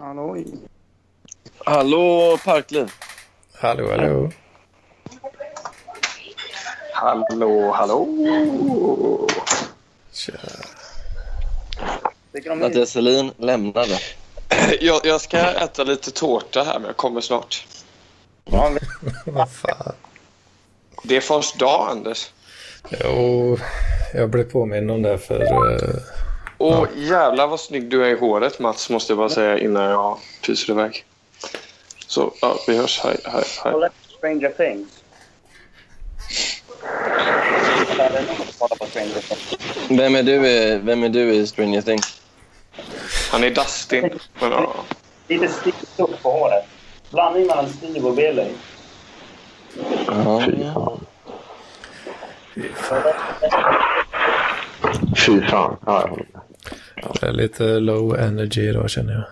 Halloj. Hallå Parkliv. Hallå, hallå. Hallå, hallå. Tja. Mattias Selin lämnade. Jag, jag ska äta lite tårta här, men jag kommer snart. Vad fan. Det är först dag, Anders. Jo, jag blev påminn om det för... eh, Och jävlar vad snygg du är i håret, Mats, måste jag bara säga innan jag pyser iväg. Så, ja, vi hörs. Hej, hej, hej. Kolla Stranger Things. Vem är du i, vem är du i Stranger Things? Han är Dustin. Men, ja. Lite stift upp på håret. Blandning mellan Steve och Billy. Ja. Fy fan. Ja, jag håller med. Det är lite low energy idag känner jag.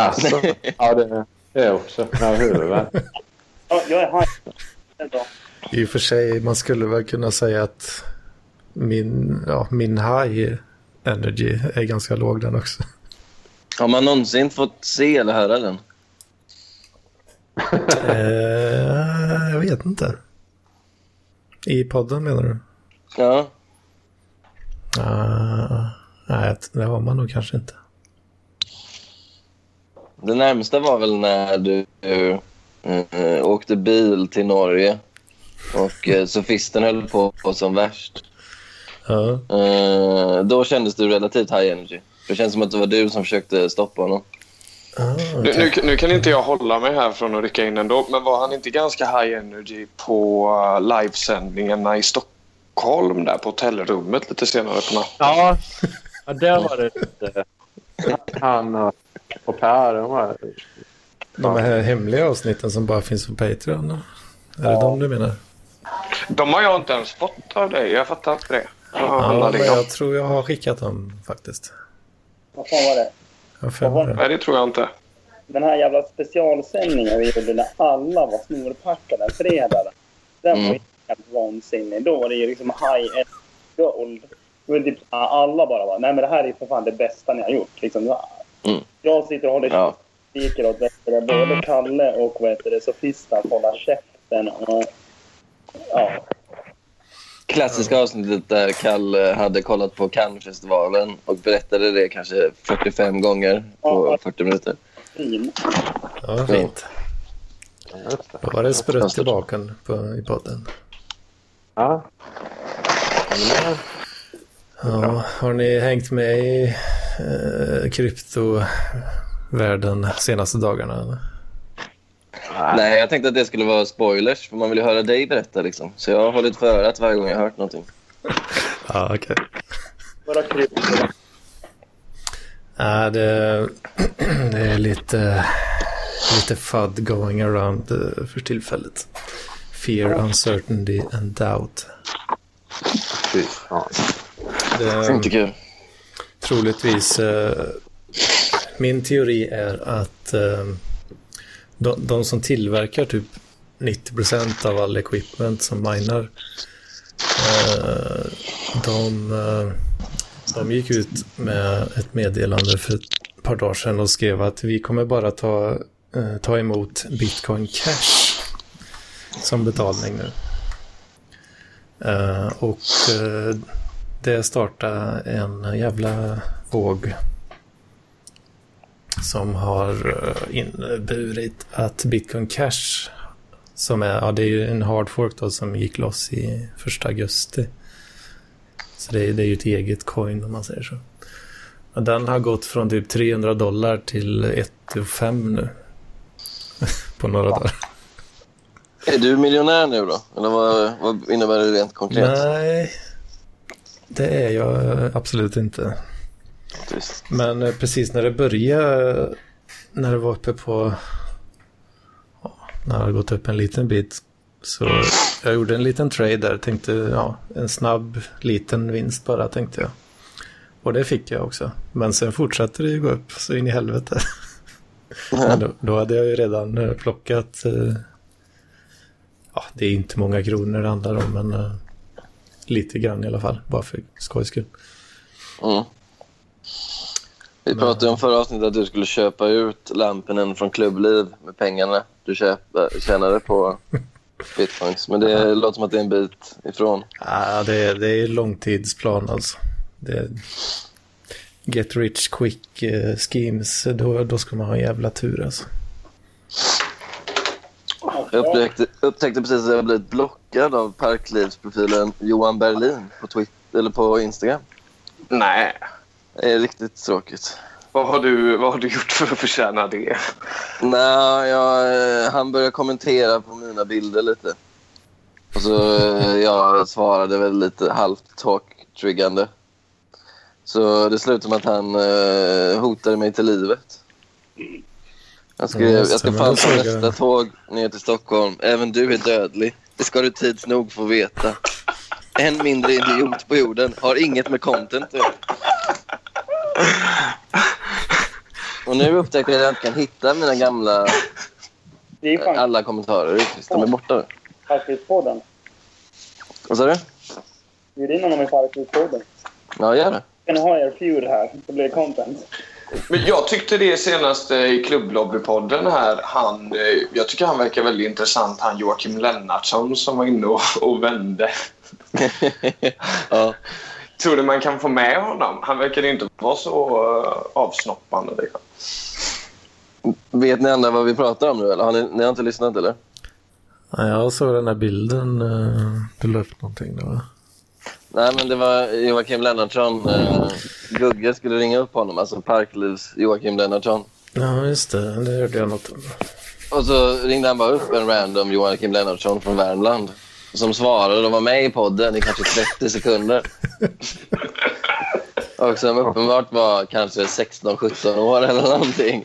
Alltså, ja, det är också. Ja, huvudet. Ja, jag är high. Det är bra. I och för sig, man skulle väl kunna säga att min, ja, min high energy är ganska låg den också. Har man någonsin fått se eller höra den? eh, jag vet inte. I podden menar du? Ja. Uh, nej, det har man nog kanske inte. Det närmsta var väl när du eh, åkte bil till Norge och eh, sofisten höll på som värst. Ja, Eh, då kändes du relativt high energy. Det känns som att det var du som försökte stoppa honom. Nu, okej. nu, nu kan inte jag hålla mig här från att rycka in ändå, men var han inte ganska high energy på uh, livesändningarna i Stockholm där på hotellrummet lite senare på natten? Ja, ja där var det lite... Han och, Per, de var... De här hemliga avsnitten som bara finns på Patreon. Är det de du menar? De har jag inte ens fått av dig. Jag fattar inte det. Var Ja, men de? jag tror jag har skickat dem faktiskt. Vad fan var det? Jag mig det. Nej, det tror jag inte. Den här jävla specialsändningen vi gjorde när alla var snorpackade en fredag. Den var Mm. ju helt vansinnig. Då var det ju liksom high end gold. Typ, alla bara var nej men det här är för fan det bästa ni har gjort. Liksom, Mm. Jag sitter och håller Ja. skriker åt det, både Kalle och vad heter det, hålla käften. Och, ja, Klassiska avsnittet där Kalle hade kollat på Cannesfestivalen och berättade det kanske 45 gånger på 40 minuter. fin. Ja, fint. Då var det sprutt i baken på, i podden. Ja. Ja, har ni hängt med i eh, kryptovärlden senaste dagarna? eller? Nej, jag tänkte att det skulle vara spoilers, för man vill ju höra dig berätta. Liksom. Så jag har hållit för örat varje gång jag har hört någonting. Ja, okej. Bara kryp. Ja, det, det är lite, lite FUD going around eh, för tillfället. Fear, uncertainty and doubt. Fy fan. Det, Inte kul. troligtvis, eh, min teori är att eh, de, de som tillverkar typ 90% av all equipment som minar, eh, de, eh, de gick ut med ett meddelande för ett par dagar sedan och skrev att vi kommer bara ta, eh, ta emot bitcoin cash som betalning nu. Eh, och det startade en jävla våg som har eh, inneburit att Bitcoin Cash som är, ja det är ju en hard fork då som gick loss i första augusti. Så det är, det är ju ett eget coin om man säger så. Och den har gått från typ 300 dollar till 1 5 nu. På några dagar. Är du miljonär nu då? Eller vad, vad innebär det rent konkret? Nej, det är jag absolut inte. Men eh, precis när det började, när det var uppe på, när det hade gått upp en liten bit, så jag gjorde en liten trade där, tänkte, ja, en snabb liten vinst bara, tänkte jag. Och det fick jag också. Men sen fortsatte det ju gå upp så in i helvete. Då, då hade jag ju redan eh, plockat, eh, ja, det är inte många kronor det handlar om, men eh, lite grann i alla fall, bara för skojs skull. Mm. Vi pratade om förra avsnittet att du skulle köpa ut Lampinen från klubbliv med pengarna du tjänade på bitcoins. Men det låter som att det är en bit ifrån. Ja, det, är, det är långtidsplan alltså. Det get rich quick eh, schemes. Då, då ska man ha en jävla tur alltså. Jag upptäckte, upptäckte precis att jag blivit blockad av parklivsprofilen Johan Berlin på, Twitter, eller på Instagram. Nej. Det är riktigt tråkigt. Vad har, du, vad har du gjort för att förtjäna det? Nej, jag, eh, han började kommentera på mina bilder lite. Och så eh, jag svarade väl lite halvt talk-triggande. Så det slutade med att han eh, hotade mig till livet. Han skrev, Ja, jag ska fan ta jag. nästa tåg ner till Stockholm. Även du är dödlig. Det ska du tids nog få veta. En mindre idiot på jorden har inget med content att göra. Och nu upptäcker jag att jag inte kan hitta mina gamla, alla kommentarer. De är borta nu. Parklivspodden. Vad sa du? Bjud in honom i Parklivspodden. Ja, gör det. Kan ni ha er feud här, så blir det content. Men jag tyckte det senaste i klubblobbypodden här. Han, eh, jag tycker han verkar väldigt intressant. Han Joakim Lennartsson som var inne och, och vände. ja. Tror du man kan få med honom? Han verkar inte vara så uh, avsnoppande. Liksom. Vet ni andra vad vi pratar om nu? Eller? Har ni, ni har inte lyssnat eller? Ja, jag såg den här bilden. eh, Du la upp någonting där va? Nej, men det var Joakim Lennartsson. Eh, Gugge skulle ringa upp honom, alltså Parklivs Joakim Lennartsson. Ja, just det. Det hörde jag något om. Och så ringde han bara upp en random Joakim Lennartsson från Värmland. Som svarade och var med i podden i kanske 30 sekunder. Och som uppenbart var kanske 16-17 år eller någonting.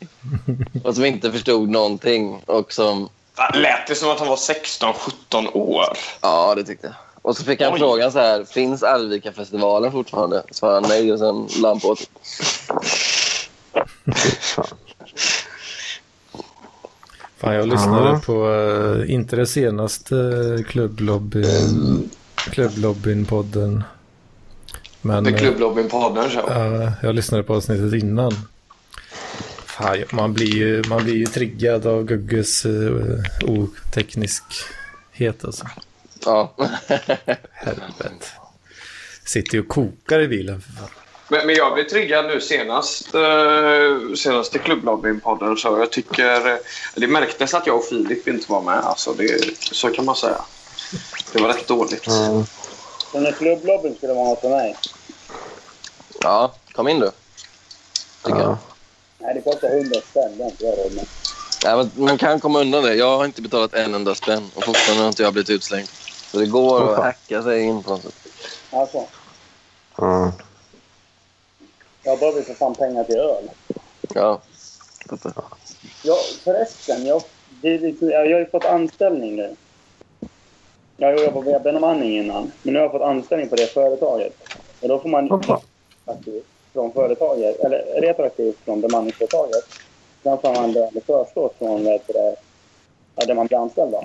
Och som inte förstod någonting. Och som, Lät det som att han var 16-17 år? ja det tyckte jag. Och så fick han Oj. frågan så här, finns Arvika-festivalen fortfarande? Svarade han nej och sen la på. Fan, jag lyssnade Ja. på, eh, inte det senaste klubblobby, klubblobbyn-podden. Men Det är eh, klubblobbyn-podden. så. ja, jag lyssnade på avsnittet innan. Fan, man, blir ju, man blir ju triggad av Gugges uh, otekniskhet alltså. Ja. Helvete. Sitter ju och kokar i bilen. Men, men jag blev triggad nu senast, eh, senast i klubblobbyn-podden. Så jag tycker... eh, Det märktes att jag och Filip inte var med. Alltså det, så kan man säga. Det var rätt dåligt. Mm. Så när klubblobbyn skulle vara något för mig. ja, kom in du. Tycker jag. Ja. Nej, det kostar 100 spänn. Det har inte jag råd med. Ja, men man kan komma undan det. Jag har inte betalat en enda spänn och fortfarande har inte jag blivit utslängd. Så det går att hacka sig in på något sätt. Alltså, Ja. jag behöver för fan pengar till öl. Ja. Ja, förresten. Jag, det, lite- jag har ju fått anställning nu. Jag har jobbat med bemanning innan, men nu har jag fått anställning på det företaget. Och då får man retroaktivt från företaget, eller retroaktivt från bemanningsföretaget. Sen får man lön förskott från det, där man blir anställd. Då.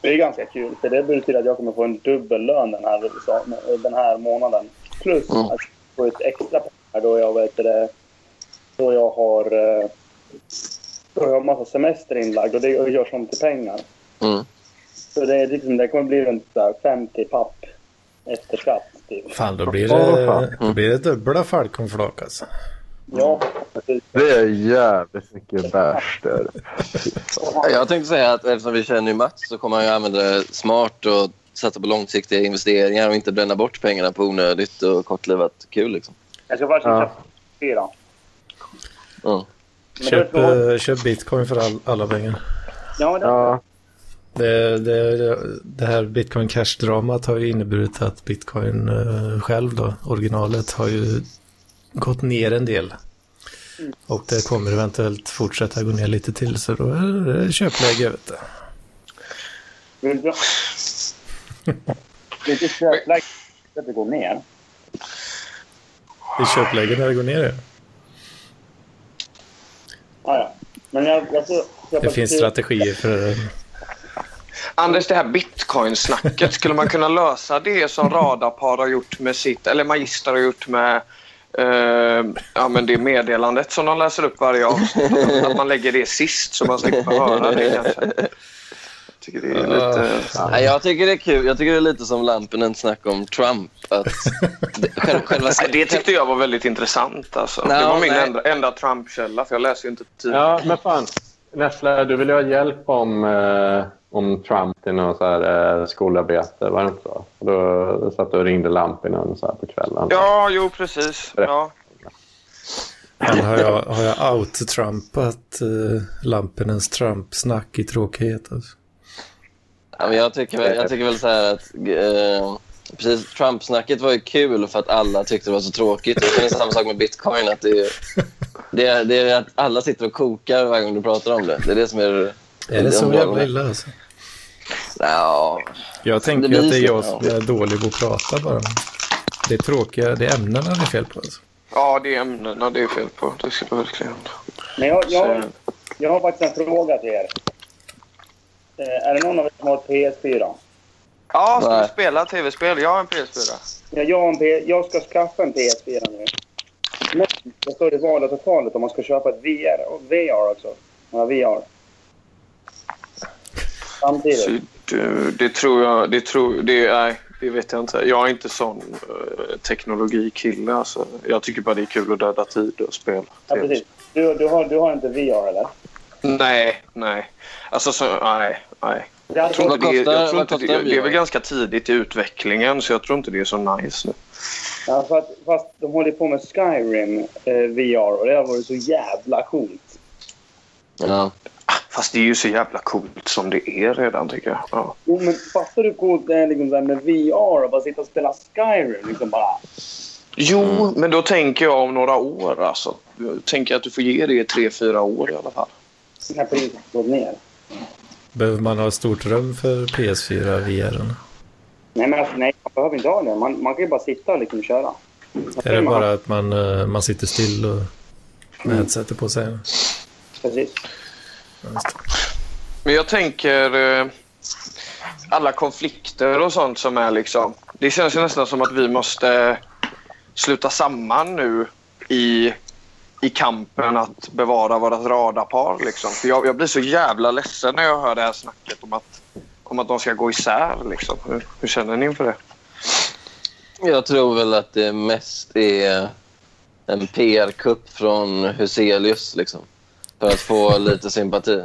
Det är ganska kul, för det betyder att jag kommer få en dubbel lön den här, den här månaden. Plus Mm. att jag får ett extra pengar då jag, vet det, då jag har eh, då jag har massa semester inlagd och det görs om till pengar. Mm. Så det, är liksom, det kommer bli runt så här 50 papp efter skatt. Typ. Fan, då blir det, då blir det dubbla Falcon-flak alltså. Ja. Det är jävligt mycket bärs där. Jag tänkte säga att eftersom vi känner ju Mats så kommer han ju använda det smart och satsa på långsiktiga investeringar och inte bränna bort pengarna på onödigt och kortlivat kul. Liksom. Jag ska faktiskt Ja. köpa fyra. Men Köp, eh, köp bitcoin för all, alla pengar. Ja, det, Ja. Det, det, det här bitcoin cash-dramat har ju inneburit att bitcoin eh, själv då, originalet, har ju gått ner en del. Och det kommer eventuellt fortsätta gå ner lite till så då är det köpläge vet du. vill du... Det är inte köpläge att det går ner. Det är köpläge när det går ner. ja. Ah, ja. Men jag, jag köpa Det finns till- strategier för Anders, det här bitcoin-snacket, skulle man kunna lösa det som Radarpar har gjort med sitt, eller Magister har gjort med Eh, ja, men det meddelandet som de läser upp varje avsnitt. att man lägger det sist så man slipper höra det kanske. Jag tycker det är lite... Nej, jag tycker det är kul. Jag tycker det är lite som Lampinen snack om Trump. Att det, själva, själva, Nej, det tyckte jag var väldigt intressant. Alltså. Nej, det var min nej. enda, enda Trump-källa, för jag läser ju inte tidningar. Ja, men fan. Nessla, du vill ju ha hjälp om, eh, om Trump till någon så här, eh, skolarbete, var det inte så? Och Då, satt du och ringde Lampinen så här på kvällen. Ja, jo precis. Ja. Men har jag, har jag out-trumpat uh, Lampinens Trump-snack i tråkighet? Alltså? Ja, men jag, tycker, väl- jag tycker väl så här att... Eh, precis, Trump-snacket var ju kul för att alla tyckte det var så tråkigt. Och det är samma sak med bitcoin. Att det, är, det, är, det är att alla sitter och kokar varje gång du pratar om det. Det är det som är... Är det så jävla illa alltså? Ja, Jag tänker Det att det är jag som är dålig på att prata bara. Det är tråkiga, det är ämnena det är fel på. Alltså. ja, det är ämnena det är fel på. Det ska jag verkligen... Men jag, jag, jag har faktiskt en fråga till er. Eh, är det någon av er som har ett PS4? Ja, ska vi spela tv-spel? Jag har en PS4. Ja, jag, har en P- jag ska skaffa en PS4 nu. Men det står i valet och talet om man ska köpa ett VR och VR också. Ja, VR. Samtidigt. Så, det, det tror jag... Det, tror, det, nej, det vet jag inte. Jag är inte sån uh, teknologikille. Alltså. Jag tycker bara det är kul att döda tid och spela. Ja, precis. Du, du, har, du har inte VR, eller? Nej, nej. Alltså, så, nej, nej. Det Jag tror inte det, jag tror inte kostar det, det är väl ganska tidigt i utvecklingen så jag tror inte det är så nice nu. Ja, för att, fast de håller på med Skyrim eh, VR och det har varit så jävla coolt. ja. Fast det är ju så jävla coolt som det är redan tycker jag. Ja. Jo, men fattar du hur coolt det är liksom, så här med VR och bara sitta och spela Skyrim? Liksom bara... Jo, men då tänker jag om några år alltså. Jag tänker att du får ge det i tre, fyra år i alla fall. När priset gått ner. Behöver man ha stort rum för PS4 VR? Nej, men alltså, nej, man behöver inte ha det. Man, man kan ju bara sitta och liksom köra. Är det bara att man, eh, man sitter still och med headsetet på sig? Precis. Men jag tänker eh, alla konflikter och sånt som är liksom. Det känns ju nästan som att vi måste sluta samman nu i, i kampen att bevara vårt radarpar. Liksom. För jag, jag blir så jävla ledsen när jag hör det här snacket om att, om att de ska gå isär. Liksom. Hur, hur känner ni inför det? Jag tror väl att det mest är en PR-kupp från Huselius. Liksom, för att få lite sympati.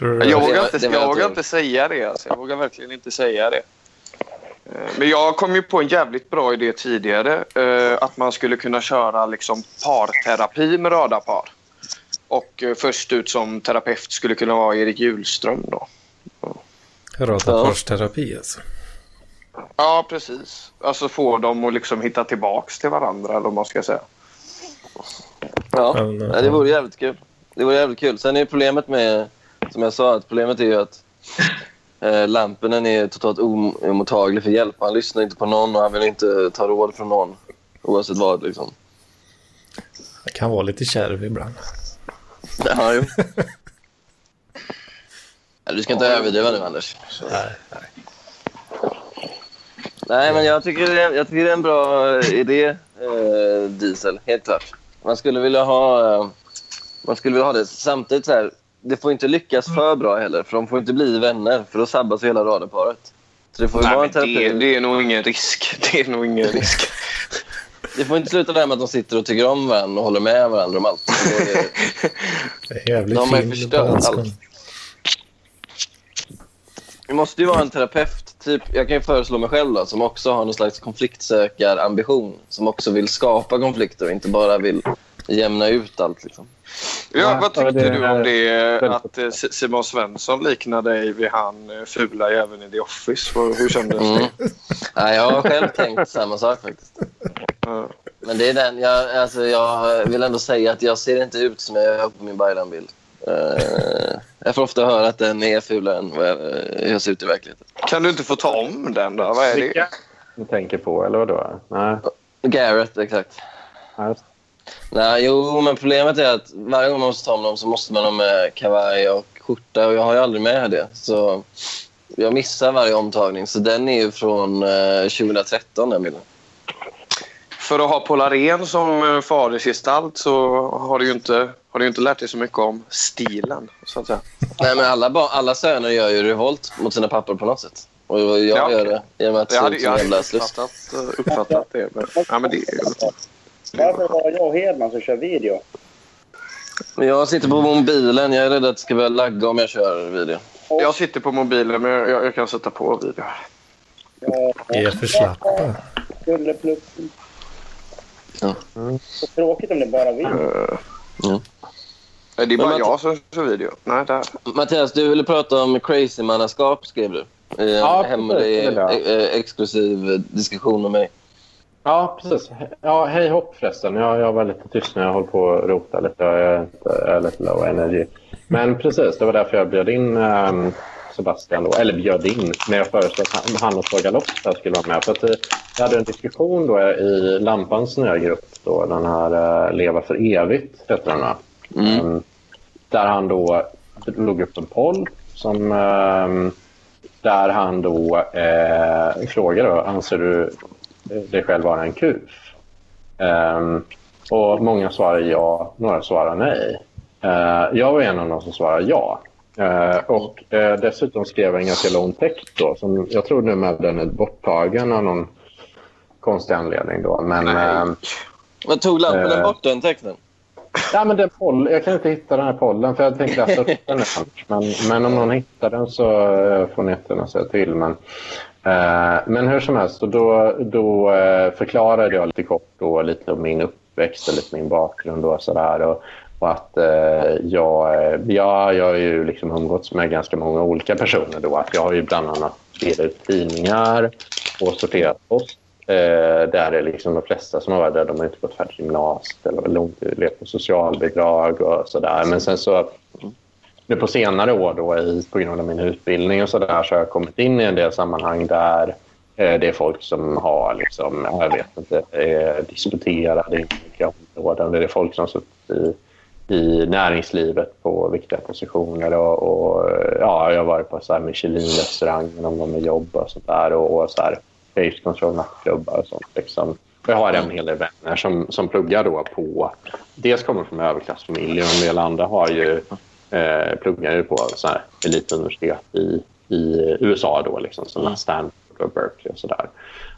Jag vågar inte, jag vågar inte säga det. Alltså. Jag vågar verkligen inte säga det. Eh, Men jag kom ju på en jävligt bra idé tidigare. eh, Att man skulle kunna köra liksom parterapi med radarpar. Och eh, först ut som terapeut skulle kunna vara Erik Hjulström. Då. Radarparsterapi alltså. Ja, precis. Alltså få dem att liksom hitta tillbaks till varandra, eller vad man ska säga. Ja, Men, ja, det vore jävligt kul. Det vore jävligt kul. Sen är problemet med, som jag sa, att problemet är ju att eh, Lampinen är totalt omottaglig för hjälp. Han lyssnar inte på någon och han vill inte ta råd från någon. Oavsett vad liksom. Det kan vara lite kärv ibland. Ja, jo. Ja, du ska inte överdriva nu, Anders. Nej, nej. Nej, men jag tycker det är, jag tycker det är en bra eh, idé, eh, diesel. Helt klart. Man skulle vilja ha, eh, man skulle vilja ha det. Samtidigt så här, det får inte lyckas för bra heller. För de får inte bli vänner, för då sabbas hela radarparet. Så det får Nej, vara en terapi. det, det är nog ingen risk. Det är nog ingen risk. Det får inte sluta där med att de sitter och tycker om varandra och håller med varandra om allt. Det- Det är jävligt De har ju förstört allt. Det måste ju vara en terapeut. Typ, jag kan ju föreslå mig själv då, som också har någon slags konfliktsökarambition. Som också vill skapa konflikter och inte bara vill jämna ut allt. Liksom. Ja, Ja, vad tyckte du om det att eh, Si- Simon Svensson liknade dig vid han eh, fula jäveln i The Office? Hur kändes Mm. det? Nej, jag har själv tänkt samma sak faktiskt. Ja. Men det är den, jag, alltså, jag vill ändå säga att jag ser inte ut som jag gör på min Baylan-bild. Eh, jag får ofta höra att den är fulare än vad jag, eh, jag ser ut i verkligheten. Kan du inte få ta om den då? Vad är det? Du tänker på, eller vadå? Nej. Garrett, exakt. Nej. Nej, jo, men problemet är att varje gång man måste ta om dem så måste man ha med kavaj och skjorta och jag har ju aldrig med det. Så jag missar varje omtagning. Så den är ju från eh, 2013, den bilden. för att ha Polarén som eh, fadersgestalt så har du ju inte, har du inte lärt dig så mycket om stilen. Så att säga. Nej, men alla, alla söner gör ju revolt mot sina pappor på något sätt. Och jag Ja. gör det genom att se Jag hade, jag hade uppfattat, eh, uppfattat det. Men, ja, men det är ju... Varför är bara jag och Hedman som kör video? Jag sitter på mobilen. Jag är rädd att det ska börja lagga om jag kör video. Jag sitter på mobilen, men jag, jag kan sätta på video. Jag är för slappa. Ja. Så tråkigt om det bara vi. Eh, Ja. Det är bara man- jag som kör video. Nej, där. Mattias, du ville prata om crazy-mannaskap, skrev du. I en Ja, precis, hemlig, eh, eh, exklusiv eh, diskussion med mig. Ja, precis. Ja, hej hopp förresten. Jag, jag var lite tyst när jag höll på att rota lite. Jag är, inte, jag är lite low energy. Men precis, det var därför jag bjöd in ehm, Sebastian då. Eller bjöd in när jag föreslog att han, han och Saga Lotta skulle vara med. För att, eh, jag hade en diskussion då i Lampans nya grupp. Då, den här eh, Leva för evigt heter den va? Mm. Ehm, där han då låg upp en poll som, ehm, där han då eh, frågade då, anser du dig själv vara en kuf? Ehm, och många svarar ja, några svarar nej. Eh, jag var en av de som svarade ja. Eh, och eh, dessutom skrev jag en ganska lång text då, som jag tror nu med den är borttagen av någon konstig anledning då. Men, ehm, Vad tog lamporna Eh. bort den texten? Ja, men den poll, jag kan inte hitta den här pollen för jag tänkte läsa upp den. här. Men, men om någon hittar den så eh, får ni jättegärna säga till. Men, eh, men hur som helst, då, då eh, förklarade jag lite kort då, lite om min uppväxt och lite min bakgrund och sådär. Och, och att eh, jag, eh, ja, jag har ju liksom umgåtts med ganska många olika personer då. Att jag har ju bland annat delat ut tidningar och sorterat post Eh, där är liksom de flesta som har varit där, de har inte gått färdigt gymnasiet eller levt på socialbidrag och sådär. Men sen så nu på senare år då, i, på grund av min utbildning och sådär så har jag kommit in i en del sammanhang där eh, det är folk som har, liksom, jag vet inte, eh, disputerade i olika områden. Det är folk som har suttit i, i näringslivet på viktiga positioner. Och, och, ja, jag har varit på Michelin-restauranger någon gång med jobb och sånt där. Och, och så här, Face Control nattklubbar och sånt. Liksom. Jag har en hel del vänner som, som pluggar då på... Dels kommer från överklassfamiljer och en del andra har ju, eh, pluggar ju på så här elituniversitet i, i USA. Då, liksom, som Stanford och Berkeley och sådär.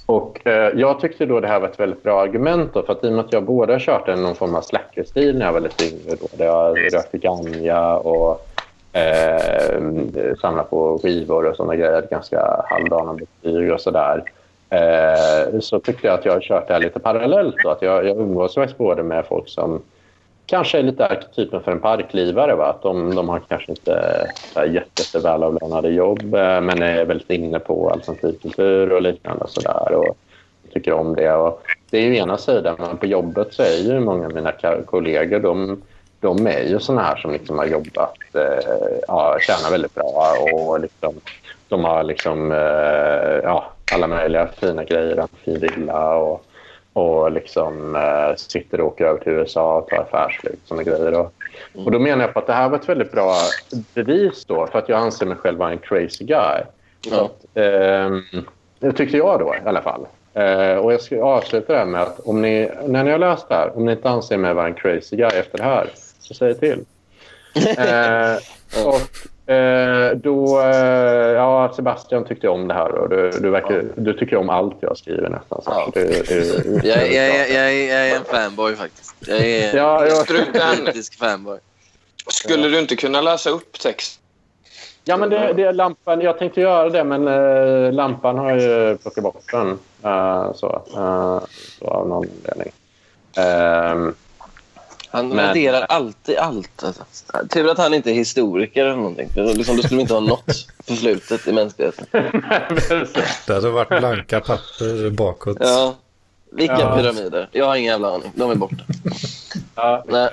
Och, eh, jag tyckte då det här var ett väldigt bra argument. Då, för att I och med att jag både har kört en någon form av slackerstil när jag var lite yngre. Då, där jag rökte ganja och eh, samlade på skivor och såna grejer. Ganska halvdana betyg och sådär. Eh, så tyckte jag att jag har kört det här lite parallellt. Då, att jag, jag umgås mest både med folk som kanske är lite arketypen för en parklivare. Va? Att de, de har kanske inte jättevälavlönade jobb eh, men är väldigt inne på alternativ kultur och liknande. Och så där, och tycker om det. Och det är ju ena sidan, men på jobbet så är ju många av mina kollegor de, de är ju såna här som liksom har jobbat, eh, ja, tjänar väldigt bra och liksom, de har liksom, eh, ja, alla möjliga fina grejer, en fin villa och, och liksom eh, sitter och åker över till USA och tar affärsflyg och grejer. Och, och då menar jag på att det här var ett väldigt bra bevis då för att jag anser mig själv vara en crazy guy. Ja. att, ehm, det tyckte jag då i alla fall. Eh, och jag ska avsluta det här med att om ni, när ni har läst det här, om ni inte anser mig vara en crazy guy efter det här, så säg till. Eh, och eh, då, eh, ja Sebastian tyckte om det här och du, du, verkar, du tycker om allt jag skriver nästan. Så Ja. det, det, Jag, jag, jag, jag, är- jag är en fanboy faktiskt. Jag är Ja, jag- en kritisk fanboy. Skulle du inte kunna läsa upp text? Ja, men det, det är lampan. Jag tänkte göra det, men eh, lampan har ju plockat bort den. eh, så, eh, så av någon anledning. Han Men- raderar alltid allt. Alltså. Tur att han inte är historiker eller någonting. För liksom, då skulle vi inte ha något förflutet i mänskligheten. Det hade varit blanka papper bakåt. Ja. Vilka Ja. pyramider? Jag har ingen jävla aning. De är borta. ja, Nej.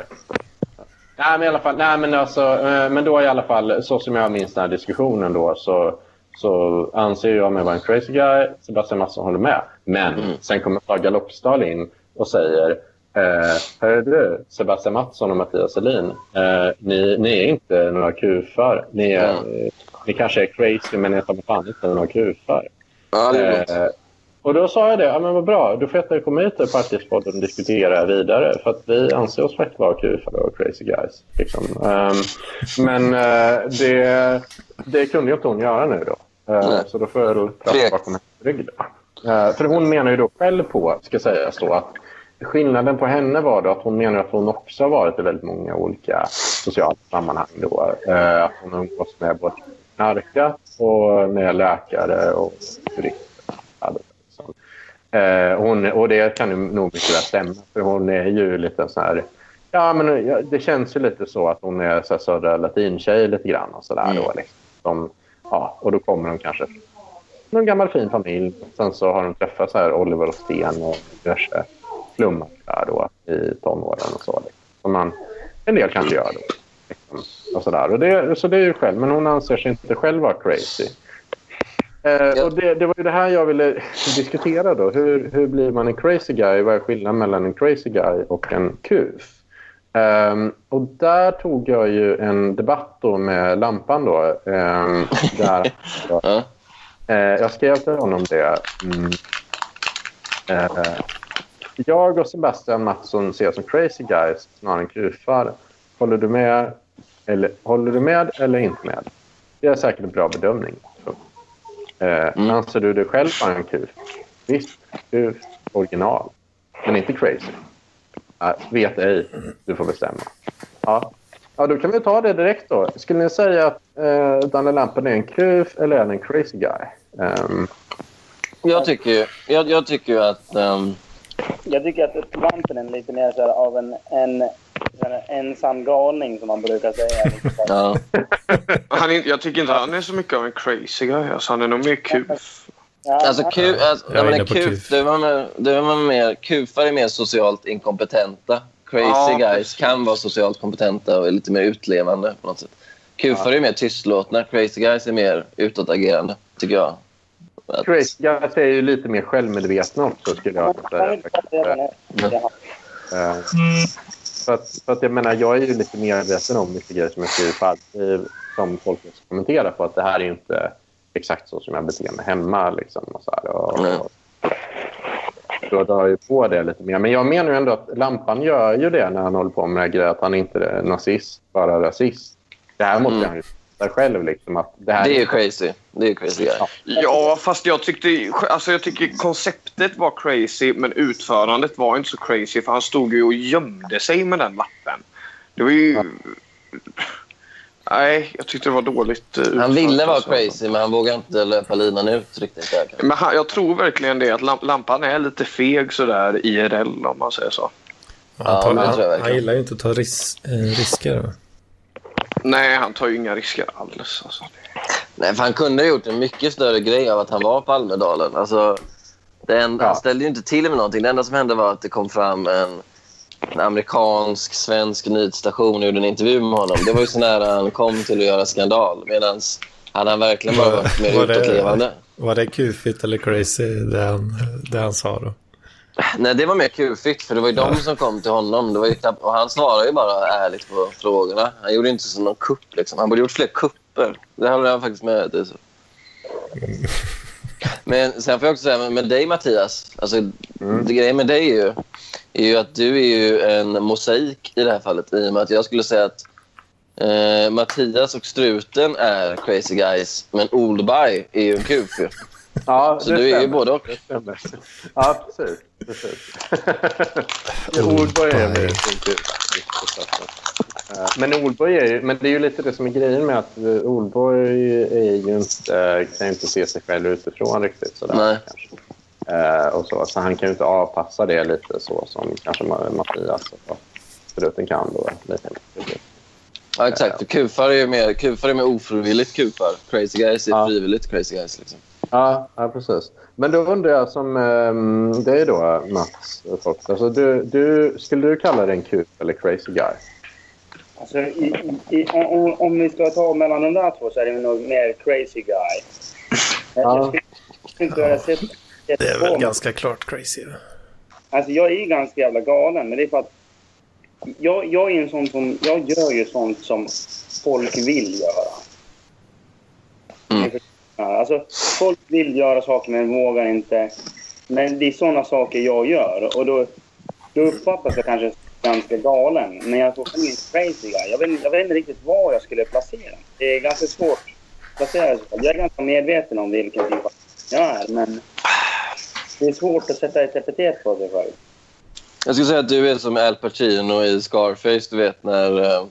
nej, men i alla fall, nej, men alltså, eh, men då i alla fall, så som jag minns den här diskussionen då, så, så anser jag mig vara en crazy guy. Sebastian Mattsson håller med. Men Mm. sen kommer Saga Loppsdal in och säger eh, Hör du, Sebastian Mattsson och Mattias Selin, eh, ni, ni är inte några kufar. Ni, är, Mm. ni kanske är crazy, men ni är mig fan inte några kufar. Ja. Eh, Och då sa jag det, ja men vad bra, då får jag komma hit till Partyspodden och diskutera vidare. För att vi anser oss faktiskt vara kufare och crazy guys. Liksom. Um, men uh, det, det kunde ju inte hon göra nu då. Uh, så då får jag prata bakom hennes rygg. Uh, för hon menar ju då själv på, ska sägas då, att skillnaden på henne var då att hon menar att hon också har varit i väldigt många olika sociala sammanhang. Då. Uh, att hon umgås med både knarkat och med läkare och turister. Eh, hon, och det kan ju nog mycket väl stämma, för hon är ju lite så här... Ja, men det känns ju lite så att hon är så här södra latintjej lite grann och sådär. Mm. liksom. ja, och då kommer hon kanske från någon gammal fin familj. Sen så har hon träffat så här Oliver och Sten och diverse flummar där då i tonåren och så. Som man, en del kanske gör då. Och så där. Och det, så det är ju själv, men hon anser sig inte själv vara crazy. Eh, och det, det, var ju det här jag ville diskutera. då. Hur, hur blir man en crazy guy? Vad är skillnaden mellan en crazy guy och en kuf? Um, och där tog jag ju en debatt då med Lampan. Då, um, där jag, uh, jag skrev till honom det. Mm. Uh, jag och Sebastian Mattsson ser som crazy guys snarare än kufar. Håller du med eller, håller du med eller inte med? Det är säkert en bra bedömning. Eh, mm. Anser du dig själv vara en kuf? Visst, kuf, original. Men inte crazy. Äh, vet ej. Du får bestämma. Ja. ja, då kan vi ta det direkt då. Skulle ni säga att eh, Daniel Lampen är en kuf eller är han en crazy guy? Um... Jag tycker ju jag, jag tycker att... Um... Jag tycker att Lampen är lite mer så här, av en, en ensam galning som man brukar säga. ja. han är, jag tycker inte han är så mycket av en crazy guy. Alltså, han är nog mer kuf. Ja, alltså, ku, alltså, jag menar, kuf, det var med, var mer, kufar är mer socialt inkompetenta. Crazy ja, guys precis. kan vara socialt kompetenta och är lite mer utlevande på något sätt. Kufar ja. är mer tystlåtna. Crazy guys är mer utåtagerande, tycker jag. Crazy guys är ju lite mer självmedvetna också, skulle jag säga. Mm. Att, för att jag menar, jag är ju lite medveten om mycket grejer som jag skriver på alltid som folk kommenterar på att det här är inte exakt så som jag beter mig hemma. Liksom, och så här, och, mm. Då drar jag på det lite mer. Men jag menar ju ändå att Lampan gör ju det när han håller på med grejer. Att han inte är nazist, bara rasist. Det här måste mm. han ju fattar själv. Liksom, att det, här det är crazy. Det är crazy ja. ja, fast jag tyckte... Alltså jag tycker konceptet var crazy, men utförandet var inte så crazy. För han stod ju och gömde sig med den lappen. Det var ju... Ja. Nej, jag tyckte det var dåligt. Uh, han ville vara crazy, men han vågade inte löpa linan ut riktigt. Där, men han, jag tror verkligen det, att lampan är lite feg sådär IRL, om man säger så. Han, tar, ja, han, han gillar ju inte att ta ris eh, risker. Nej, han tar ju inga risker alls. Alltså. Nej, för han kunde ha gjort en mycket större grej av att han var på Almedalen. Alltså, det enda, ja. Han ställde ju inte till med någonting. Det enda som hände var att det kom fram en, en amerikansk, svensk nyhetsstation och gjorde en intervju med honom. Det var ju så nära han kom till att göra skandal. Medan hade han verkligen bara varit mer utåtlevande. Var det kufigt eller crazy det han, det han sa då? Nej, det var mer kufigt, för det var ju de som kom till honom. Det var ju, och han svarade ju bara ärligt på frågorna. Han gjorde inte som någon kupp. Liksom. Han borde gjort fler kupper. Det håller jag faktiskt med dig Men sen får jag också säga, med dig Mattias, alltså, mm. det grejen med dig är ju, är ju att du är ju en mosaik i det här fallet. I och med att jag skulle säga att eh, Mattias och Struten är crazy guys, men Oldberg är ju en kuf. Ja, så du stämmer. är ju både och. Ja, precis. precis. Ordborg är väl Men Olborg är ju, men det är ju lite det som är grejen med att Olborg är ju inte, kan ju inte se sig själv utifrån riktigt sådär. Nej. Kanske. Uh, och så, så han kan ju inte avpassa det lite så som kanske Mattias och Struten kan. Då, lite. Ja, exakt. För kufar är mer, kufar är mer ofrivilligt kufar. Crazy guys är ja. frivilligt crazy guys. Liksom. Ja, ja, precis. Men då undrar jag som um, dig då, Mats. Alltså, du, du, skulle du kalla dig en kuf eller crazy guy? Alltså, i, i, om, om vi ska ta mellan de där två så är det nog mer crazy guy. Ja. inte ja. sett, det är väl ganska klart crazy. Alltså, jag är ganska jävla galen, men det är för att jag, jag är en sån som... Jag gör ju sånt som folk vill göra. Mm. Alltså, folk vill göra saker men vågar inte. Men det är sådana saker jag gör. Och då, då uppfattas jag kanske ganska galen. Men jag får min crazy guy. Jag vet, jag vet inte riktigt var jag skulle placera. Det är ganska svårt att placera sig. Jag är ganska medveten om vilken typ av jag är. Men det är svårt att sätta ett epitet på sig själv. Jag skulle säga att du är som Al Pacino i Scarface, du vet när eh,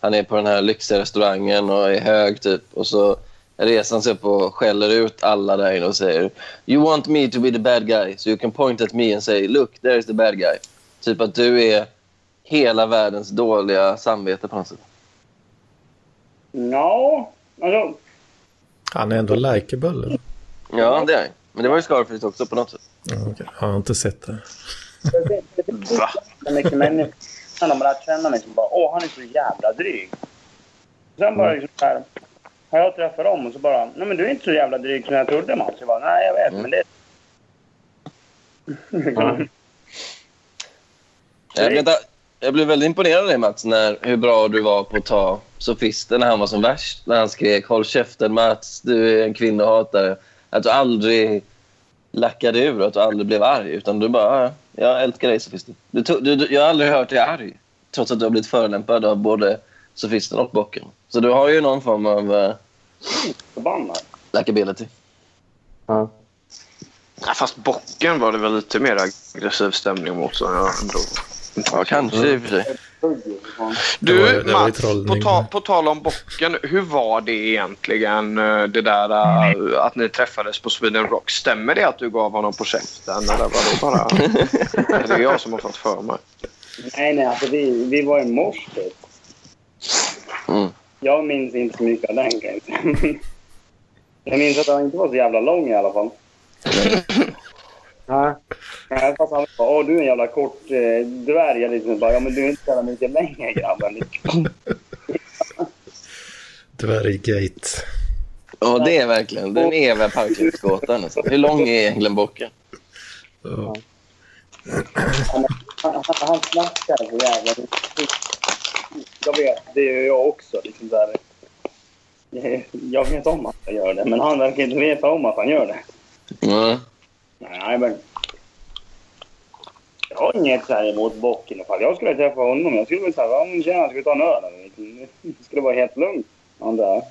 han är på den här lyxiga restaurangen och är hög typ och så reser han sig upp och skäller ut alla där inne och säger You want me to be the bad guy so you can point at me and say look there is the bad guy. Typ att du är hela världens dåliga samvete på något sätt. Ja, alltså... Han är ändå likeable. eller? Ja, det är han. Men det var ju Scarface också på något sätt. Ja, okej. Jag har inte sett det. Det människor som har lärt känna mig som bara åh, han är så jävla dryg. Sen bara liksom så här, har jag träffat dem och så bara, nej men du är inte så jävla dryg som jag trodde Mats. Jag bara, nej jag vet, men det... Ja. Jag, att- jag blev väldigt imponerad av dig Mats, när, hur bra du var på att ta sofisten när han var som värst. När han skrek “Håll käften Mats, du är en kvinnohatare”. Att du aldrig lackade ur och att du aldrig blev arg. Utan du bara “Ja, jag älskar dig sofisten”. Du, du, du, jag har aldrig hört dig arg. Trots att du har blivit förolämpad av både sofisten och bocken. Så du har ju någon form av uh, Förbannad. likability. Ja. Ja, fast bocken var det väl lite mer aggressiv stämning mot. Så jag ändå... Ja, kanske i och för sig. Du det var ju Mats, på, ta, på tal om bocken. Hur var det egentligen eh, det där eh, att ni träffades på Sweden Rock? Stämmer det att du gav honom på käften eller var det bara... är det jag som har fått för mig? Nej, nej, alltså vi, vi var i morse. typ. Mm. Jag minns inte så mycket av den kan jag minns att han inte var så jävla lång i alla fall. Nej. Nej, Fast han bara, åh du är en jävla kort eh, dvärg. Jag liksom bara, ja men du är inte så jävla mycket längre grabben. Dvärggate. Ja, det är verkligen den eviga parklivsgåtan. Alltså. Hur lång är egentligen bocken? Ja. Han, han, han snackar så jävla mycket. Jag vet, det gör jag också. Liksom där. Jag vet om att han gör det, men han verkar inte veta om att han gör det. Ja. Nej, men... Jag har inget så här emot bocken. Ifall jag skulle träffa honom, jag skulle väl säga men tjena, ska vi ta en öl? eller?" Det skulle vara helt lugnt. Han där.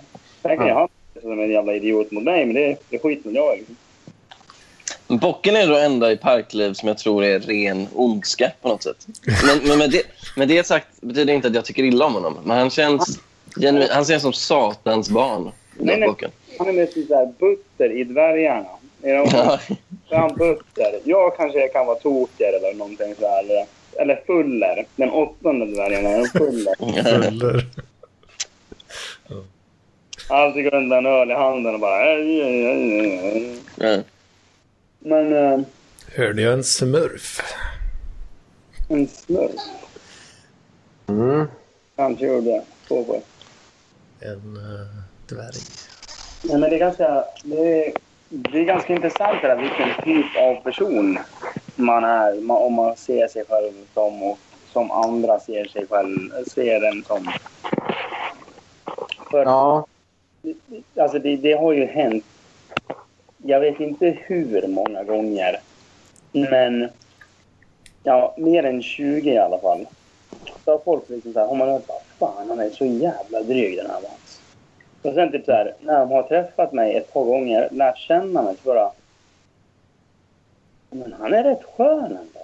Sen kan Ja. jag ha som en jävla idiot mot mig, men det, det skiter jag i. liksom. Men Bocken är då enda i parkliv som jag tror är ren ondska på något sätt. Men, men med, det, med det sagt betyder det inte att jag tycker illa om honom. Men han känns, genuin, han känns som satans barn. Nej, nej. Han är mest så här butter i dvärgarna. Är han butter. Jag kanske kan vara toker eller någonting så här. Eller, eller fuller. Den åttonde dvärgen är en fuller. Fuller. Alltid går runt med en öl i handen och bara... "Ej, ej, ej, ej." Ja. Men eh, Hörde jag en smurf? en smurf Mm. kanske gjorde det. Så på. En uh, dvärg. Nej, men det är ganska... Det är, det är ganska intressant det där vilken typ av person man är. Man, om man ser sig själv som och som andra ser sig själv, ser en som. För Ja. Alltså det, det har ju hänt. Jag vet inte hur många gånger. Men ja, mer än 20 i alla fall. Så har folk liksom så här, har man hört bara, fan han är så jävla dryg den här Mats. Och sen typ så här, när de har träffat mig ett par gånger, lärt känna mig, så bara... Men han är rätt skön ändå.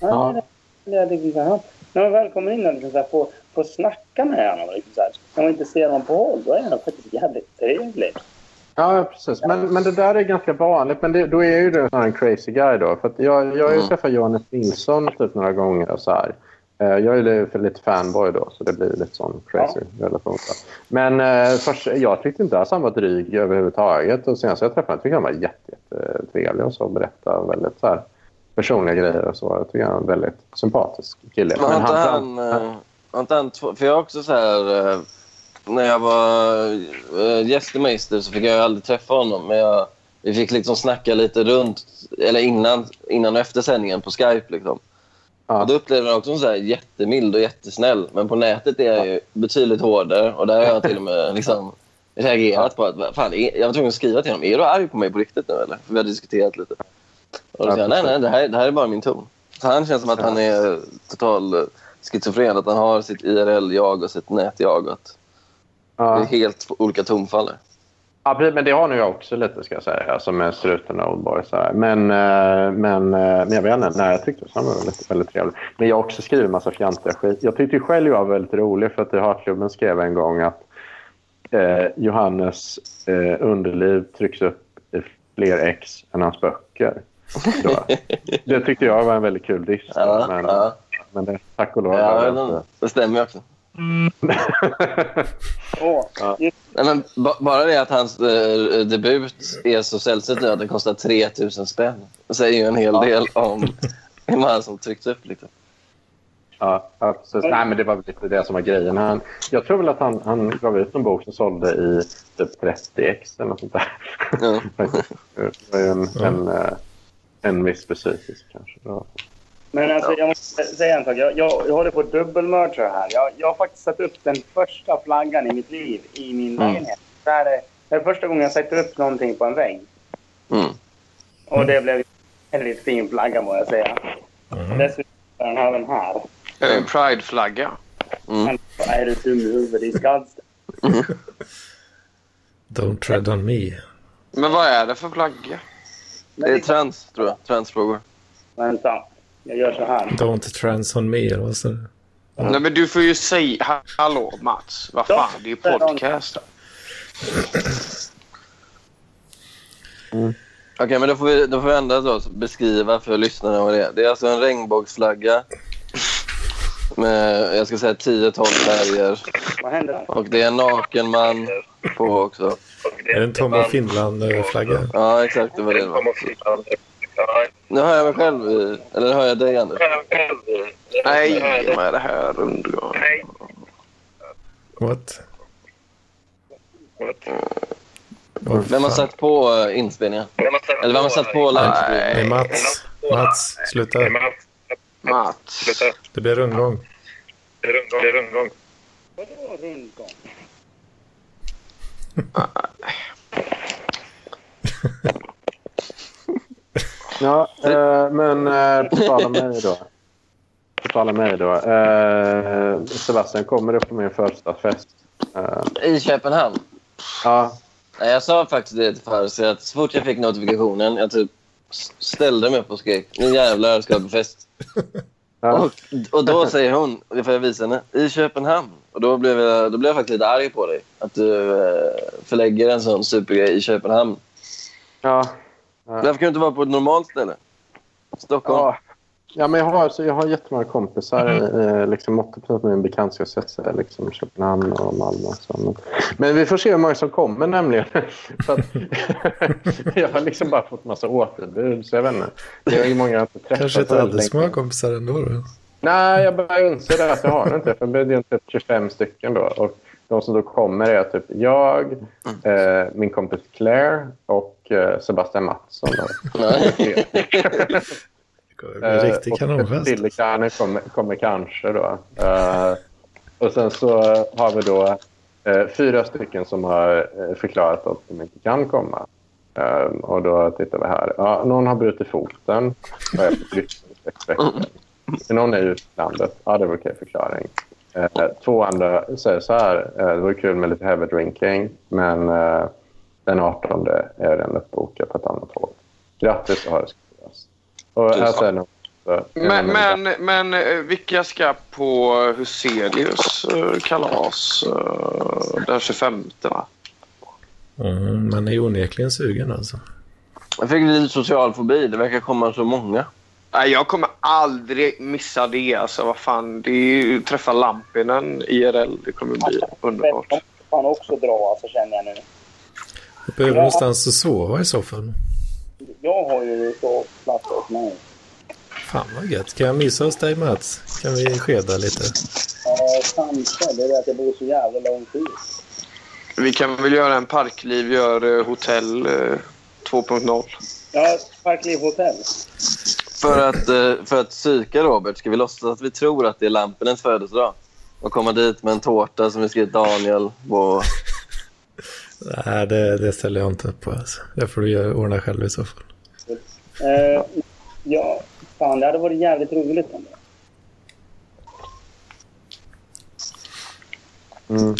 Han Ja. är rätt, liksom så här, när man väl kommer in och liksom så här, får, får snacka med honom, liksom så här, när man inte ser honom på håll, då är han faktiskt jävligt trevlig. Ja, precis. Men, men det där är ganska vanligt. Men det, då är ju du en crazy guy då. För att jag, jag har ju Mm. träffat Johannes Nilsson typ några gånger och så här. Eh, Jag är lite fanboy då, så det blir lite sån crazy relation. Då. Men eh, först, jag tyckte inte alls han var dryg överhuvudtaget. Och senast jag träffade honom tyckte jag han var jätte, jätte trevlig och så berättade väldigt så här, personliga grejer och så. Jag tycker han är en väldigt sympatisk kille. Men inte han... eh, har inte han två, för jag också så här... eh, när jag var uh, gästmeister så fick jag aldrig träffa honom. Men jag, vi fick liksom snacka lite runt, eller innan, innan och efter sändningen på Skype. Liksom. Ja. Och då upplevde jag också som jättemild och jättesnäll. Men på nätet är jag ju betydligt hårdare. Och där har jag till och med liksom reagerat på att... Fan, jag var tvungen att skriva till honom. Är du arg på mig på riktigt nu eller? För vi har diskuterat lite. Och då säger han, nej, nej, det här, det här är bara min ton. Så han känns som att han är total eh, schizofren. Att han har sitt IRL-jag och sitt nät-jag. Att Det är Ja. helt olika tonfall. Ja, precis, men det har nog jag också lite ska jag säga, alltså med struten och Oldboy. Så. Men, eh, men, eh, men jag vet inte, nej, jag tyckte det var väldigt, väldigt trevligt. Men jag har också skrivit en massa fjantiga skit. Jag tyckte själv jag var väldigt rolig för att i Hatklubben skrev en gång att eh, Johannes eh, underliv trycks upp i fler ex än hans böcker. Då. Det tyckte jag var en väldigt kul diss. Ja, men, ja. men det, tack och lov. Ja, det stämmer också. Åh, Ja. Nej, men ba- bara det att hans eh, debut är så sällsynt att det kostar 3000 spänn. Det säger ju en hel del om hur många som tryckts upp. Liksom. Ja, ja, precis. Nej, men det var lite det som var grejen. Han, jag tror väl att han, han gav ut en bok som sålde i typ 30 ex eller något sånt där. Ja. det var ju en, en, eh, en viss besvikelse kanske. Ja. Men alltså, jag måste säga en sak. Jag, jag, jag håller på att dubbelmörsa här. Jag, jag har faktiskt satt upp den första flaggan i mitt liv i min Mm. lägenhet. Det, här är, det är första gången jag sätter upp någonting på en vägg. Mm. Och det blev en väldigt fin flagga må jag säga. Mm. Dessutom är den här. Är det en prideflagga? Mm. Är du dum i huvudet? Det är skadst. Don't tread on me. Men vad är det för flagga? Det är trans, tror jag. Transfrågor. Vänta. Jag gör så här. Don't trans on me, eller vad sa du? Nej, men du får ju säga... Ha- Hallå, Mats. Vad fan, det är ju podcast. Okej, men då får, vi, då får vi ändra så beskriva för lyssnarna vad det är. Det är alltså en regnbågsflagga med, jag ska säga 10-12 färger. Vad händer? Och det är en naken man på också. Är det en Tom och Finland-flagga? Ja, exakt. Det var det det var. Nu hör jag mig själv, eller hör jag dig, Anders? Nej, vad är det här rundgång? What? Vem har satt på eh, inspelningen? Eller vem har satt på livestreamen? Nej, Mats. Mats, sluta. Mats. Det blir rundgång. Vadå rundgång? Ja, eh, men eh, på tal om mig då. På tal om mig då. Eh, Sebastian, kommer du på min födelsedagsfest? Eh, I Köpenhamn? ja, Nej, jag sa faktiskt det till Farsi att så fort jag fick notifikationen, jag typ ställde mig upp och skrek nu jävlar ska jag på fest. ja. Och, och då säger hon, det får jag visa henne, i Köpenhamn. Och då blev jag, då blev jag faktiskt lite arg på dig. Att du eh, förlägger en sån supergrej i Köpenhamn. ja. Varför kan du inte vara på ett normalt ställe? Stockholm. Ja. Ja, men jag har, så jag har jättemånga kompisar. Eh, liksom 80 av min bekantskapskrets är liksom Köpenhamn och Malmö. Så. Men, men vi får se hur många som kommer nämligen. Att, jag har liksom bara fått massa återbud. Så jag vet inte. Det är ju många jag inte träffat. Kanske inte alldeles många kompisar ändå. Då. Nej, jag börjar inse det att jag har det inte. För det är ju typ 25 stycken då. Och de som då kommer är typ jag, eh, min kompis Claire och Sebastian Mattsson. En riktig kanonfest. Dillekanen kommer, kommer kanske då. Eh, och sen så har vi då eh, fyra stycken som har eh, förklarat att de inte kan komma. Eh, och då tittar vi här. Ja, någon har brutit foten och är på. Någon är i landet. Ja, det var okej förklaring. Eh, två andra säger så här. Eh, det var kul med lite heavy drinking, men eh, den 18 är redan uppbokat på ett annat håll. Grattis och ha det. Och här säger någon så- Men, men, men eh, vilka ska på Huselius eh, kalas eh, den 25? Va? Mm, man är ju onekligen sugen alltså. Jag fick lite social fobi. Det verkar komma så många. Nej, jag kommer aldrig missa det. Alltså, vad fan, det är ju träffa Lampinen IRL. Det kommer bli underbart. De kan också dra, alltså, känner jag nu. Du behöver någonstans att sova i så fall. Jag har ju så plats åt mig. Fan vad gött. Kan jag mysa hos dig Mats? Kan vi skeda lite? Ja, kanske. Det är det att jag bor så jävla långt ut. Vi kan väl göra en Parkliv gör eh, hotell eh, 2.0. Ja, Parkliv hotell. För att, eh, för att psyka Robert ska vi låtsas att vi tror att det är Lampinens födelsedag. Och komma dit med en tårta som vi skrivit Daniel på. Nej, det, det ställer jag inte upp på. Alltså. Det får du ordna själv i så fall. Eh, ja, fan det hade varit jävligt roligt ändå. Mm.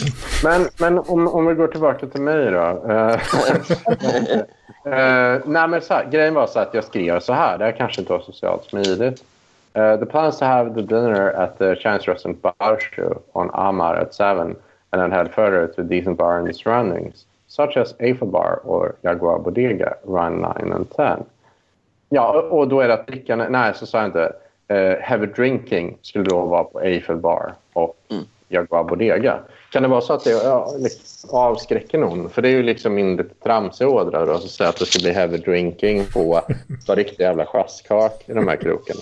Men, men om, om vi går tillbaka till mig då. Eh, nej, men så här, grejen var så att jag skrev så här. Det här kanske inte var socialt smidigt. Uh, the plan is to have the dinner at the Chinese restaurant Barshu on Amar at 7 and then head further to a decent bar in the surroundings, such as Eiffel Bar or Jaguar Bodega, run 9 and 10. Ja, och- då är det att dricka... Nej, så sa jag inte. Uh, heavy drinking skulle då vara på Eiffel Bar och Jaguar Bodega. Kan det vara så att det ja, liksom avskräcker någon? För det är ju liksom min lite tramsiga ådra då, så säga att det ska bli heavy drinking på riktig jävla sjaskak i de här krokarna.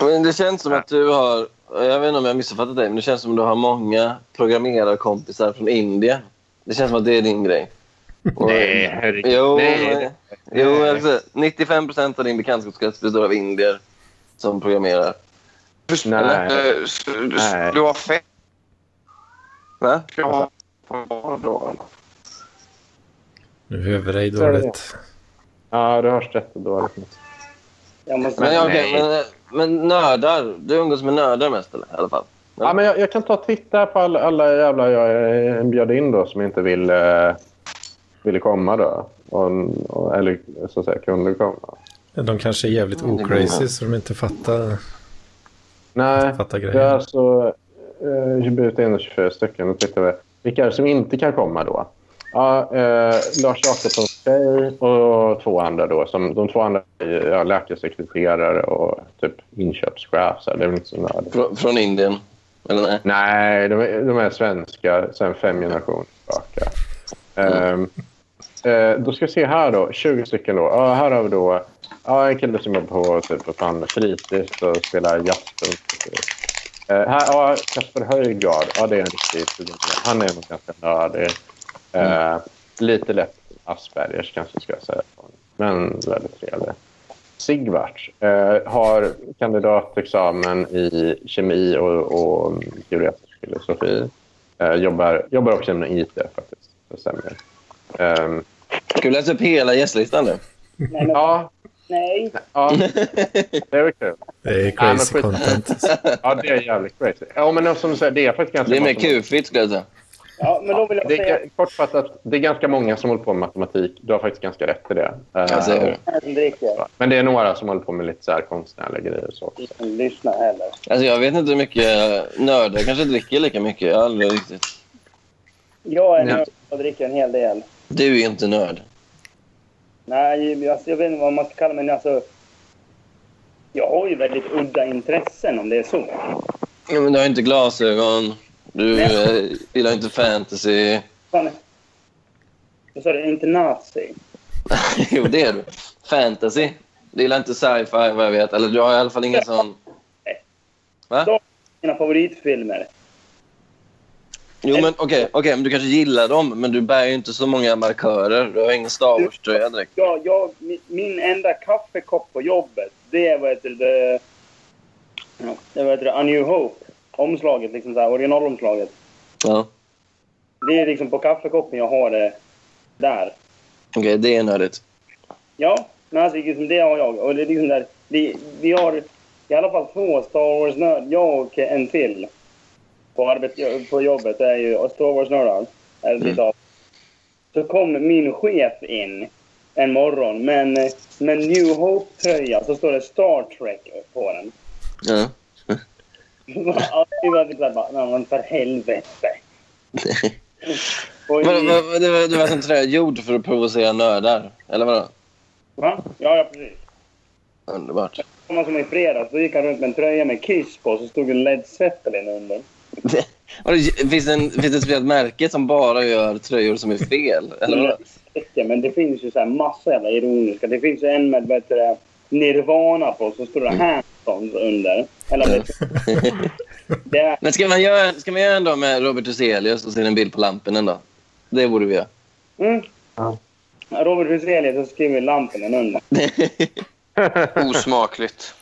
Men det känns som att du har... Jag vet inte om jag missuppfattat dig, men det känns som att du har många programmerarkompisar från Indien. Det känns som att det är din grej. Och- Nej, herregud. Jo, Nej. jo alltså, 95 procent av din bekantskapskrets består av indier som programmerar. Nej. Eh. Du har fett. Va? Då? Nu hör vi dig dåligt. Ja, du hörs jättedåligt. Jag måste... Men, okej, men, men nördar. Du umgås med nördar mest, eller? I alla fall. Ja, men jag, jag kan ta och titta på alla, alla jävla jag eh, bjöd in då som inte vill, eh, ville komma då. Och, och, eller så att säga kunde komma. De kanske är jävligt Mm, ocrazy så de inte fattar. Nej, Fattar det är grejen. alltså eh, bjudit in 24 stycken. Och tittar vi. Vilka är det som inte kan komma då? Ja, eh, Lars Jakobssons tjej och två andra då. Som, de två andra är ja, läkarsekreterare och typ inköpschef. Så här. det är inte så. Frå, från Indien. Eller nej? Nej, de är, de är svenska sedan fem generationer tillbaka. Mm. eh, då ska vi se här då. 20 stycken då. Ja, här har vi då ja, en kille som jobbar på typ, fan, fritids och spelar jazz. Uh, eh, här, ja, Kasper Höjgard. Ja, det är en riktig. Han är nog ganska nördig. Mm. Lite lätt Aspergers kanske ska jag säga. Men väldigt trevlig. Sigvart eh, har kandidatexamen i kemi och, och teoretisk filosofi. Eh, jobbar, jobbar också inom IT faktiskt. Det stämmer. Ehm, Ska vi läsa upp hela gästlistan nu? Nej, men, ja, nej. ja, det är väl kul. Det är crazy content. Ja, det är jävligt crazy. Ja, men som du säger, det är faktiskt ganska Det är mer kufigt, skulle jag säga. Ja, men då vill jag Det säga är, kortfattat, det är ganska många som håller på med matematik. Du har faktiskt ganska rätt i det. Jag jag dricker. Men det är några som håller på med lite så här konstnärliga grejer. Så. också. Lyssnar heller. Alltså, jag vet inte hur mycket nördar kanske dricker lika mycket. Jag har aldrig riktigt. Jag är nörd och dricker en hel del. Du är inte nörd. Nej, alltså, jag vet inte vad man ska kalla mig. men Alltså, jag har ju väldigt udda intressen om det är så. Ja, men du har inte glasögon. Du eh, gillar inte fantasy. Fan, vad sa du? Inte nazi? jo, det är du. Fantasy. Du gillar inte sci-fi, vad jag vet. Eller du har i alla fall ingen sån... Va? Mina favoritfilmer. Jo, men okej. okej, men du kanske gillar dem, men du bär ju inte så många markörer. Du har ingen Star Wars-tröja direkt. Jag, jag, mi- min enda kaffekopp på jobbet, det är vad heter det, ja, det är vad heter det, A New Hope. Omslaget, liksom så här, originalomslaget. Ja. Det är liksom på kaffekoppen jag har det där. Okej, det är nördigt. Ja, men alltså liksom, det har jag. Och det är liksom där, vi, vi har i alla fall två Star Wars-nörd, jag och en till. På, arbet, på jobbet, det är ju Star Wars-nördar. Av. Så kom min chef in en morgon med en med en New Hope-tröja så står det Star Trek på den. Ja. Ja, det var typ bara, "Nej, men för helvete. Och Men, men, det var, det var en tröja gjord för att provocera nördar, eller vadå? va? Ja, ja, precis. Underbart. Samma som i fredags, då gick han runt med en tröja med Kiss på så stod det Led Zeppelin under. Vadå, Finns det, en, finns det ett märke som bara gör tröjor som är fel? Eller? Räcker, Men det finns ju så här massa jävla ironiska. Det finns ju en med det, Nirvana på så står det Hansons under. Eller det är, Men ska man göra, ska man göra en dag med Robert Huselius och se en bild på lampen en dag? Det borde vi göra. mm. Ja. Robert Huselius så skriver lampen under. Osmakligt.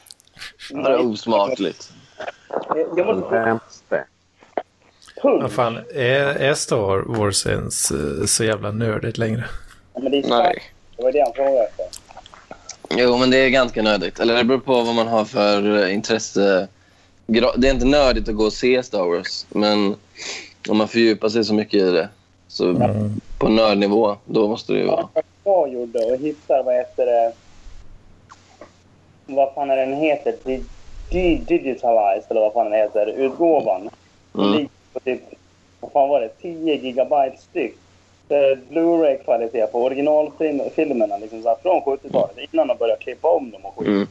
Det är osmakligt. Jag måste punkt. fan, är, är Star Wars ens eh, så jävla nördigt längre? Ja, men det är Nej. Det var det han frågade efter. Jo, men det är ganska nördigt. Eller det beror på vad man har för eh, intresse. Det är inte nördigt att gå och se Star Wars, men om man fördjupar sig så mycket i det, så Mm. på nördnivå, då måste det ju vara... Vad jag gjorde och hittar, vad heter det, vad fan är den heter? Di- Di- Digitalized, eller vad fan den heter, utgåvan. Mm. På typ, vad fan var det, 10 gigabyte styck. Är Blu-ray-kvalitet på originalfilmerna liksom så här, från 70-talet innan de började klippa om dem och skit. Mm.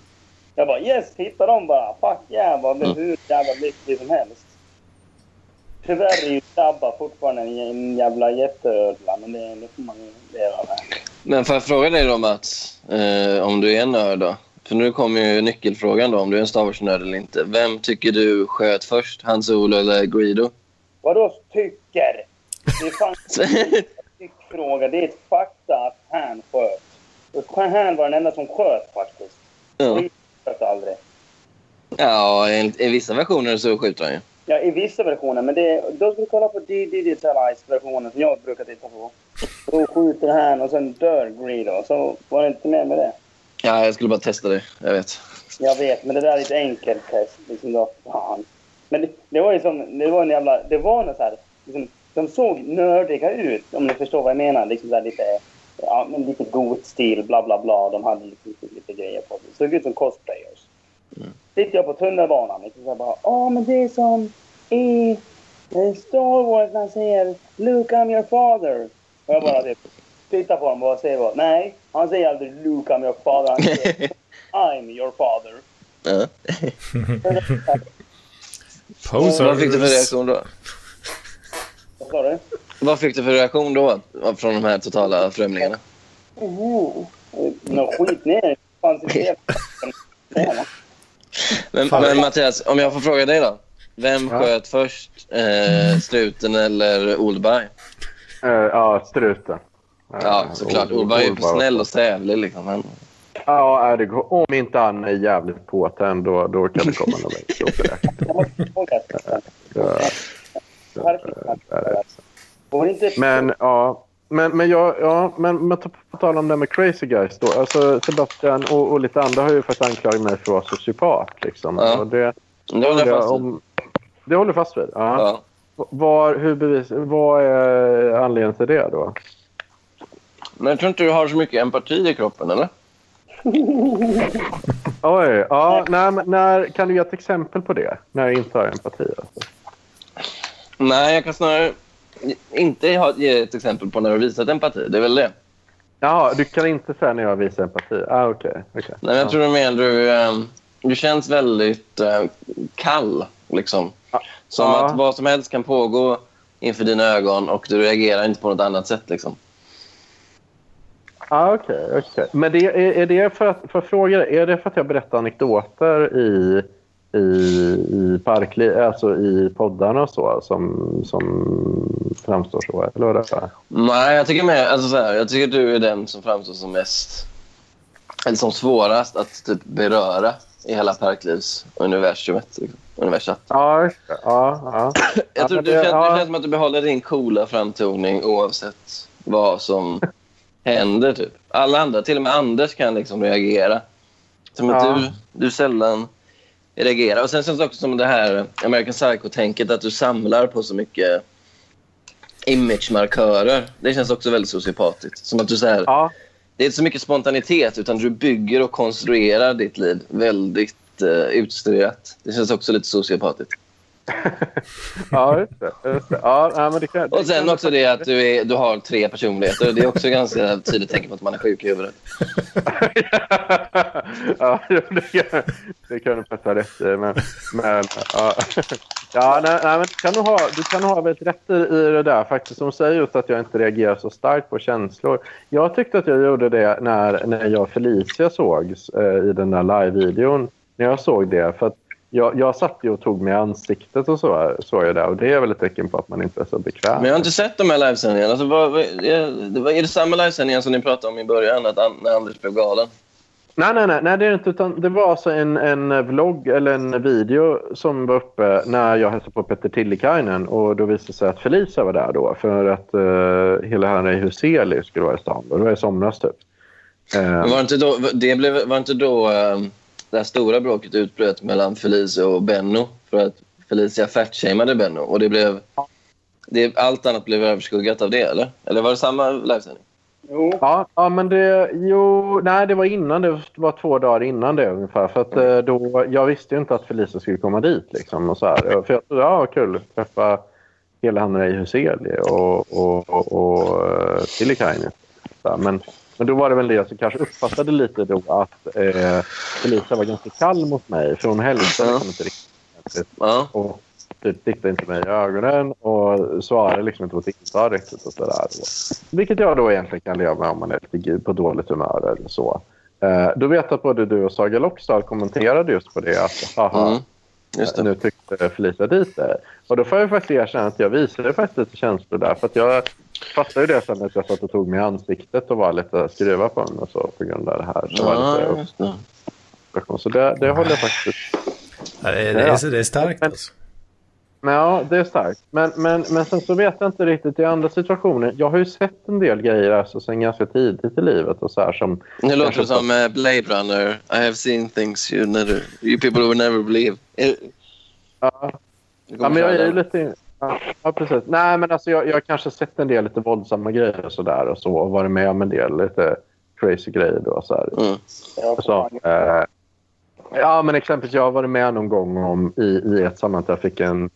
Jag bara yes, hitta dem bara. Fuck yeah, bara blev Mm. hur jävla lycklig som helst. Tyvärr är ju Dabba fortfarande en, jävla jätteödla, men det, det får man ju leva med. Men får jag fråga dig då, Mats, eh, om du är en nörd då? För nu kommer ju nyckelfrågan då, om du är en Star Wars-nörd eller inte. Vem tycker du sköt först, Han Solo eller Greedo? Vadå tycker? Det är fan tyckfråga. Det är ett fakta att han sköt. Och Han var den enda som sköt faktiskt. ja. Greedo sköt aldrig. ja, i, i vissa versioner så skjuter han ju. Ja, i vissa versioner. Men det, då ska vi kolla på digitalized-versionen som jag brukar titta på. Då skjuter han och sen dör Greedo. Så var det inte mer med det. Ja, jag skulle bara testa det. Jag vet. Jag vet, men det där är ett enkelt test. Liksom då, fan. Men det, det var ju som, det var en jävla, det var något så här, liksom, de såg nördiga ut om ni förstår vad jag menar. Liksom så här lite, ja men lite god stil, bla bla bla. De hade lite, lite, lite grejer på sig. Såg ut som cosplayers. Mm. Sitter jag på tunnelbanan liksom så här bara, åh men det är som i eh, Star Wars när han säger Luke I'm your father. Och jag bara typ tittar på honom och säger bara, nej, han säger aldrig Luke I'm your father. Han säger I'm your father. Ja. Posers. Vad fick du för reaktion då? Vad sa du? Vad fick du för reaktion då från de här totala främlingarna? Mhm. Nå skit ner fanns inte. Men, men Mattias, om jag får fråga dig då. Vem Ja. sköt först? Eh, struten eller Oldberg? Eh, ja, struten. Ja, Eh, såklart. och- Oldberg är ju snäll och sävlig. Liksom. Han, Ja, är det, går- om inte han är jävligt påtänd då, då kan det komma någon längre Men ja, men, men, jag, ja, men, men på på tal om det med crazy guys då. Alltså Sebastian och, och lite andra har ju faktiskt anklagat mig för att vara sociopat. Liksom. Ja. Och det, det håller jag fast vid. om, det håller fast vid? Ja. Ja. Var, hur bevis, vad är anledningen till det då? Men jag tror inte du har så mycket empati i kroppen, eller? Oj, ja, men när, kan du ge ett exempel på det? När jag inte har empati? Alltså? Nej, jag kan snarare inte ge ett exempel på när du visat empati. Det är väl det. Jaha, du kan inte säga när jag visar empati? Ah, okej. okej. Nej, men jag Ja. tror du menar du, eh, du känns väldigt eh, kall. Liksom. Ja. Som Ja. att vad som helst kan pågå inför dina ögon och du reagerar inte på något annat sätt. Liksom. Ah, Okej, okej. Men det, är, är det för att, för att fråga är det för att jag berättar anekdoter i, i, i, parkli, alltså i poddarna och så som, som framstår så? Eller vad det är? Nej, jag tycker, mer, alltså så här, jag tycker du är den som framstår som mest... Eller som svårast att typ beröra i hela Parklivsuniversumet. Liksom. Universat. Ja. Ja, ja. Jag tror du, känns, ja. det känns som att du behåller din coola framtoning oavsett vad som händer. Typ. Alla andra, till och med Anders, kan liksom reagera. Som att Ja. du, du sällan reagerar. Och Sen känns det också som det här American Psycho-tänket att du samlar på så mycket image-markörer. Det känns också väldigt sociopatiskt. Som att du så här, ja. Det är inte så mycket spontanitet, utan du bygger och konstruerar ditt liv väldigt uh, utstuderat. Det känns också lite sociopatiskt. ja just det. Just det. Ja, men det kan, det Och sen också det att du, är, du har tre personligheter. Det är också ganska tydligt tecken på att man är sjuk i huvudet. ja, det kan, det kan du ha rätt i. Men, men, ja. Ja, nej, nej, men du kan nog ha, du kan ha väldigt rätt i, i det där faktiskt. Som säger just att jag inte reagerar så starkt på känslor. Jag tyckte att jag gjorde det när, när jag Felicia sågs eh, i den där live-videon. När jag såg det. För att jag, jag satt ju och tog mig ansiktet och så, såg jag det. Och det är väl ett tecken på att man inte är så bekväm. Men jag har inte sett de här livesändningarna. Alltså, vad, vad, är, det, vad- är det samma livesändningar som ni pratade om i början, att när Anders blev galen? Nej, nej, nej, nej det är inte. Utan det var alltså en, en vlogg eller en video som var uppe när jag hälsade på Petter Tillikainen. Och då visade det sig att Felicia var där då. För att uh, hela i Huseli skulle vara i stan. Då. Det var i somras typ. Men var det inte då, det blev, var inte då eh, det här stora bråket utbröt mellan Felicia och Benno för att Felicia fatshameade Benno och det blev... Det, allt annat blev överskuggat av det, eller? Eller var det samma livesändning? Jo. Ja, ja, men det... Jo, nej, det var innan. Det var två dagar innan det ungefär. För att eh, då... Jag visste ju inte att Felicia skulle komma dit liksom. Och så här. För jag trodde, ja, kul. Träffa hela Hanna i Huseli och, och, och, och eh, Tillikainen. Men, men då var det väl det som kanske uppfattade lite då att eh, Felicia var ganska kall mot mig. För hon hälsade liksom inte riktigt. Ja. Och typ tittade inte mig i ögonen och svarade liksom inte på TikTok riktigt och sådär. Vilket jag då egentligen kan leva med om man är lite på dåligt humör eller så. Eh, då vet jag att både du och Saga Lockstad kommenterade just på det. Att haha, Mm. Just det. nu tyckte Felicia dit det. Och då får jag faktiskt erkänna att jag visade faktiskt lite känslor där. För att jag fattade ju det sen att jag satt och tog mig i ansiktet och var lite skruva på mig och så på grund av det här. Så, var Ja, lite just det. upp- så det, det håller jag faktiskt Ja, Det är, det är, det är starkt alltså. Men Ja, det är starkt. Men, men, men sen så vet jag inte riktigt i andra situationer. Jag har ju sett en del grejer alltså sen ganska tidigt i livet och så här som... Nu låter kanske det som eh, Blade Runner. I have seen things you, never, you people will never believe. Ja, det ja men jag är ju lite... Ja, precis. Nej, men alltså jag, jag har kanske sett en del lite våldsamma grejer och så där och så och varit med om en del lite crazy grejer då så här. Mm. Så, eh, ja, men exempelvis jag har varit med någon gång om i, i ett sammanhang där jag fick en,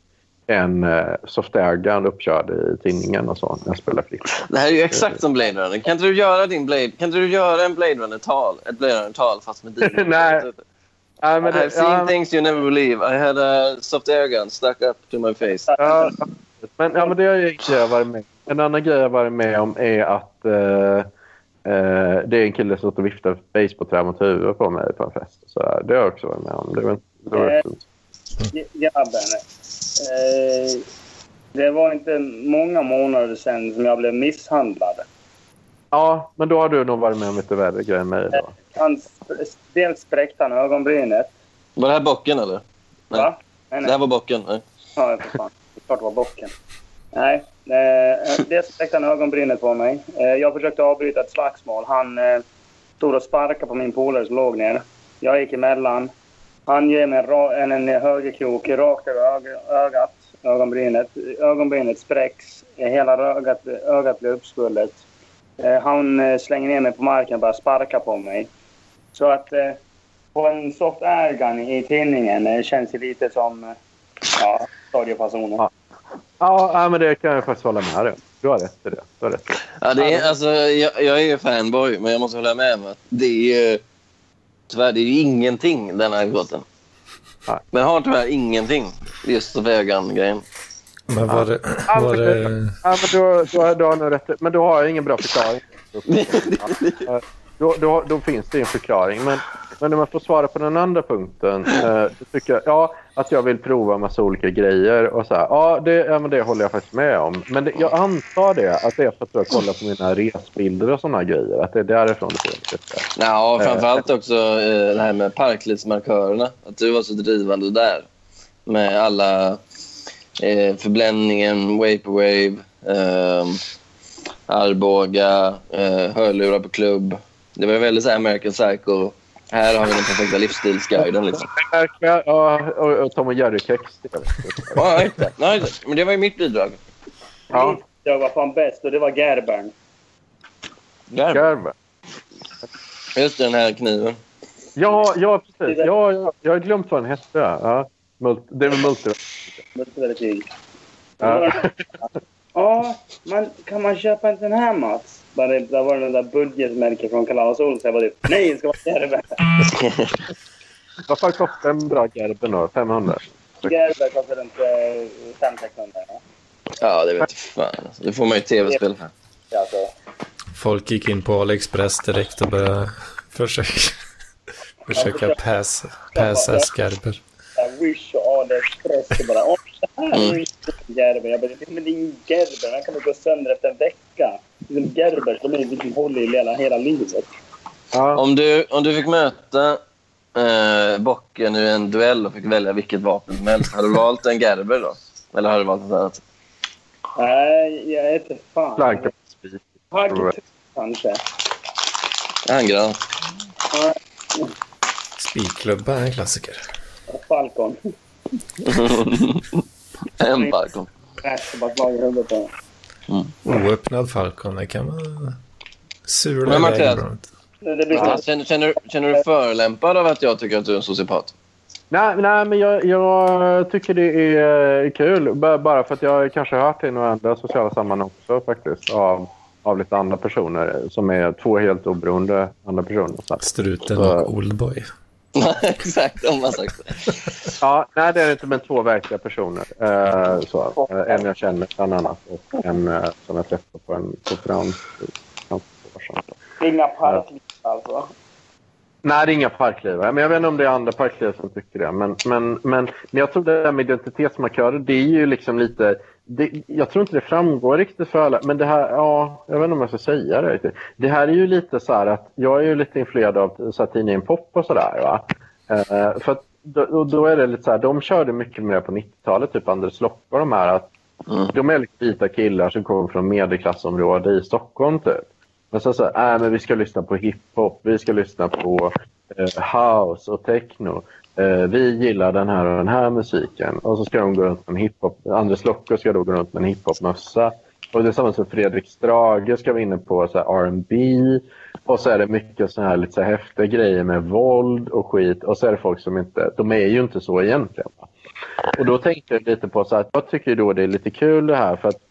en eh, soft airgun uppkörd i tidningen och så när jag spelade flickor. Det här är ju exakt som Blade Runner. Kan inte du göra din Blade... Kan inte du göra en Blade Runner-tal? Ett Blade Runner-tal fast med dino? Nej. Nej, men I've det, seen ja, things you never believe. I had a soft air gun stuck up to my face. Ja, men, ja, men det har jag inte varit med En annan grej jag varit med om är att eh, eh, det är en kille som stod och viftade ett basebollträ mot huvudet på mig på en fest. Så det har jag också varit med om. Det var, det var Eh. Grabben. Eh, det var inte många månader sedan som jag blev misshandlad. Ja, men då har du nog varit med om lite värre grejer än mig. Då. Han, sp- dels spräckte han ögonbrynet. Var det här bocken, eller? Nej. Va? Nej, Det nej. här var bocken? Nej. Ja, för fan. Det är klart det var bocken. Nej. Eh, dels spräckte han ögonbrynet på mig. Eh, jag försökte avbryta ett slagsmål. Han eh, stod och sparkade på min polare som låg ner. Jag gick emellan. Han ger mig en, en, en högerkrok rakt över ög- ögat, ögonbrynet. Ögonbrynet spräcks. Hela ögat, ögat blir uppsvullet. Eh, han eh, slänger ner mig på marken och börjar sparka på mig. Så att eh, på en soft airgun i tidningen eh, känns det lite som eh, ja, stadiofasoner. Ja. Ja, men det kan jag faktiskt hålla med dig om. Du har rätt i det. Du har rätt. det. Ja, det är, alltså, jag, jag är ju fanboy, men jag måste hålla med om att det är ju... Tyvärr, det är ju ingenting, den här båten. Nej. Men har tyvärr ingenting, just vägan-grejen. Men var det... Ja, Var men- det Ja, men du, du, har- du har nog rätt. Men du har ingen bra förklaring. Då, då, då finns det en förklaring. Men, men om jag får svara på den andra punkten. Eh, tycker jag ja, att jag vill prova en massa olika grejer. Och så här, ja, det, ja, men det håller jag faktiskt med om. Men det, jag antar det att det är för att jag kollar på mina resbilder och såna grejer. Att det är därifrån det kommer. Ja, och framförallt också eh, det här med parklivsmarkörerna. Att du var så drivande där. Med alla eh, förbländningen, Vaporwave, eh, Arboga, eh, hörlurar på klubb. Det var väldigt så här American Psycho. Här har vi den perfekta livsstilsguiden. Liksom. Ja, ja, och, och Tom och Jerry-kex. Ja, exakt. Nej, men det var ju mitt bidrag. Ja, Jag var fan bäst och det var Gerbern. Där. Gerber. Just den här kniven. Ja, ja, precis. Ja, ja, jag har glömt vad den hette. Ja. Mult, det är med multi. Multivertyg. Ja. Ja, men kan man köpa en sån här Mats? Det, där var det den där budgetmärket från Kalas Olsson. Jag bara typ, nej, det ska vara Gerber. Vad fan kostar en bra Gerber då? 500? Gerber kostar runt eh, 500-600. Ja. Ja, det vet jag fan. Det får man ju tv-spel för. Alltså, folk gick in på AliExpress direkt och började försöka, försöka pass, passa Skarber. jag Wish och AliExpress och bara, åh, det här är Mm. inte Gerber. Jag bara, men det är ingen Gerber. Den kan väl gå sönder efter en vecka. Liksom Gerber, de är liksom håller i hela, hela livet. Ja. Om du, om du fick möta eh, bocken i en duell och fick välja vilket vapen som helst, hade du valt en Gerber då? Eller hade du valt något annat? Nej, jag vet inte fan. Flanka på spik. Hagg kanske. Handgranat. Ja, Spikklubba är en klassiker. Falcon. En bara slag i huvudet på den. Oöppnad Falcon, det kan man sula Men Mattias- Ja, känner, känner, du- känner du förolämpad av att jag tycker att du är en sociopat? Nej, nej men jag, jag tycker det är kul. B- Bara för att jag kanske har hört det i några andra sociala sammanhang också faktiskt. Av, av lite andra personer som är två helt oberoende andra personer. Så. Struten och Oldboy. Exakt, om man sagt det. Ja, nej, det är det inte, men två verkliga personer. Eh, så. Eh, en jag känner bland annat och en eh, som jag träffade på en konferens för ganska år sedan. Inga parkliv alltså. Nej, det är inga parklivare. Men jag vet inte om det är andra parklivare som tycker det. Men, men, men, men jag tror det där med identitetsmarkörer, det är ju liksom lite... Det, jag tror inte det framgår riktigt för alla. Men det här, ja, jag vet inte om jag ska säga det riktigt. Det här är ju lite så här att jag är ju lite influerad av så här, tidningen Pop och sådär. Va? Eh, för att, då, då är det lite så här, de körde mycket mer på 90-talet, typ Anders Locke och de här. Att Mm. De är vita killar som kommer från medelklassområde i Stockholm typ. Men så säger äh, men vi ska lyssna på hiphop, vi ska lyssna på eh, house och techno. Eh, vi gillar den här och den här musiken. Och så ska de gå runt med en hiphop. Anders Lokko ska då gå runt med en hiphopmössa. Och det är samma som Fredrik Strage ska vara inne på så här R&B Och så är det mycket så här lite så här häftiga grejer med våld och skit. Och så är det folk som inte, de är ju inte så egentligen. Och då tänkte jag lite på så här, jag tycker då det är lite kul det här för att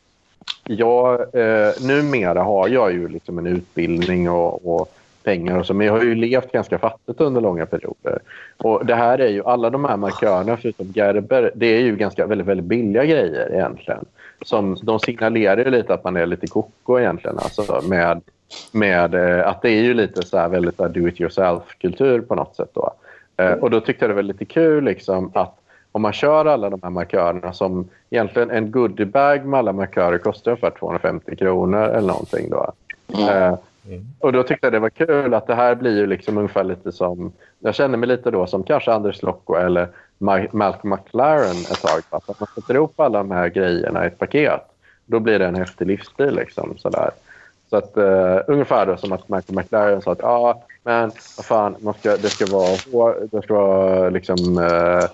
jag, eh, numera har jag ju liksom en utbildning och, och pengar och så, men jag har ju levt ganska fattigt under långa perioder. Och det här är ju, alla de här markörerna förutom Gerber, det är ju ganska väldigt, väldigt billiga grejer egentligen. Som, de signalerar ju lite att man är lite koko egentligen, alltså med, med eh, att det är ju lite så här väldigt do it yourself-kultur på något sätt då. Eh, och då tyckte jag det var lite kul liksom att om man kör alla de här markörerna som egentligen en goodiebag med alla markörer kostar ungefär 250 kronor eller någonting då. Mm. och då tyckte jag det var kul att det här blir ju liksom ungefär lite som, jag känner mig lite då som kanske Anders Locko eller Ma- Malcolm McLaren ett tag. Att man sätter ihop alla de här grejerna i ett paket. Då blir det en häftig livsstil liksom sådär. Så att uh, ungefär då som att Malcolm McLaren sa att ja, ah, men vad fan, man ska, det ska vara, det ska vara liksom uh,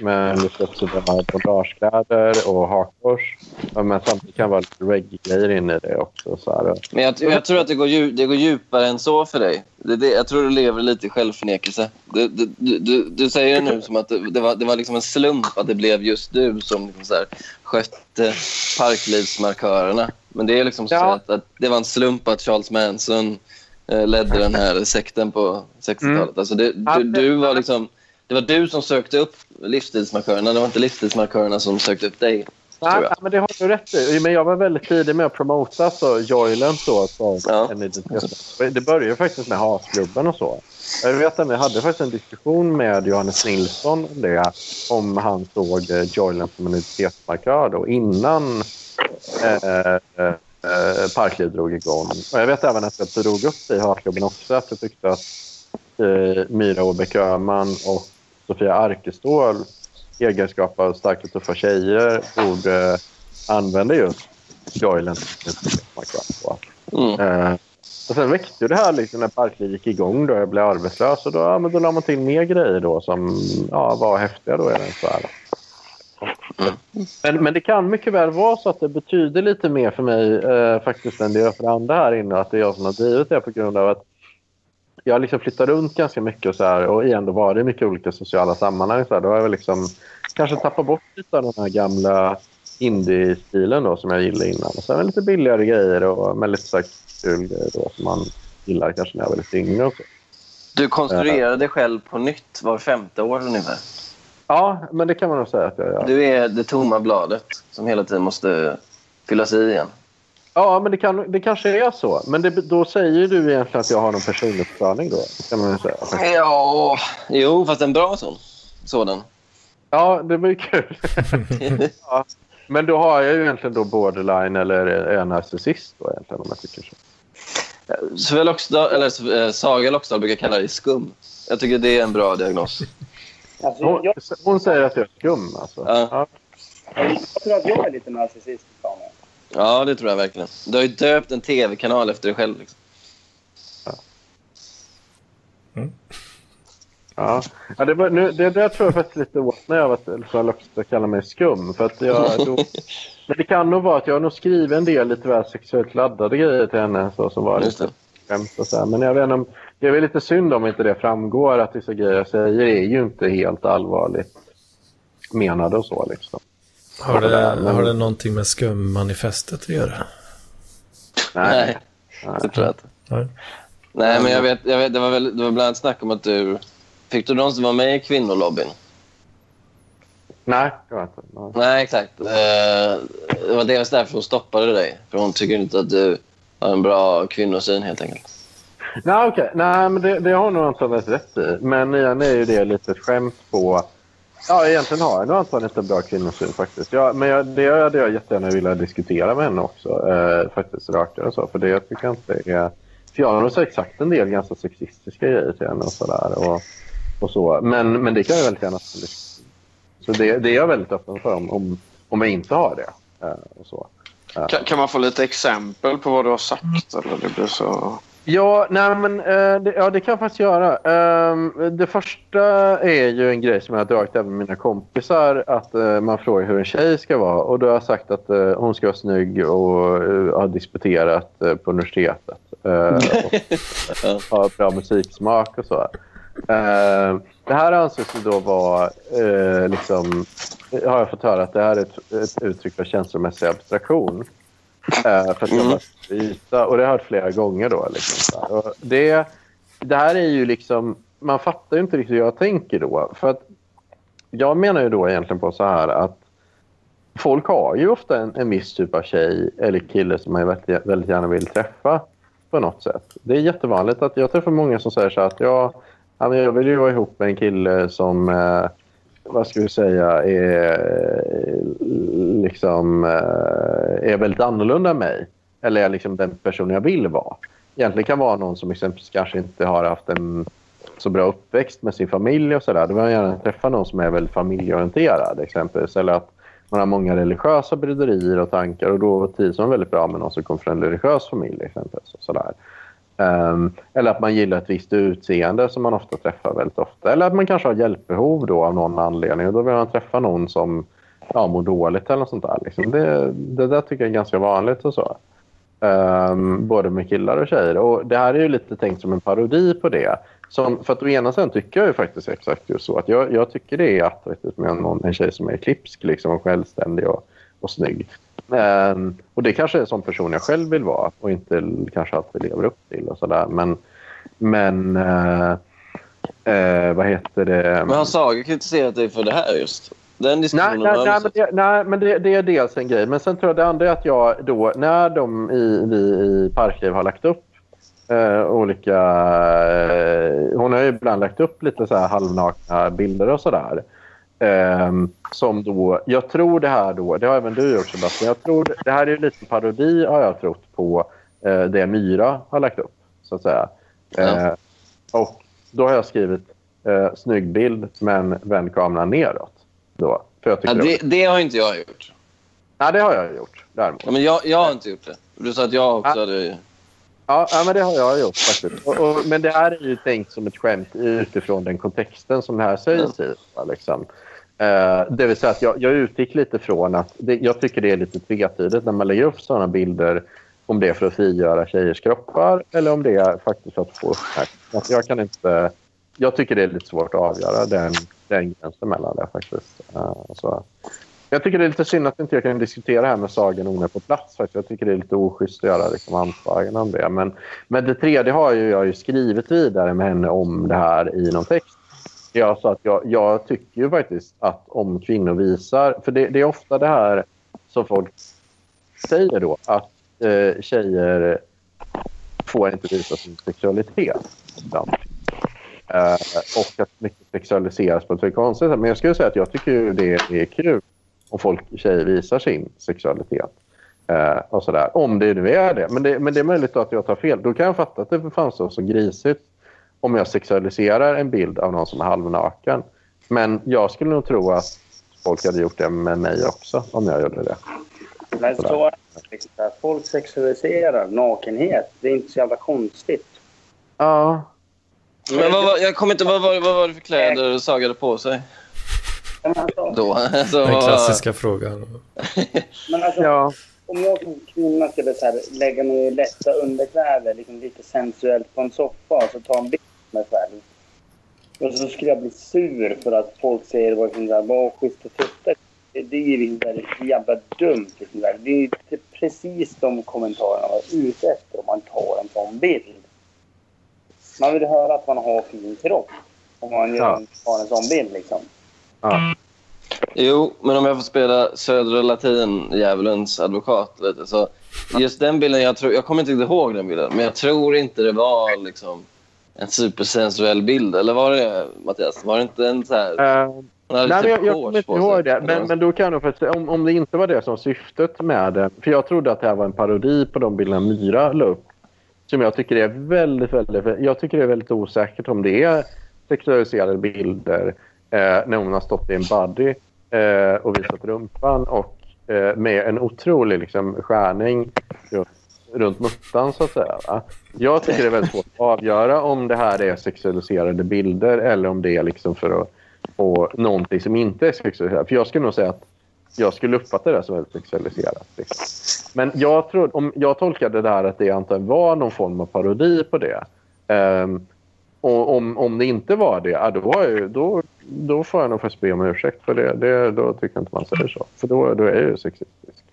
med lite sådär bondagekläder och hakkors. Men samtidigt kan det vara lite reggae-grejer inne i det också. Så här. Men jag, jag tror att det går, dju, det går djupare än så för dig. Det, det, jag tror du lever lite i självförnekelse. Du, du, du, du, säger det nu som att det, det, var, det var liksom en slump att det blev just du som liksom så här, skötte parklivsmarkörerna. Men det är liksom så Ja. att, att det var en slump att Charles Manson eh, ledde den här sekten på 60-talet. Alltså det, Ja, du, det- du var liksom, det var du som sökte upp livsstilsmarkörerna. Det var inte livsstilsmarkörerna som sökte upp dig. Nej, men det har du rätt i. Men jag var väldigt tidig med att promota så Joyland så som Ja. Det började faktiskt med hasklubben och så. Jag vet att vi hade faktiskt en diskussion med Johannes Nilsson om det. Om han såg eh, Joyland som en identitetsmarkör då innan eh, eh, eh, Parkliv drog igång. Och jag vet även att jag drog upp det i hatklubben också. Att jag tyckte att eh, Myra Åbäck Öhman och Sofia Arkestål egenskap av starka tuffa tjejer borde använda just på. Mm. Eh, och sen väckte det här liksom när Parkliv gick igång då jag blev arbetslös och då, ja, men då la man till mer grejer då som ja, var häftiga då i den sfären. Men, men det kan mycket väl vara så att det betyder lite mer för mig eh, faktiskt än det gör för andra här inne. Att det är jag som har drivit det på grund av att jag liksom flyttar runt ganska mycket och, så här, och ändå varit i mycket olika sociala sammanhang. Så här, då har jag väl liksom kanske tappat bort lite av den här gamla indie-stilen då, som jag gillade innan. Och sen lite billigare grejer och med lite så här kul grejer då, som man gillar kanske när jag var lite yngre. Du konstruerar dig själv på nytt var femte år ungefär. Ja, men det kan man nog säga att jag gör. Du är det tomma bladet som hela tiden måste fyllas i igen. Ja, men det, kan, det kanske är så. Men det, då säger du egentligen att jag har någon personlighetsstörning då. Kan man ju säga. Ja, jo, fast en bra sån. Sådan. Ja, det var ju kul. ja. Men då har jag ju egentligen då borderline eller är jag narcissist då egentligen om jag tycker så. Sofia Loxdal, eller eh, Saga Loxdal brukar kalla dig skum. Jag tycker det är en bra diagnos. Alltså, Hon, jag, hon säger att jag är skum alltså. Ja. Ja. jag tror att jag är lite mig. Ja, det tror jag verkligen. Du har ju döpt en tv-kanal efter dig själv. Liksom. Ja. Mm. Ja, ja det, var, nu, det där tror jag faktiskt lite när jag var att kallar mig skum. För att jag, då, men det kan nog vara att jag har nog skrivit en del lite väl sexuellt laddade grejer till henne så, som var lite skämt och så här. Men jag vet om, det är väl lite synd om inte det framgår att vissa grejer jag säger är ju inte helt allvarligt menade och så liksom. Har det, har det någonting med skummanifestet att göra? Nej, det tror jag inte. Nej. Nej, men jag vet, jag vet det, var väl, det var bland annat snack om att du... Fick du någonsin vara med i kvinnolobbyn? Nej, det var inte. Nej. Nej, exakt. Eh, Det var dels därför hon stoppade dig. För hon tycker inte att du har en bra kvinnosyn, helt enkelt. Nej, okej. Nej, men det, det har hon nog antagligen rätt i. Men igen är ju det lite skämt på... Ja, egentligen har jag nog antagligen inte en bra kvinnosyn faktiskt. Ja, men jag, det hade jag jättegärna velat diskutera med henne också. Eh, faktiskt rakare och så. För det tycker jag inte är... För jag har nog sagt en del ganska sexistiska grejer till henne och sådär. Och, och så. Men, men det kan jag väldigt gärna... Så det, det är jag väldigt öppen för om, om, om jag inte har det. Eh, och så. Eh. Kan, kan man få lite exempel på vad du har sagt? Eller det blir så... Ja, nej, men, eh, det, ja, det kan jag faktiskt göra. Ehm, det första är ju en grej som jag har dragit även med mina kompisar. Att eh, man frågar hur en tjej ska vara. Och då har jag sagt att eh, hon ska vara snygg och uh, ha disputerat på universitetet. Uh, och ha bra musiksmak och så. Ehm, det här anses ju då vara, liksom, har jag fått höra, att det här är ett, ett uttryck för känslomässig abstraktion. Eh, för att jag bara yta. Och det har jag hört flera gånger. Då, liksom, och det, det här är ju liksom... Man fattar ju inte riktigt hur jag tänker då. För att jag menar ju då egentligen på så här att folk har ju ofta en, en viss typ av tjej eller kille som man väldigt, väldigt gärna vill träffa på något sätt. Det är jättevanligt att jag träffar många som säger så här att jag, jag vill ju vara ihop med en kille som eh, vad ska vi säga, är, eh, liksom, eh, är väldigt annorlunda än mig. Eller är liksom den person jag vill vara. Egentligen kan vara någon som exempelvis kanske inte har haft en så bra uppväxt med sin familj och sådär. Då vill jag gärna träffa någon som är väldigt familjeorienterad exempelvis. Eller att man har många religiösa bryderier och tankar och då trivs man väldigt bra med någon som kommer från en religiös familj exempelvis. Och sådär. Um, eller att man gillar ett visst utseende som man ofta träffar väldigt ofta. Eller att man kanske har hjälpbehov då av någon anledning. Och då vill man träffa någon som ja, mår dåligt eller något sånt där. Liksom. Det, det där tycker jag är ganska vanligt och så. Um, både med killar och tjejer. Och det här är ju lite tänkt som en parodi på det. Som, för att å ena sidan tycker jag ju faktiskt exakt just så. Att jag, jag tycker det är attraktivt med någon, en tjej som är klipsk liksom, och självständig och, och snygg. Um, och det kanske är en sån person jag själv vill vara och inte kanske alltid lever upp till och sådär. Men, men uh, uh, vad heter det? Men har Saga kritiserat dig för det här just? Den diskussionen Nej, nej, nej, men, det, nej, men det, det är dels en grej. Men sen tror jag det andra är att jag då, när de i, vi i Parkliv har lagt upp eh, olika... Hon har ju ibland lagt upp lite så här halvnakna bilder och sådär. Eh, som då, jag tror det här då, det har även du gjort Sebastian, jag tror det här är lite parodi har jag trott på eh, det Myra har lagt upp så att säga. Eh, och då har jag skrivit eh, snygg bild men vänd kameran neråt. Då, för jag Ja, det, det har inte jag gjort. Nej, det har jag gjort däremot. Ja, men jag, jag har inte gjort det. Du sa att jag också Ja. hade... Ja, ja, men det har jag gjort faktiskt. Och, och, men det här är ju tänkt som ett skämt utifrån den kontexten som det här sägs i. Liksom. Eh, det vill säga att jag, jag utgick lite från att det, jag tycker det är lite tvetydigt när man lägger upp sådana bilder om det är för att frigöra tjejers kroppar eller om det är faktiskt för att få uppmärksamhet. Jag kan inte... Jag tycker det är lite svårt att avgöra den, den gränsen mellan det faktiskt. Eh, så. Jag tycker det är lite synd att inte jag kan diskutera det här med Sagan och på plats. Faktiskt. Jag tycker det är lite oschysst att göra liksom, antaganden om det. Men, men det tredje har ju jag ju skrivit vidare med henne om det här i någon text. Jag sa att jag, jag tycker ju faktiskt att om kvinnor visar... För det, det är ofta det här som folk säger då. Att eh, tjejer får inte visa sin sexualitet. ibland. Eh, och att mycket sexualiseras på ett väldigt konstigt sätt. Men jag skulle säga att jag tycker ju det är kul om folk, tjejer visar sin sexualitet. Eh, och sådär. Om det nu är det. Men, det. men det är möjligt att jag tar fel. Då kan jag fatta att det framstår så grisigt om jag sexualiserar en bild av någon som är halvnaken. Men jag skulle nog tro att folk hade gjort det med mig också om jag gjorde det. Men så är det att folk sexualiserar nakenhet. Det är inte så jävla konstigt. Ja. Men vad, var- jag kommer inte... Vad var, vad var det för kläder Saga hade på sig alltså, då? Alltså, Den vad- klassiska frågan. men alltså Ja. om jag som kvinna skulle så här, lägga mig i lätta underkläder, liksom lite sensuellt på en soffa och så ta en bild mig själv. Och så skulle jag bli sur för att folk säger vad så här, vad schyssta tuttar. Det är ju här jävla dumt. Så här. Det är typ precis de kommentarerna man är ute efter om man tar en sån bild. Man vill höra att man har fin kropp om man gör Ja. en, tar en sån bild. Liksom. Ja. Jo, men om jag får spela Södra Latin-djävulens advokat lite. Så just den bilden, jag, tror, jag kommer inte ihåg den bilden, men jag tror inte det var liksom en supersensuell bild. Eller var det Mattias? Var det inte en så här... Hade Nej, men jag, jag kommer inte ihåg det. Men, men då kan jag faktiskt, om, om det inte var det som syftet med det. För jag trodde att det här var en parodi på de bilderna Myra la upp. Som jag tycker är väldigt, väldigt, jag tycker det är väldigt osäkert om det är sexualiserade bilder eh, när hon har stått i en body eh, och visat rumpan och eh, med en otrolig liksom, skärning runt, runt muttan så att säga. Va? Jag tycker det är väldigt svårt att avgöra om det här är sexualiserade bilder eller om det är liksom för att få någonting som inte är sexualiserat. För jag skulle nog säga att jag skulle uppfatta det som väldigt sexualiserat. Liksom. Men jag, tror, om, jag tolkade det här att det antagligen var någon form av parodi på det. Um, och om, om det inte var det, ja, då, har jag, då, då får jag nog faktiskt be om ursäkt för det. det. Då tycker jag inte man säger så. För då, då är jag ju sexistisk.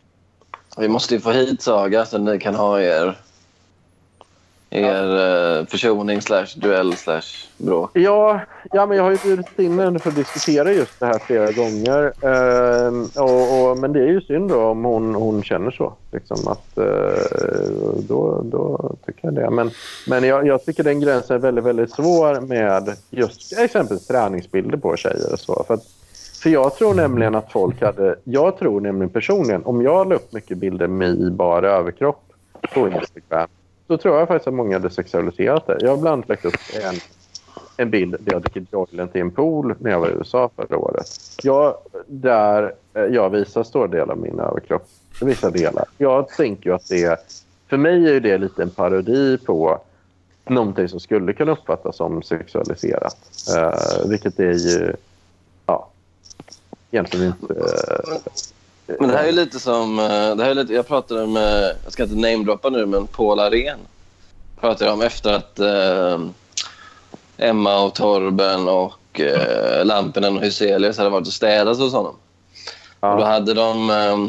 Vi måste ju få hit Saga så ni kan ha er, er eh, försoning slash duell slash bråk. Ja, ja, men jag har ju bjudit in henne för att diskutera just det här flera gånger. Ehm, och, och, men det är ju synd då om hon, hon känner så. Liksom, att, eh, då, då tycker jag det. Men, men jag, jag tycker den gränsen är väldigt, väldigt svår med just exempelvis träningsbilder på tjejer och så. För, att, för jag tror nämligen att folk hade... Jag tror nämligen personligen, om jag la upp mycket bilder med i bara överkropp på Instagram då tror jag faktiskt att många hade sexualiserat det. Jag har bland annat lagt upp en, en bild där jag dricker Joyland till en pool när jag var i USA förra året. Jag, där eh, jag visar stora delar av min överkropp. Vissa delar. Jag tänker ju att det... För mig är ju det lite en parodi på någonting som skulle kunna uppfattas som sexualiserat. Uh, vilket är ju... Egentligen inte... eh, Men det här är lite som... eh, Det här är lite, jag pratade med, jag ska inte namedroppa nu, men Paul Arén pratade jag om efter att eh, Emma och Torben och eh, Lampinen och Hyselius hade varit och städat hos honom. ja. Och då hade de... eh,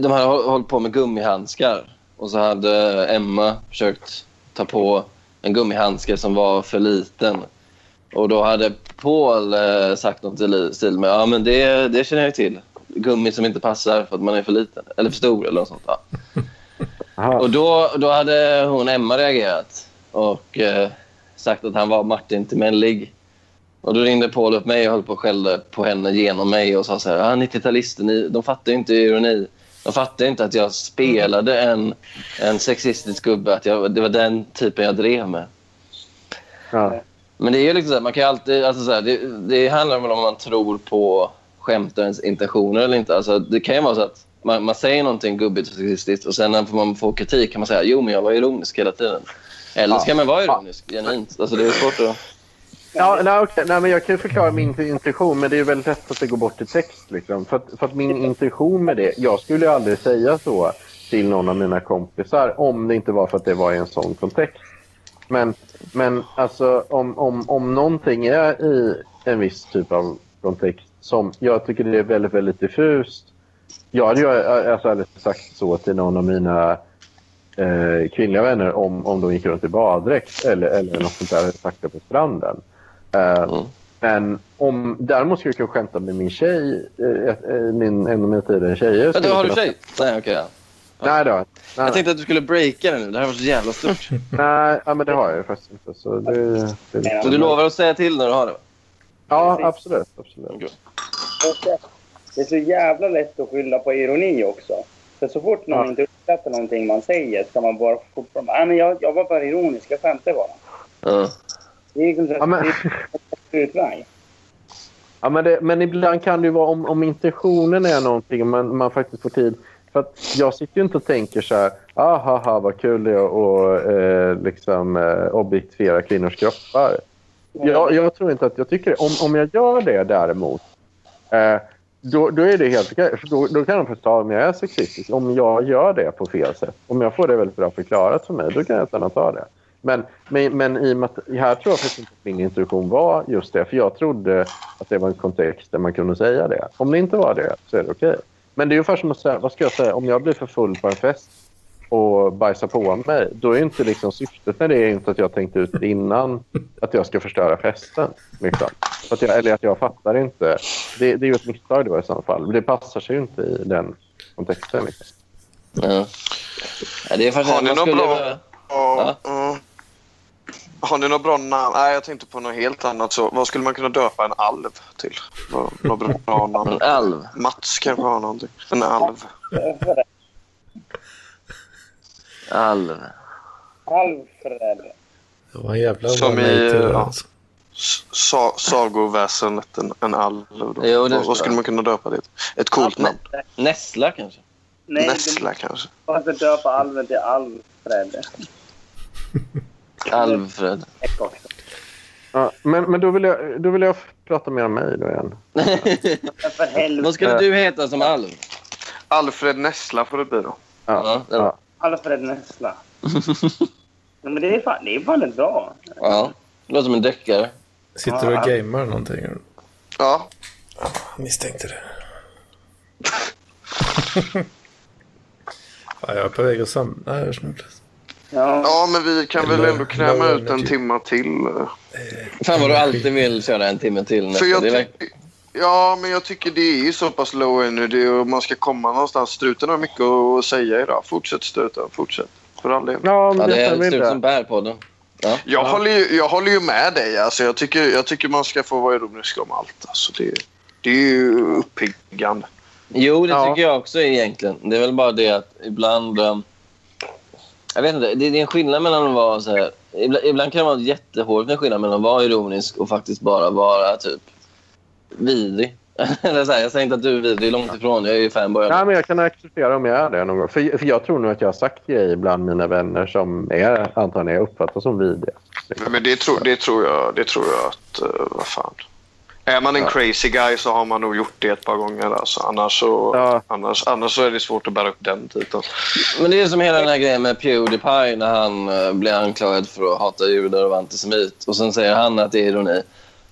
de hade håll- hållit på med gummihandskar. Och så hade Emma försökt ta på en gummihandske som var för liten. Och då hade Paul eh, sagt något i stil med ja men det, det känner jag till. Gummi som inte passar för att man är för liten. Eller för stor eller något sånt. Ja. Och då, då hade hon Emma reagerat och eh, sagt att han var Martin till mänlig. Och då ringde Paul upp mig och höll på och skällde på henne genom mig och sa så här, ah, 90-talister, ni, de fattar inte ironi. De fattar inte att jag spelade en, en sexistisk gubbe, att jag, det var den typen jag drev med. Ja. Men det är ju liksom så här, man kan alltid, alltså så här, det, det handlar väl om man tror på skämtarens intentioner eller inte. Alltså, det kan ju vara så att man, man säger någonting gubbigt och sexistiskt och sen när man får kritik kan man säga jo men jag var ironisk hela tiden. Eller så kan man vara ironisk genuint. Alltså det är svårt att... Ja, nej, okej. nej, men jag kan ju förklara min intention, men det är väldigt lätt att det går bort i text. Liksom. För, att, för att min intention med det, jag skulle ju aldrig säga så till någon av mina kompisar om det inte var för att det var i en sån kontext. Men, men alltså, om, om, om någonting är i en viss typ av kontext som jag tycker det är väldigt, väldigt diffust. Jag hade ju alltså, aldrig sagt så till någon av mina eh, kvinnliga vänner om, om de gick runt i baddräkt eller, eller något sånt där det på stranden. Eh, Mm. Men om, däremot skulle jag kunna skämta med min tjej, eh, eh, min, en av mina tidigare tjejer. Vänta, har du tjej? Nej, okej. ja. Nej, det har jag nej, Jag tänkte att du skulle breaka det nu. Det här var så jävla stort. nej, ja, men det har jag ju faktiskt inte. Så det, det, Så du lovar att säga till när du har det? Ja, absolut. absolut. Det är så jävla lätt att skylla på ironi också. För så fort någon Ja. inte uppskattar någonting man säger ska man bara fortfarande... Nej, men jag, jag var bara ironisk. Jag skämtade bara. Ja. Det är liksom så Ja, men- det är en utväg. Ja, men, det, men ibland kan det ju vara om, om intentionen är någonting och man, man faktiskt får tid. För jag sitter ju inte och tänker så här, ah, ha, ha, vad kul det är att eh, liksom, eh, objektifiera kvinnors kroppar. Jag, jag tror inte att jag tycker det. Om, om jag gör det däremot, eh, då, då är det helt Då, då kan de förstå om jag är sexistisk. Om jag gör det på fel sätt, om jag får det väldigt bra förklarat för mig, då kan jag ta det. Men, men, men i att, här tror jag faktiskt inte att min instruktion var just det. För jag trodde att det var en kontext där man kunde säga det. Om det inte var det så är det okej. Men det är ungefär som att säga, vad ska jag säga, om jag blir för full på en fest och bajsar på mig, då är inte liksom syftet med det är inte att jag tänkt ut innan att jag ska förstöra festen. Liksom. Att jag, eller att jag fattar inte. Det, det är ju ett misstag i så fall. Det passar sig ju inte i den kontexten. Liksom. Ja. Ja, det är Har ni skulle bra? behöva- Ja, ja. Har ni något bra namn? Nej, jag tänkte på något helt annat. Så, vad skulle man kunna döpa en alv till? Något bra, bra namn? En alv. Mats kanske har någonting. En alv. Alv. Alfred. Det var en jävla Som i, ja. alltså. Sa, sagoväsendet, en, en alv. Då. Jo, vad, vad skulle man kunna döpa det? Ett coolt namn? Nässla kanske? Nej, Nässla kanske? du måste döpa alven till Alfred. Alfred. Ja, men men då, vill jag, då vill jag prata mer om mig då igen. För helvete. Vad skulle du heta som alv? Alfred Nässla får det bli då. Ja, Ja. Alfred Nessla. Ja, men det är fan, det är fan bra. Ja. Det låter som en deckare. Sitter du och gamer någonting? Ja, Jag misstänkte det. ja, jag är på väg att samla här snart. Ja. ja men vi kan väl ändå kräma ut en timma till. Fan vad du alltid vill köra en timme till. För jag Det ja, men jag tycker det är så pass low energy och man ska komma någonstans. Struten har mycket att säga idag. Fortsätt struten, fortsätt. För all del. Ja, men ja, det det är som inte. bär på den. Ja. Jag, håller ju, jag håller ju med dig. Alltså, jag, tycker, jag tycker man ska få vara ironisk om allt. Alltså, det, det är ju uppiggande. Jo, det Ja. tycker jag också egentligen. Det är väl bara det att ibland... Um, jag vet inte, det, är en skillnad mellan att vara så här... Ibland, ibland kan det vara jättehårt en skillnad mellan att vara ironisk och faktiskt bara vara typ vidrig. Eller så här, jag säger inte att du är vidrig, långt ifrån. Jag är ju fanboy. dig. men jag kan acceptera om jag är det någon gång. För, för jag tror nog att jag har sagt grejer bland mina vänner som är, antagligen uppfattas som vidriga. Men det tror, det tror, jag, det tror jag att... Uh, vad fan. Är man en crazy guy så har man nog gjort det ett par gånger. Alltså. Annars, så, Ja. annars, annars så är det svårt att bära upp den titeln. Men det är som hela den här grejen med Pewdiepie när han uh, blir anklagad för att hata judar och vara antisemit. Och sen säger han att det är ironi.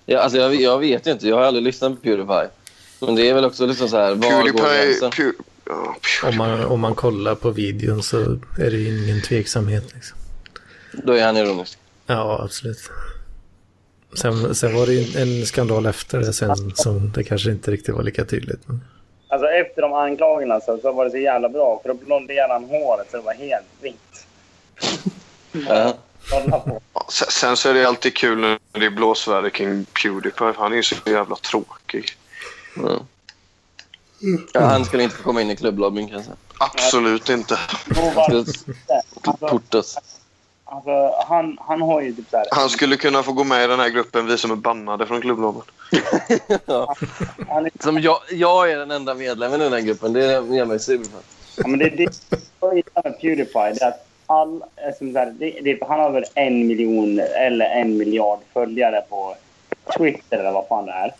Jag, alltså, jag, jag vet inte. Jag har aldrig lyssnat på Pewdiepie. Men det är väl också liksom så här, var går Pewdiepie... gränsen? Pew, ja, Pew- Om man, om man kollar på videon så är det ingen tveksamhet. Liksom. Då är han ironisk. Ja, absolut. Sen, sen var det ju en skandal efter det sen som det kanske inte riktigt var lika tydligt. Men... Alltså efter de anklagelserna så, så var det så jävla bra. För då blonderade han håret så det var helt vitt. Ja. Sen, sen så är det alltid kul när det är blåsväder kring Pewdiepie. Han är ju så jävla tråkig. Ja. Ja, han skulle inte få komma in i klubblobbyn kanske. Absolut inte. Det- Skulle portas. Alltså, han, han har ju typ så här... Han skulle kunna få gå med i den här gruppen, vi som är bannade från klubblobben. Ja. Han är, Som jag, jag är den enda medlemmen i den här gruppen. Det gör mig sur. ja, men det, det, det med Pewdiepie det är att all, eh, som så här, det, det, han har väl en miljon eller en miljard följare på Twitter eller vad fan det är.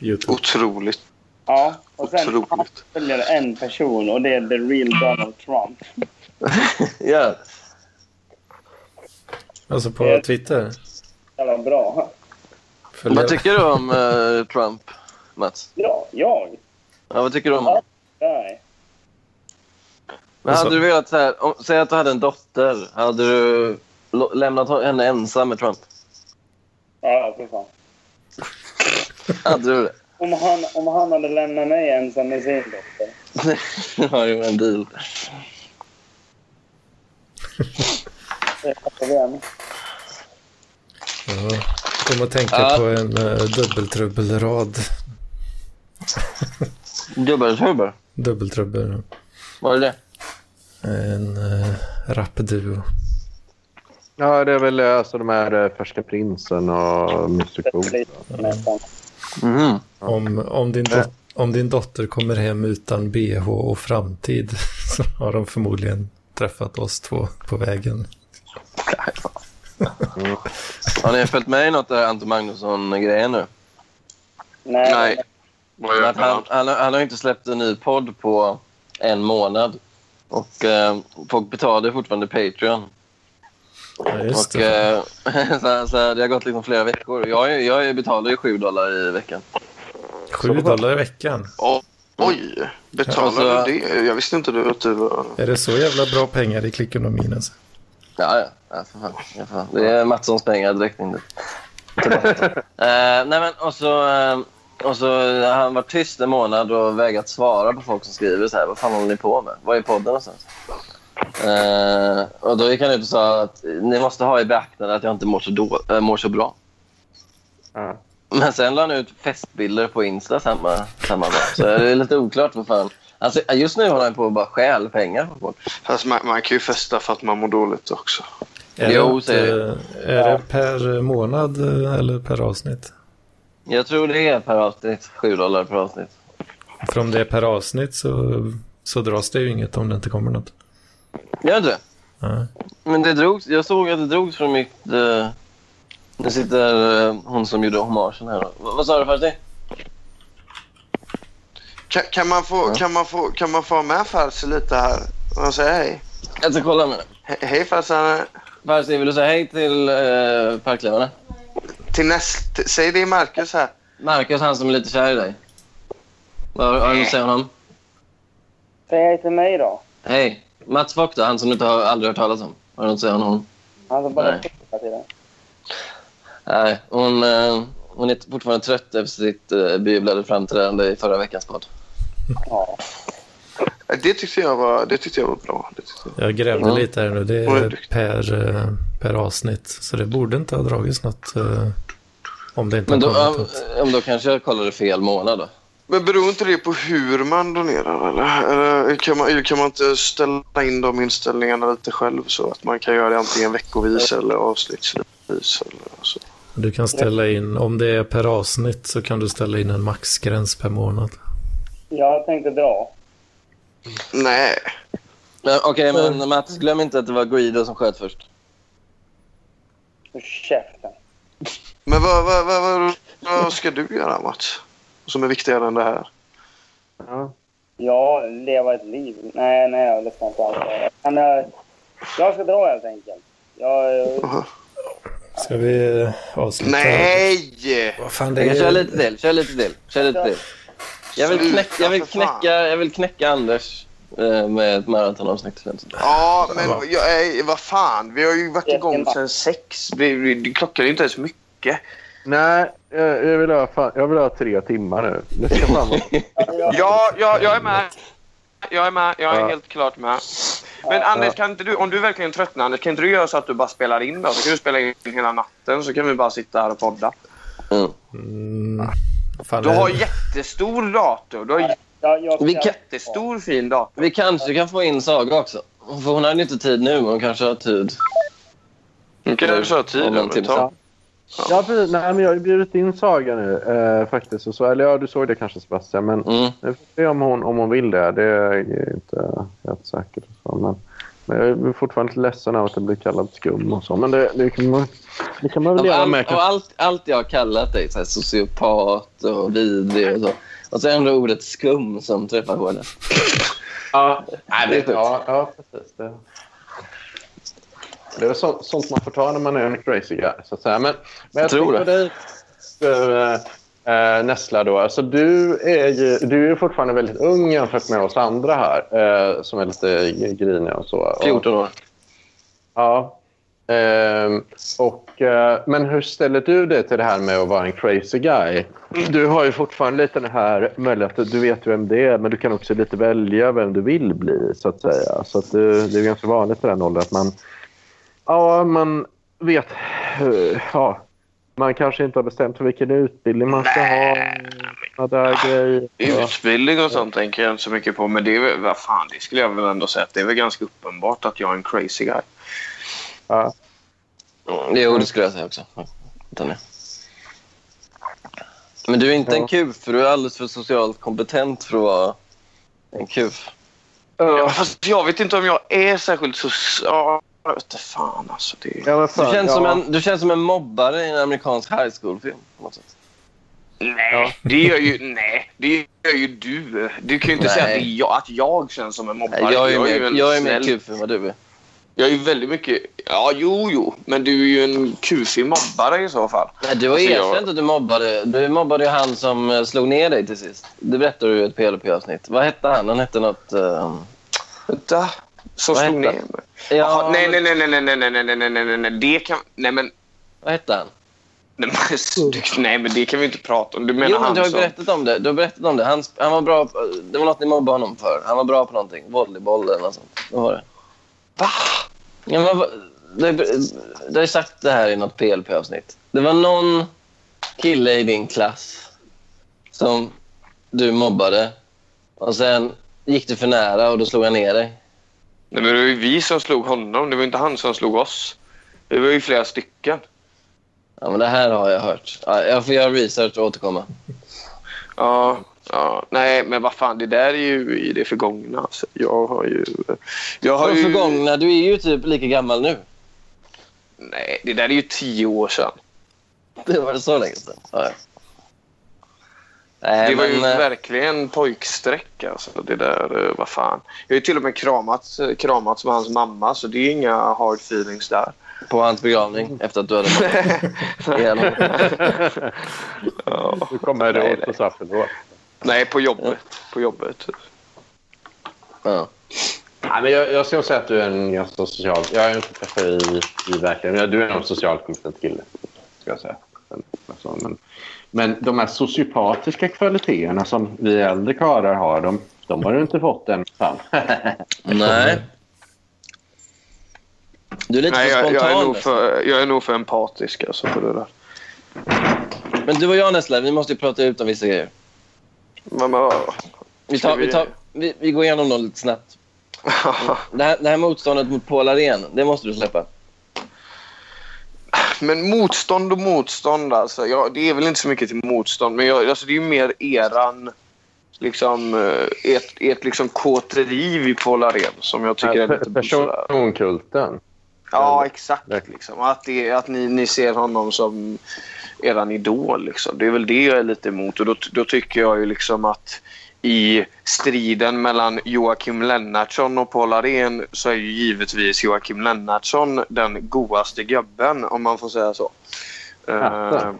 YouTube. Otroligt. Ja, och sen Otroligt. han följer en person och det är the real Donald Trump. Ja. Alltså på Twitter. Det var bra. Följer- Vad tycker du om eh, Trump, Mats? Ja, jag? Ja, vad tycker du om honom? Nej. Men hade du velat så här, om, säg att du hade en dotter. Hade du lämnat henne ensam med Trump? Ja, för fan. Hade du det? Om han, om han hade lämnat mig ensam med sin dotter. ja, det var en deal. Är problem. Ja. Kom att tänka Ja. på en uh, dubbeltrubbelrad. Dubbeltubber? Dubbeltrubbel. Var det det? En uh, rapduo. Ja, det är väl alltså de här eh, Färska Prinsen och Mr Cool. Nästan. Mhm. Om, om din dot- om din dotter kommer hem utan bh och framtid så har de förmodligen träffat oss två på vägen. Har ni följt med i något av Ante Magnusson-grejen nu? Nej. Nej. Han, han? han, han har inte släppt en ny podd på en månad. Och eh, folk betalar fortfarande Patreon. Ja, just Och, det. eh, så, så det har gått liksom flera veckor. Jag, jag betalar ju 7 dollar i veckan. Sju dollar i veckan. Åh, Oj, betalar Alltså- du det? Jag visste inte du att du var... Är det så jävla bra pengar i klickonomin alltså? Ja, ja. ja, för fan. Ja, för fan. Det är Mattssons pengar direkt in. uh, nej, men, och så, eh, och så har han varit tyst en månad och vägrat svara på folk som skriver så här. Vad fan håller ni på med? Vad är podden någonstans? Uh, och då gick han ut och sa att ni måste ha i beaktande att jag inte mår så, då, äh, mår så bra. Ja. Men sen la han ut festbilder på Insta samma, samma dag. Så det är lite oklart vad fan. Alltså, just nu håller han på att bara stjäl pengar från folk. Fast man, man kan ju festa för att man mår dåligt också. Är, Jo, det, inte- är det per månad eh, eller per avsnitt? Jag tror det är per avsnitt. 7 dollar per avsnitt. För om det är per avsnitt så, så dras det ju inget om det inte kommer något. Gör det? Ja. Men det drogs, jag såg att det drogs från mitt... Uh, nu sitter eh, hon som gjorde hommagen här. då. V- vad sa du Farsi? Kan, kan, man få, Ja. kan, man få, kan man få ha med Farsi lite här? Och säga hej? Jag ska kolla med det. He, hej Farsi. Farsi, vill du säga hej till uh, Parklevarna? Till näst... Säg det i Marcus här. Marcus, han som är lite kär i dig. Vad har du att säga honom? Säg hej till mig då. Hej. Mats Fock då, han som du inte har aldrig hört talas om. Har du något att säga om honom? Han som bara Nej. hela tiden. Nej, hon, eh, hon är fortfarande trött efter sitt uh, bejublade framträdande i förra veckans podd. Ja. Det tyckte jag var, det tyckte jag var bra. Jag. Jag grävde Ja. lite här nu. Det är per, eh, per avsnitt. Så det borde inte ha dragits något eh, om det inte Men har då, kommit ja, något. men då kanske jag kollade fel månad då. Men beror inte det på hur man donerar? Eller, eller kan, man, kan man inte ställa in de inställningarna lite själv så att man kan göra det antingen veckovis eller avsnittsvis? Eller så. Du kan ställa in, om det är per avsnitt så kan du ställa in en maxgräns per månad. Jag tänkte dra. Nej. Men, Okej, men Mats, glöm inte att det var Guido som sköt först. Och käften. Men vad, vad, vad, vad, vad ska du göra Mats? Som är viktigare än det här? Ja. Ja, leva ett liv. Nej, nej, jag lyssnar inte alls. Men jag, jag ska dra helt enkelt. Jag, Ska vi eh, avsluta? Nej! Vad fan det Jag är... köra lite till, kör lite till, kör lite till. Jag vill knäcka, jag vill knäcka, jag vill knäcka Anders eh, med ett maratonavsnitt. Ja, men jag, är- vad fan. Vi har ju varit igång sedan sex. Vi, vi, det klockar ju inte ens mycket. Nej, jag, jag, vill ha, fan, jag vill ha tre timmar nu. Det ska fan jag, Ja, ja, jag är med. Jag är med. Jag är Ja. helt klart med. Men Anders, kan inte du, om du verkligen tröttnar, Anders, kan inte du göra så att du bara spelar in då? Så kan du spela in hela natten så kan vi bara sitta här och podda. Mm. Fan, Du har jättestor dator. Du har jag, jag, Vi kan- jättestor fin dator. Vi kanske kan få in Saga också. För hon hade inte tid nu, men hon kanske har tid. Nu kan du ha tid. Om en timme. Ja, precis. Nej, men jag har bjudit in Saga nu eh, faktiskt. Och så, eller ja, du såg det kanske Sebastian. Men Mm. vi får se om hon, om hon vill det. Det är inte helt säkert. Så, men, men jag är fortfarande lite ledsen av att det blir kallad skum och så. Men det, det, kan, man, det kan man väl allt, med. och allt, allt jag har kallat dig, så här, sociopat och vidrig och så. Och så ändå ordet skum som träffar hårdast. Ja, Nej, det är ja, ja, precis. Det, det är så, sånt man får ta när man är en crazy guy. Så att säga. Men, men jag tror på dig, äh, Nessla. Då. Alltså, du, är ju, du är fortfarande väldigt ung jämfört med oss andra här eh, som är lite griniga och så. Och, 14 år. Ja. Ehm, och, eh, men hur ställer du dig till det här med att vara en crazy guy? Du har ju fortfarande lite den här möjligheten. Du vet vem det är, men du kan också lite välja vem du vill bli. så att säga. Så att det, det är ganska vanligt i den åldern att man, ja, man vet... eh, Ja, man kanske inte har bestämt för vilken utbildning man ska ha. Där grejer. Ja. Utbildning och sånt tänker jag inte så mycket på. Men det är väl, vad fan, det skulle jag väl ändå säga att det är väl ganska uppenbart att jag är en crazy guy. Ja. Mm, Jo, det skulle jag säga också. Men du är inte Ja. en kuf, för du är alldeles för socialt kompetent för att vara en kuf. Ja, fast jag vet inte om jag är särskilt så... Ja, jag vet inte fan alltså. Det... Ja, men Du fan, känns, ja. som en, du känns som en mobbare i en amerikansk high school-film. på något sätt. Nej, det gör ju, nej, det gör ju du. Du kan ju inte Nej. säga att, jag, att jag känns som en mobbare. Nej, jag är, jag är mer snäll- kuf än vad du är. Jag är ju väldigt mycket... Ja, jo, jo. Men du är ju en kufig mobbare i så fall. Nej, du har Alltså, jag- erkänt att du mobbade. Du mobbade ju han som eh, slog ner dig till sist. Det berättade du i ett PLP-avsnitt. Vad hette han? Han hette något... Uh... Vänta. Som Vad slog ner mig. Ja, Jaha, nej, nej, nej, nej, nej, nej, nej, nej, nej, nej, det kan... Nej, men... Vad hette han? Nej, men, nej, men det kan vi inte prata om. Du menar Jo, han du har som... berättat om det. Du har berättat om det. Han, han var bra på, Det var något ni mobbade honom för. Han var bra på någonting. Volleyboll eller något sånt. Vad var det? Va? Ja, men, du, du har ju sagt det här i något PLP-avsnitt. Det var någon kille i din klass som du mobbade. Och sen gick du för nära och då slog han ner dig. Nej, men det var ju vi som slog honom. Det var inte han som slog oss. Det var ju flera stycken. Ja, men det här har jag hört. Ja, jag får göra research och återkomma. Ja, ja. Nej, men vad fan. Det där är ju i det förgångna. Alltså. Jag har ju... Jag har Har ju... förgångna, du är ju typ lika gammal nu. Nej, det där är ju tio år sedan. Det var det så länge sedan. Ja, ja. Nej, Det var ju men, eh, verkligen pojksträck. Alltså. Det där, eh, vad fan. Jag har ju till och med kramats, kramats med hans mamma, så det är inga hard feelings där. på hans begravning efter att du hade. Ja. Du kommer Nej, ihåg nej. på straffet då. Nej, på jobbet. På jobbet. Ja. Nej, men jag, jag skulle säga att du är en ganska social... Jag är inte träffat i, i verkligheten. men Du är en socialt kompetent kille. Ska jag säga. Men, alltså, men, men de här sociopatiska kvaliteterna som vi äldre karlar har, de, de har du inte fått än. Fan. Nej. Du är lite Nej, för jag, spontan. jag, är nog för, jag är nog för empatisk alltså, på det där. Men du och jag Nessla, vi måste ju prata ut om vissa grejer. Men, men, Vi, tar, vi- vi, tar, vi, vi går igenom dem lite snabbt. Det här, det här motståndet mot Paul Arén, det måste du släppa. Men motstånd och motstånd. Alltså. Ja, det är väl inte så mycket till motstånd, men jag, alltså, det är ju mer eran... Liksom, eh, ert, ert liksom kåteri Paul Arén som jag tycker är lite. Personkulten. Ja, exakt. Liksom. Att, det, att ni, ni ser honom som eran idol. Liksom. Det är väl det jag är lite emot. Och då, då tycker jag ju liksom att i striden mellan Joakim Lennartsson och Paul Arén så är ju givetvis Joakim Lennartsson den godaste gubben, om man får säga så. Eh,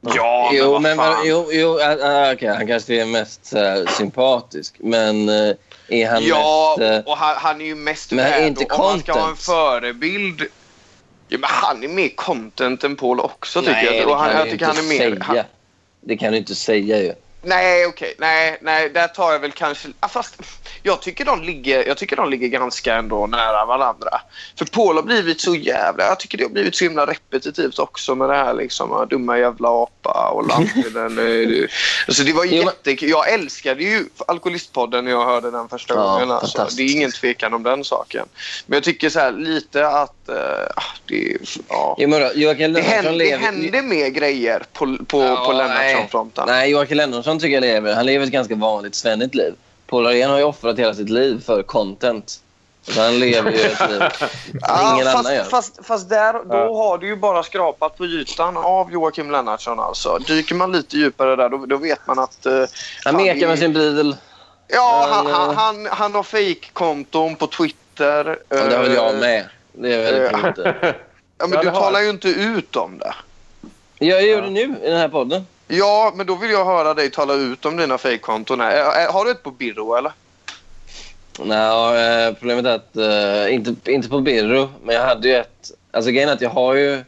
ja, jo, vad men, fan. jo, jo äh, äh, okej, han kanske är mest äh, sympatisk. Men äh, är han Ja, mest... äh, och han, han är ju mest Men värd. inte Om man ska ha en förebild... Ja, men han är mer content än Paul också, tycker nej, jag. det Och han, kan jag du tycker inte han är mer... säga. Han, Det kan du inte säga ju. Nej, okej. Nej, nej, där tar jag väl kanske... Ah, fast jag tycker, de ligger, jag tycker de ligger ganska ändå nära varandra. För Paul har blivit så jävla... Jag tycker det har blivit så himla repetitivt också med det här liksom. ah, Dumma jävla apa och Lampinen. eh, det- alltså det var jättekul. Jag älskade ju Alkoholistpodden när jag hörde den första Ja, gången. Alltså. Det är ingen tvekan om den saken. Men jag tycker så här lite att... ah, det, ja. Jo, men då, Joakim det, händer, det händer mer grejer på, på, Ja, på nej. Lennartsson-fronten. Nej, Joakim Lennartsson tycker jag lever. Han lever ett ganska vanligt svennigt liv. Paul Arén har ju offrat hela sitt liv för content. Så han lever ju ett liv Ja, ingen annan gör. fast, fast, fast där, då Ja. har du ju bara skrapat på ytan av Joakim Lennartsson. Alltså. Dyker man lite djupare där, då, då vet man att... eh, Han mekar med sin bil. Ja, Han, han, han, han, han har fejkkonton på Twitter. Ja, det har väl jag Eh, med. Det är väldigt eh. Ja, men du talar ju inte ut om det. Jag gör det nu i den här podden. Ja, men då vill jag höra dig tala ut om dina fejkkonton. Har du ett på Birro, eller? Nej, eh, problemet är att... eh, inte, inte på Birro, men jag hade ju ett... Alltså grejen är att jag har ju...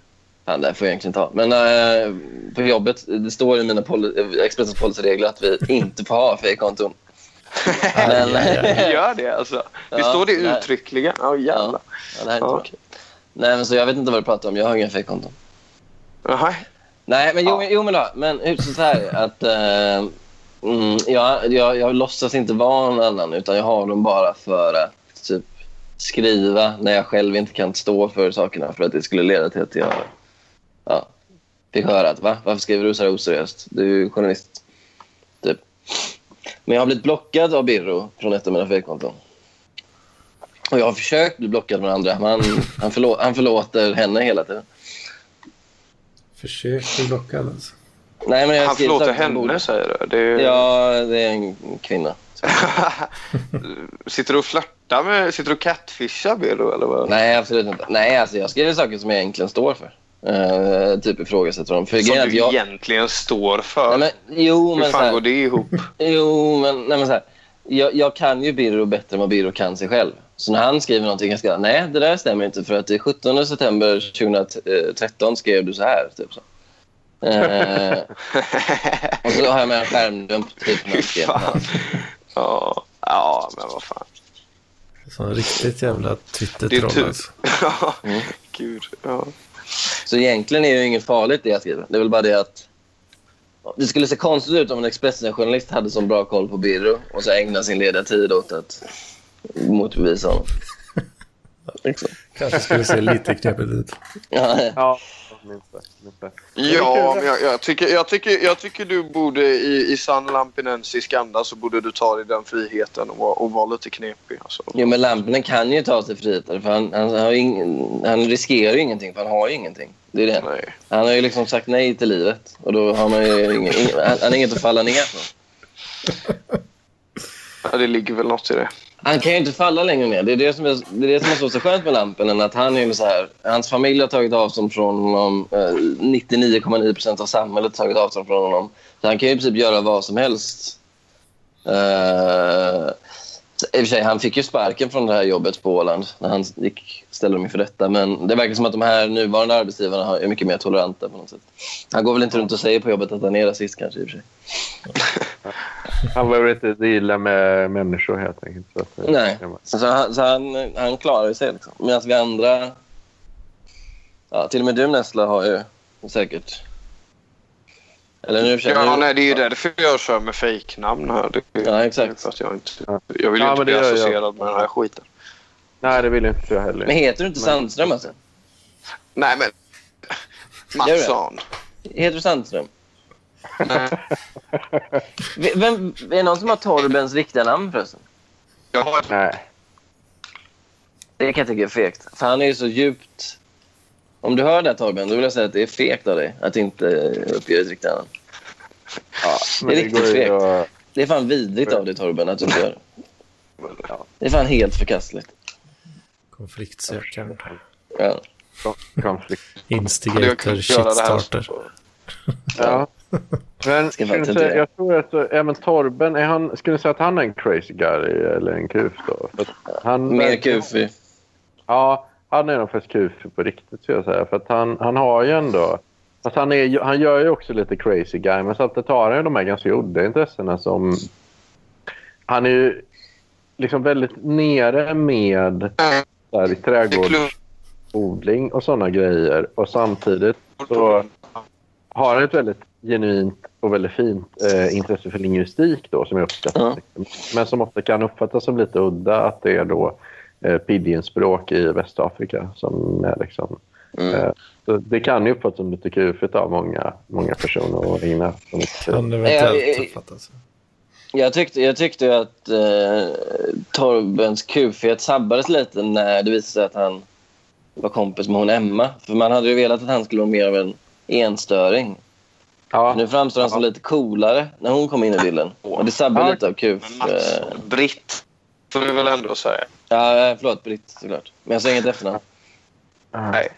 Fan, det här får jag egentligen ta. Men eh, på jobbet, det står i mina poli- Expressens policyregler att vi inte får ha fejkkonton. Men... Gör det alltså? Det Ja, står det nej. uttryckligen? Ja, jävlar. Ja, det här är inte Ja. okej. Nej, men så jag vet inte vad du pratar om. Jag har inga fejkkonton. Jaha. Nej, men jo, Ja. men- jo men då. Men så här att... Eh, mm, jag, jag, jag låtsas inte vara någon annan, utan jag har dem bara för att typ skriva när jag själv inte kan stå för sakerna för att det skulle leda till att jag... Ja, fick höra att va? Varför skriver du så här oseriöst? Du är ju journalist. Typ. Men jag har blivit blockad av Birro från ett av mina fejkkonton. Och jag har försökt bli blockad från andra, men han, han, förlå han förlåter henne hela tiden. Försök bli blockad alltså. Nej, men jag Han förlåter som borde- henne, säger du? Det är... Ja, det är en kvinna. sitter du och flörtar med... Sitter du och catfishar Birro, eller vad? Nej, absolut inte. Nej, alltså jag skriver saker som jag egentligen står för. Uh, typ ifrågasätter dem. För Som du jag... egentligen står för. Nej, men, jo, Hur men så fan här, går det ihop? Jo, men, nej, men så här. Jag, jag kan ju Birro bättre än vad Birro kan sig själv. Så när han skriver någonting, jag ska nej, det där stämmer inte. För att den 17 september 2013 skrev du så här. Typ så. Eh, och så har jag med en skärmdump. Typ. Ja, ja, men vad fan. Sån riktigt jävla Det är Twitter-troll tur. alltså. Ja, Mm. gud. Ja. Så egentligen är det ju inget farligt det jag skriver. Det är väl bara det att det skulle se konstigt ut om en Expressen-journalist hade så bra koll på Birro och så ägna sin lediga tid åt att motbevisa honom. Liksom. Kanske skulle se lite knepigt ut. Ja, Ja, men jag, jag, tycker, jag, tycker, jag tycker du borde i, i sann lampinensisk anda så borde du ta dig den friheten och, vara- och vara lite knepig. Alltså. jo, men Lampinen kan ju ta sig friheter för han, han, har ingen, han riskerar ju ingenting för han har ju ingenting. Det är det. Nej. Han har ju liksom sagt nej till livet och då har man ju ingen, ingen, han, han har inget att falla ner på. Ja, det ligger väl något i det. Han kan ju inte falla längre ner. Det är det som är, det är, det som är så, så skönt med Lampinen. Att han är så här, hans familj har tagit avstånd från honom. Eh, 99,9 procent av samhället har tagit avstånd från honom. Så han kan ju i princip göra vad som helst. Uh, i och för sig, han fick ju sparken från det här jobbet på Åland när han gick, ställde dem inför detta. Men det verkar som att de här nuvarande arbetsgivarna är mycket mer toleranta på något sätt. Han går väl inte runt och säger på jobbet att han är rasist kanske i och för sig. Han behöver inte deala med människor helt enkelt. Så att, eh, Nej, var- så han, så han, han klarar sig. Liksom. Medan vi andra... Ja, till och med du Nessla har ju säkert... Eller nu Ja, nej, det är ju därför jag kör med fejknamn här. Det, Ja, exakt. För att jag, inte, Ja. jag vill ju Ja, inte men bli gör jag. associerad med den här skiten. Nej, det vill inte jag heller. Men heter du inte Sandström alltså? Nej, men... Mattsson. Heter du Sandström? Nej, Vem, är det någon som har Torbens riktiga namn förresten? jag har. Nej. Det kan jag tycka är fegt. För han är ju så djupt... Om du hör det här Torben, då vill jag säga att det är fegt av dig att inte uppge ditt riktiga namn. Ja, Det är riktigt går ju fegt. att- Det är fan vidrigt av dig Torben att du inte gör det. Det är fan helt förkastligt. Konfliktsökaren. Ja. konflikt. Jag Instigator, det shitstarter. Ja. Men skulle du säga, det. jag tror att men Torben, är han, skulle du säga att han är en crazy guy eller en kuf då? För att han, Mer kufig. Ja, han är nog faktiskt kuf på riktigt skulle jag säga. För att han, han har ju ändå... Alltså han, är, han gör ju också lite crazy guy, men samtidigt har han ju de här ganska udda intressena som... Han är ju liksom väldigt nere med här, i trädgårdsodling och sådana grejer. Och samtidigt så har han ett väldigt genuint och väldigt fint eh, intresse för linguistik då, som jag uppskattar. Men som ofta kan uppfattas som lite udda att det är då eh, pidginspråk i Västafrika som är liksom... Mm. Eh, så det kan ju uppfattas som lite kufigt av många, många personer Jag- eventuellt jag- uppfattas. Jag tyckte, jag tyckte att eh, Torbens kufighet sabbades lite när det visade sig att han var kompis med hon Emma. För man hade ju velat att han skulle vara mer av en enstöring. Ja, Nu framstår han som lite coolare när hon kom in i bilden. Och det sabbar Ja. lite av kuf. Eh, britt, får du väl ändå säga. ja, förlåt, Britt såklart. Men jag säger inget efternamn. Nej.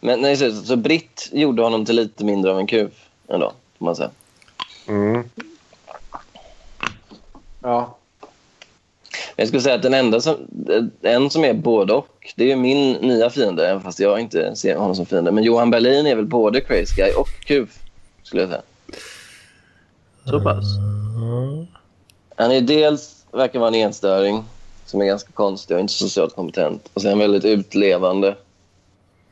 Men nej, så, så Britt gjorde honom till lite mindre av en kuf ändå, får man säga. mm. ja. Jag skulle säga att den enda som, en som är både och, det är ju min nya fiende, även fast jag inte ser honom som fiende. Men Johan Berlin är väl både crazy guy och kuf, skulle jag säga. Så pass. Mm. Han är dels, verkar vara en enstöring, som är ganska konstig och inte socialt kompetent. Och sen är han väldigt utlevande.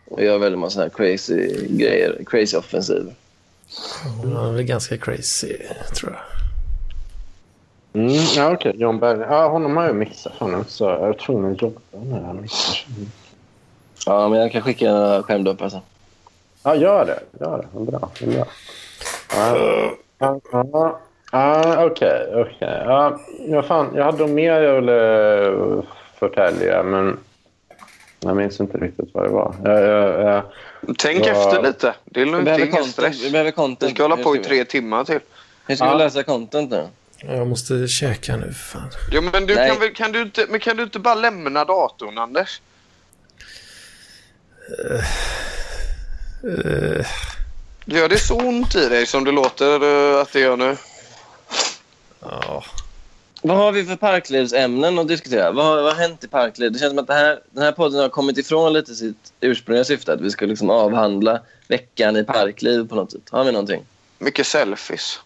Och gör väldigt massa här crazy grejer, crazy offensiver. Han är väl ganska crazy, tror jag. Mm, ja, okej. John Berg. Ja, honom har jag mixat honom. Så jag är tvungen att jobba när han mixar. Ja, men jag kan skicka en skärmdumpar sen. Ja, gör det. Gör det. Bra. bra. Ja, ja, ja, ja, Okej. Ja, ja, fan, jag hade nog mer jag ville eh, förtälja, men jag minns inte riktigt vad det var. Jag, jag, jag, Tänk Ja. efter lite. Det är behöver ingen stress. Vi behöver content. Vi ska hålla på i tre timmar till. Hur ska Ja. vi lösa content nu? Jag måste käka nu. Fan. Ja, men du Nej. kan, väl, kan, du inte, men kan du inte bara lämna datorn, Anders? Eh, Gör det så ont i dig som det låter eh, att det gör nu? Ja. Vad har vi för parklivsämnen att diskutera? Vad har, vad har hänt i parkliv? Det känns som att det här, den här podden har kommit ifrån lite sitt ursprungliga syfte. Att vi ska liksom avhandla veckan i parkliv på något sätt. Har vi någonting? Mycket selfies.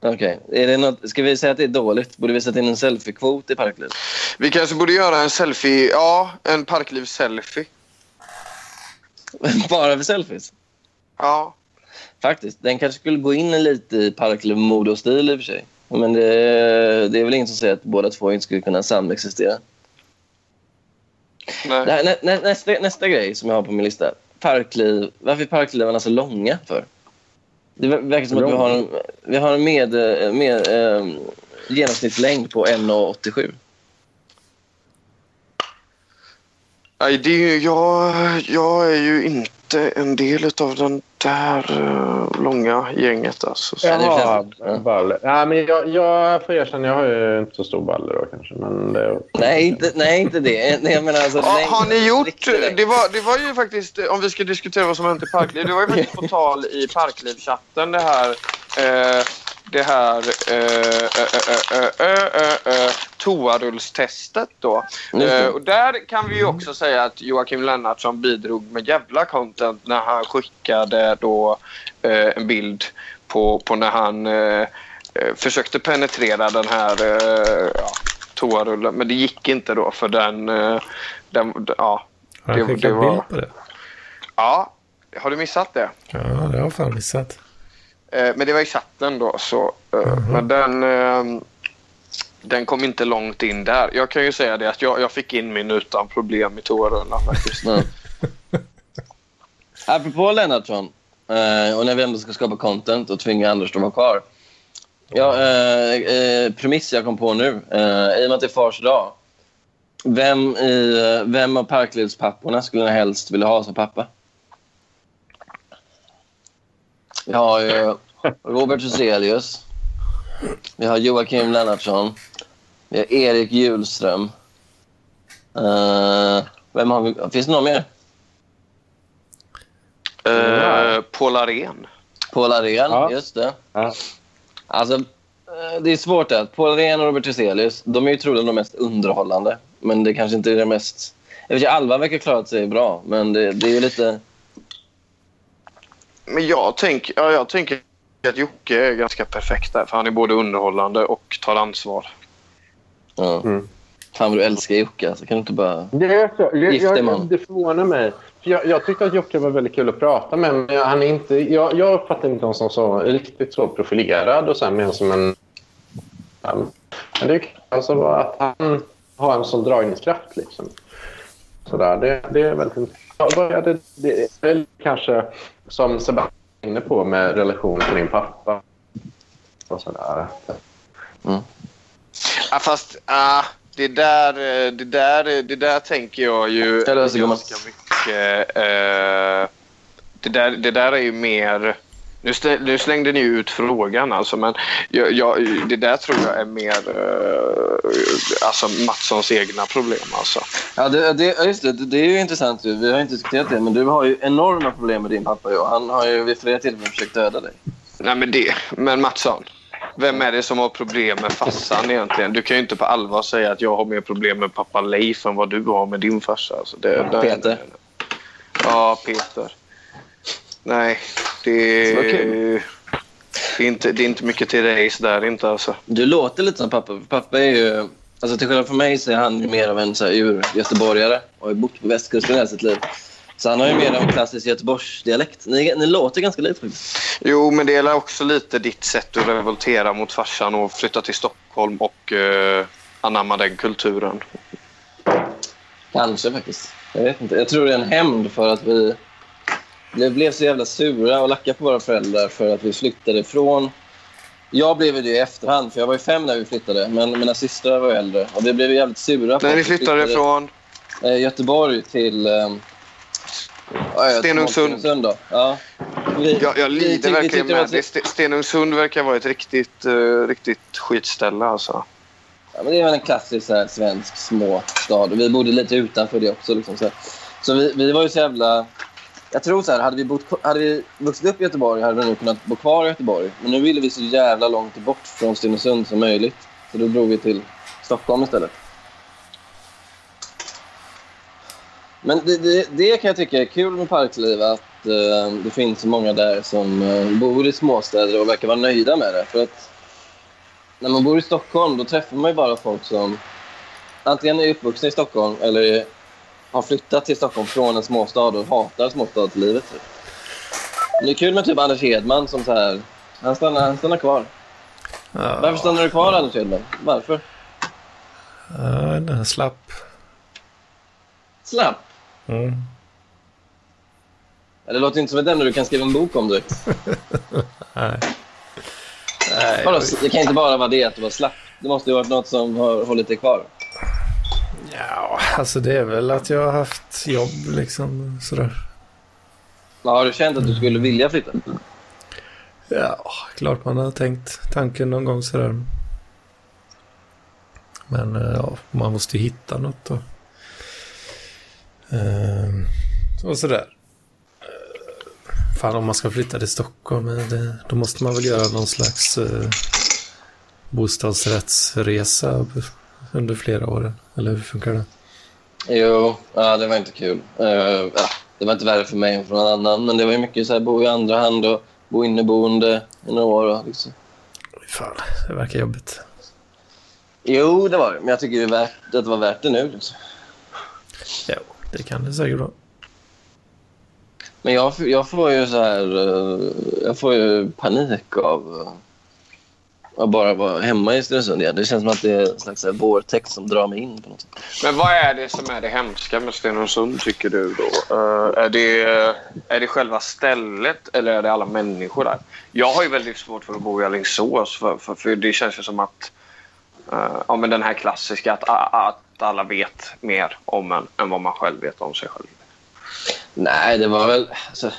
Okej. Är det något, ska vi säga att det är dåligt? Borde vi sätta in en selfiekvot i parkliv? Vi kanske borde göra en selfie, ja, en parklivs-selfie. Bara för selfies? Ja, Faktiskt. Den kanske skulle gå in lite i parkliv mode och stil i och för sig. Men det, det är väl ingen som säger att båda två inte skulle kunna samexistera. nej. Här, nä, nä, nästa, nästa grej som jag har på min lista. Parkliv. Varför är parkliven så långa för? Det ver- verkar som att vi har en, vi har en med, eh, med, eh, genomsnittslängd på 1,87. Nej, det är ju, jag, jag är ju inte en del av den där eh, långa gänget. Alltså. Så. Ja, det Jaha, känns- ja. baller. Ja, men jag, jag får erkänna, jag har ju inte så stor baller då kanske. Men det, Nej, inte, nej, inte det. Nej, Jag menar alltså, Ja, längd- har ni gjort... Det var, det var ju faktiskt, om vi ska diskutera vad som hänt i Parkliv, det var ju faktiskt på tal i Parkliv-chatten det här... Eh, det här eh, eh, eh, eh, toarullstestet då. Eh, och där kan vi ju också säga att Joakim Lennartsson bidrog med jävla content när han skickade då en bild på, på när han försökte penetrera den här ja, toarullen. Men det gick inte då för den... Den ja, Har Det- jag skickat det var- bild på det? ja, har du missat det? Ja, det har jag fan missat. Eh, men det var i chatten då. Så, eh, Men den, eh, den kom inte långt in där. Jag kan ju säga det att jag, jag fick in min utan problem i toarullen faktiskt. Ja. Apropå Lennartsson eh, och när vi ändå ska skapa content och tvinga Anders att vara kvar. Ja, eh, eh, premiss jag kom på nu, eh, i och med att det är fars dag. Vem, i, vem av parklivspapporna skulle ni helst vilja ha som pappa? Vi har ju Robert Huselius. Vi har Joakim Lennartsson. Vi har Erik Hjulström. Eh, vem har vi? Finns det någon mer? Eh, Paul Arén. Paul Arén, Ja. just det. ja. Alltså, eh, det är svårt. Att Paul Arén och Robert Hyselius, de är ju troligen de mest underhållande. Men det kanske inte är det mest... Jag vet inte, Alva verkar klarat sig bra, men det, det är ju lite... Men jag, tänk, ja, jag tänker att Jocke är ganska perfekt där. För han är både underhållande och tar ansvar. Ja. Mm. Fan vad du älskar Jocke. Alltså, kan du inte bara... Det, är så. Jag, Gifte jag, man. det förvånar mig. För Jag, jag tyckte att Jocke var väldigt kul att prata med. Men han är inte, jag, jag uppfattar inte honom som så, riktigt så profilerad och så här, mer som en... Um, men det är alltså att han har en sån dragningskraft. Liksom. Så där, det, det är väldigt intressant. Det, det är väl kanske som Sebastian är inne på med relationen till din pappa. Och så där. Ja, fast ah, det, där, eh, det, där, det där tänker jag ju ganska mycket. Eh, det, där, det där är ju mer... Nu, nu slängde ni ut frågan, alltså, men jag, jag, det där tror jag är mer eh, alltså Mattssons egna problem. Alltså. Ja, det, det, just det, det, är ju intressant. Vi har inte diskuterat det, men du har ju enorma problem med din pappa. Ju. Han har ju vid flera tillfällen försökt döda dig. Nej, men, det, men Mattsson, vem är det som har problem med farsan egentligen? Du kan ju inte på allvar säga att jag har mer problem med pappa Leif än vad du har med din farsa. Alltså, det, det, Peter. Ja, Peter. Nej, det, det, är inte, det är inte mycket till race där inte alltså. Du låter lite som pappa. Pappa är ju... Alltså till skillnad från mig så är han ju mer av en så här, ur-göteborgare och har bott på västkusten hela sitt liv. Så han har ju mer av en klassisk Göteborgsdialekt. Ni, ni låter ganska lite faktiskt. Jo, men det är också lite ditt sätt att revoltera mot farsan och flytta till Stockholm och uh, anamma den kulturen. Kanske faktiskt. Jag vet inte. Jag tror det är en hämnd för att vi... vi blev så jävla sura och lackade på våra föräldrar för att vi flyttade ifrån... Jag blev det i efterhand, för jag var ju fem när vi flyttade, men mina systrar var äldre. Och vi blev jävligt sura. När ni vi flyttade från... eh, Göteborg till... Eh, ja, Stenungsund. Ja. Vi, Jag, jag vi lider vi verkligen var med det. St- Stenungsund verkar vara ett riktigt, uh, riktigt skitställe alltså. Ja, men det är väl en klassisk så här, svensk småstad. Vi bodde lite utanför det också. Liksom, så så vi, vi var ju så jävla... Jag tror så här, hade vi, bott, hade vi vuxit upp i Göteborg hade vi nog kunnat bo kvar i Göteborg. Men nu ville vi så jävla långt bort från Stenungsund som möjligt. Så då drog vi till Stockholm istället. Men det, det, det kan jag tycka är kul med Parkliv, att eh, det finns så många där som eh, bor i småstäder och verkar vara nöjda med det. För att när man bor i Stockholm då träffar man ju bara folk som antingen är uppvuxna i Stockholm eller är- har flyttat till Stockholm från en småstad och hatar småstadslivet. Typ. Men Det är kul med typ Anders Hedman som så här, han stannar, han stannar kvar. Varför Ja, stannar du kvar Anders Hedman? Varför? ja, den slapp. Slapp. Mm. Det låter inte som ett ämne du kan skriva en bok om direkt. Nej. Nej, Vadå, Det kan inte bara vara det att du var slapp. Det måste ju ha varit något som har hållit dig kvar. Ja, alltså det är väl att jag har haft jobb liksom sådär. Men Har du känt att du skulle vilja flytta? Ja, klart man har tänkt tanken någon gång sådär. Men eh, ja, man måste ju hitta något då. Ehm, och sådär. Eh, Fan om man ska flytta till Stockholm, det, då måste man väl göra någon slags eh, bostadsrättsresa under flera år. Eller hur funkar det? Jo, ja, det var inte kul. Eh, ja, det var inte värre för mig än för någon annan, men det var ju mycket så här, bo i andra hand och bo inneboende i några år. och Liksom. Fan, det verkar jobbigt. Jo, det var det, men jag tycker det, är värt, att det var värt det nu. Liksom. Jo, det kan det säkert vara. Men jag, jag får ju så här... eh, Jag får ju panik av eh, att bara vara hemma i Stenungsund igen. Det känns som att det är en slags här vortex som drar mig in på något sätt. Men vad är det som är det hemska med Stenungsund tycker du då? Eh, är, det, är det själva stället eller är det alla människor där? Jag har ju väldigt svårt för att bo i Alingsås för, för, för det känns ju som att eh, ja, men den här klassiska att, att alla vet mer om en än vad man själv vet om sig själv. Nej, det var väl... Alltså,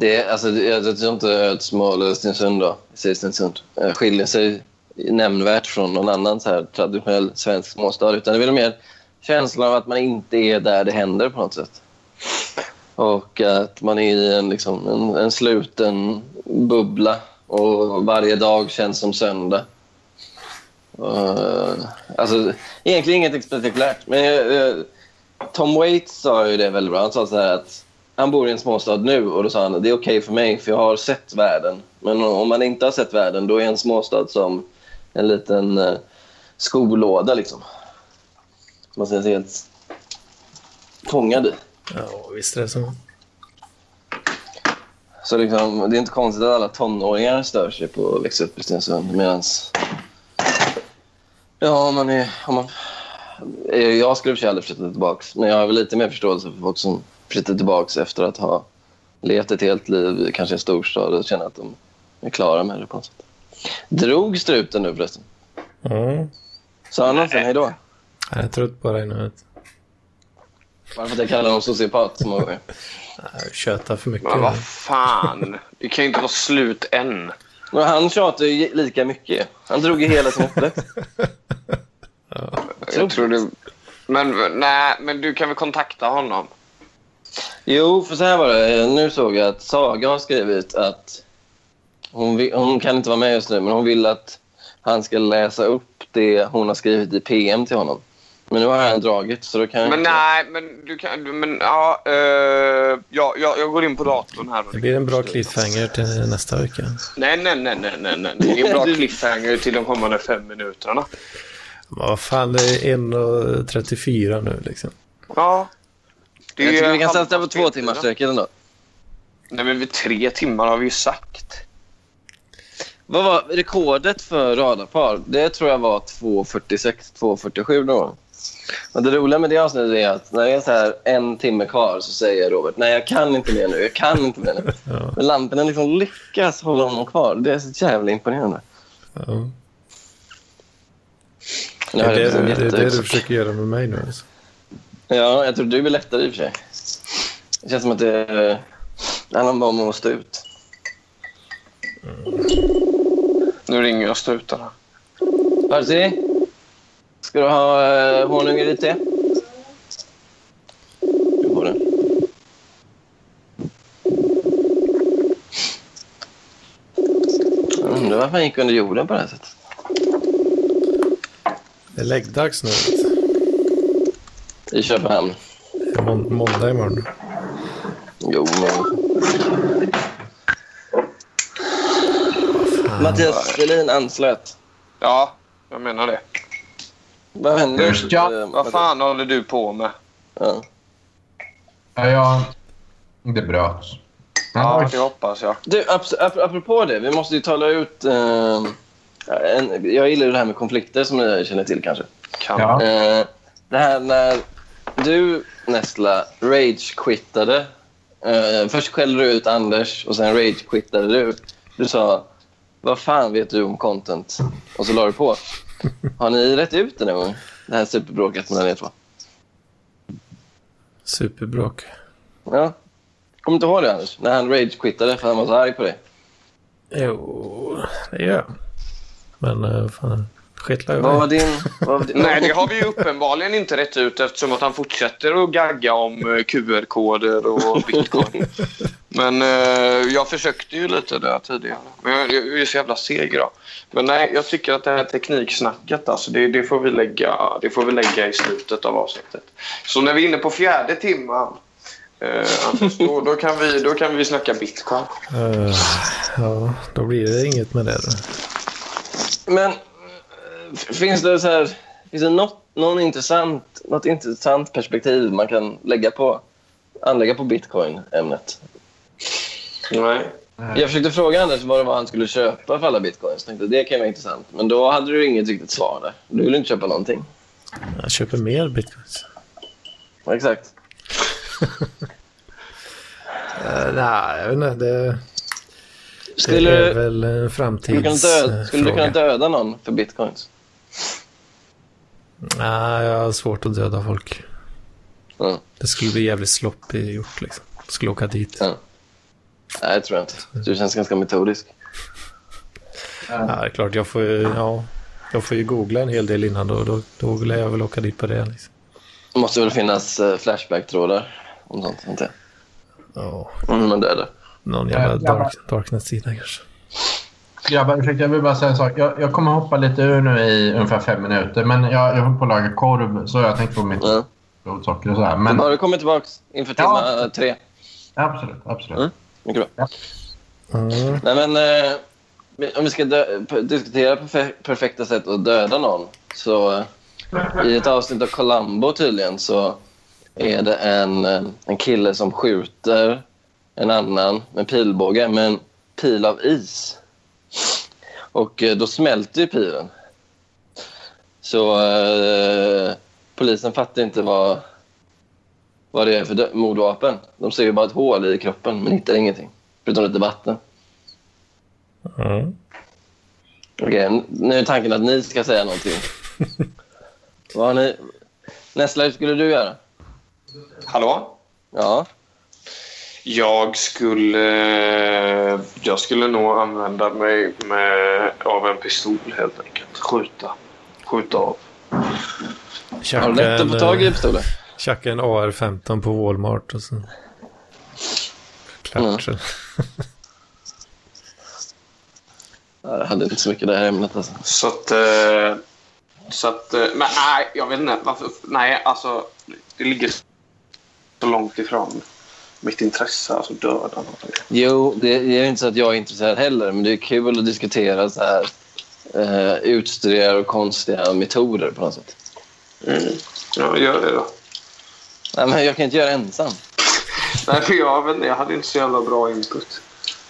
det, alltså, jag tror inte Ödsmål eller Stenungsund säger Stenungsund, eh, skiljer sig nämnvärt från någon annan så här traditionell svensk småstad. Utan det är väl mer känslan av att man inte är där det händer på något sätt. Och att man är i en, liksom, en, en sluten bubbla och varje dag känns som söndag. Uh, alltså, egentligen inget spektakulärt. Men jag, jag, Tom Waits sa ju det väldigt bra. Han sa så här att han bor i en småstad nu och då sa han det är okej för mig för jag har sett världen. Men om man inte har sett världen då är en småstad som en liten eh, skolåda liksom. Som man känner sig helt fångad i. Ja, visst är det så. Så liksom, det är inte konstigt att alla tonåringar stör sig på att växa upp i Stensund medan... Ja, man är... Om man, jag skulle i och för sig aldrig flytta tillbaka men jag har väl lite mer förståelse för folk som flyttar tillbaka efter att ha levt ett helt liv i kanske en storstad och känner att de är klara med det på något sätt. Drog struten nu förresten? Mm. Sa han någonsin hej då? Jag är trött på dig nu. Bara för att jag kallar honom sociopat så många gånger. Tjötar för mycket. Men vad fan, det kan ju inte vara slut än. Men han tjatar ju lika mycket. Han drog ju hela sin uppväxt. Jag tror det... Men, nej, men du kan väl kontakta honom? Jo, för så här var det. Nu såg jag att Saga har skrivit att hon, vill, hon kan inte vara med just nu, men hon vill att han ska läsa upp det hon har skrivit i PM till honom. Men nu har han dragit, så då kan jag Men inte... nej, men du kan... Men ja, eh, ja, jag, jag går in på datorn här. Det blir en bra cliffhanger till nästa vecka. Nej, nej, nej, nej, nej, nej. Det är en bra cliffhanger till de kommande fem minuterna. Vad fan, det är 1.34 nu liksom. Ja. Det Jag tycker vi kan satsa på två timmars sträcket ändå. Nej, men tre timmar har vi ju sagt. Vad var rekordet för radarpar? Det tror jag var 2.46, 2.47 någon gång. Och det roliga med det avsnittet är att när det är så här en timme kvar så säger Robert nej jag kan inte mer nu, jag kan inte mer nu. Ja. Men lamporna liksom lyckas hålla honom kvar. Det är så jävla imponerande. Ja. Nu Det är det, liksom det, är det jättehögt. du försöker göra med mig nu. Alltså. Ja, jag tror du blir lättare i och för sig. Det känns som att det, det handlar bara om att stå ut. Nu ringer jag strutarna. Percy, ska du ha eh, honung i ditt te? Du får det. Jag undrar varför han gick under jorden på det här sättet. Det är läggdags nu. I Köpenhamn. Må- måndag imorgon. Jo, men... Mattias Selin anslöt. Ja, jag menar det. Vad händer? Ja, eh, Vad fan håller du på med? Ja. Ja. Det bröts. Ja, det hoppas jag. Du, ap- ap- apropå det, vi måste ju tala ut... Eh, en, jag gillar det här med konflikter som ni känner till kanske. Kan. Ja. Eh, det här när du, Nestla, rage-quittade. Eh, först skällde du ut Anders och sen rage-quittade du. Du sa, vad fan vet du om content? Och så la du på. Har ni rätt ut det någon gång? Det här superbråket mellan er två. Superbråk. Ja. Kommer inte ihåg det, Anders? När han rage-quittade för han var så arg på dig. Jo, det gör jag. Men uh, fan, skitlar jag Vad var din... Vad var din Nej, det har vi ju uppenbarligen inte rätt ut eftersom att han fortsätter att gagga om eh, QR-koder och bitcoin. Men eh, jag försökte ju lite där tidigare. Men jag, jag är så jävla seg idag. Men nej, jag tycker att det här tekniksnacket, alltså, det, det, får vi lägga, det får vi lägga i slutet av avsnittet. Så när vi är inne på fjärde timman eh, Anders, då, då, kan vi, då kan vi snacka bitcoin. Eh, ja, då blir det inget med det. Då. Men finns det så här, finns det något, någon intressant, något intressant perspektiv man kan lägga på, anlägga på bitcoin-ämnet? Nej. Jag försökte fråga Anders vad det var han skulle köpa för alla bitcoins. Tänkte det kan vara intressant. Men då hade du inget riktigt svar där. Du ville inte köpa någonting. Jag köper mer bitcoins. Ja, Exakt. Uh, nej, jag vet inte. Det, Skulle, det är du, väl en skulle, du kunna döda, skulle du kunna framtidsfråga. döda någon för bitcoins? Nej, jag har svårt att döda folk. Ja. Det skulle bli jävligt sloppy gjort liksom. Jag skulle åka dit. Ja. Nej, det tror jag inte. Du känns ganska metodisk. Ja, det är klart, jag får ju, ja, jag får ju googla en hel del innan då. Då, då lär jag väl åka dit på det. Liksom. Det måste väl finnas eh, Flashback-trådar om sånt. Inte? Ja, Om hur man dödar. någon jävla dark, darknet-sida kanske. Grabbar, ursäkta, jag vill bara säga en sak. Jag, jag kommer hoppa lite ur nu i ungefär fem minuter. Men jag, jag håller på att laga korv, så jag tänkte på mitt Ja. blodsocker och sådär. Men... Men Har du kommit tillbaka inför timma Ja. tre? absolut, absolut. Mm. Mycket bra. Mm. Nej, men, eh, om vi ska dö- diskutera perfe- perfekta sätt att döda någon så eh, i ett avsnitt av Columbo tydligen så är det en, eh, en kille som skjuter en annan med pilbåge med en pil av is. Och eh, då smälter ju pilen. Så eh, polisen fattar inte vad, vad det är för mordvapen. De ser ju bara ett hål i kroppen men hittar ingenting. Förutom lite vatten. Mm. Okej, nu är tanken att ni ska säga någonting. Vad har ni... Nästa hur skulle du göra? Hallå? Ja. Jag skulle, jag skulle nog använda mig med, av en pistol helt enkelt. Skjuta. Skjuta av. Har du lätt att få tag i en, pistoler? tjacka en AR-15 på Walmart och sen... Klart. Mm. Jag hade inte så mycket det här ämnet. Alltså. Så att... eh, Så att eh, men nej, jag vet inte. Varför, nej, alltså. Det ligger så långt ifrån mitt intresse. Alltså någon. Jo, det är inte så att jag är intresserad heller, men det är kul att diskutera så här eh, utstuderade och konstiga metoder på något sätt. Mm. Ja, gör det då. Nej, men jag kan inte göra det ensam. Nej, för jag, vet jag hade inte så jävla bra input.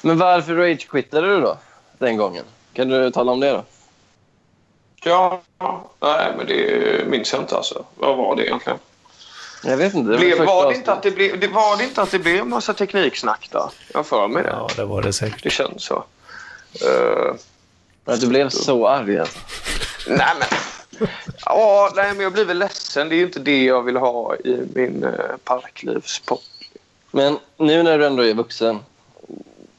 Men varför rage-quittade du då den gången? Kan du tala om det då? Ja, nej, men det minns jag inte alltså. Vad var det egentligen? Jag vet inte. Det var, Blev, var, det inte att det blev, det, var det inte att det blev en massa tekniksnack då? Jag för mig det. Ja, det var det säkert. Det känns så. Eh, Att du blev så arg alltså. nej, men... Ja, nej, men jag blir väl ledsen. Det är ju inte det jag vill ha i min uh, parklivspodd. Men nu när du ändå är vuxen,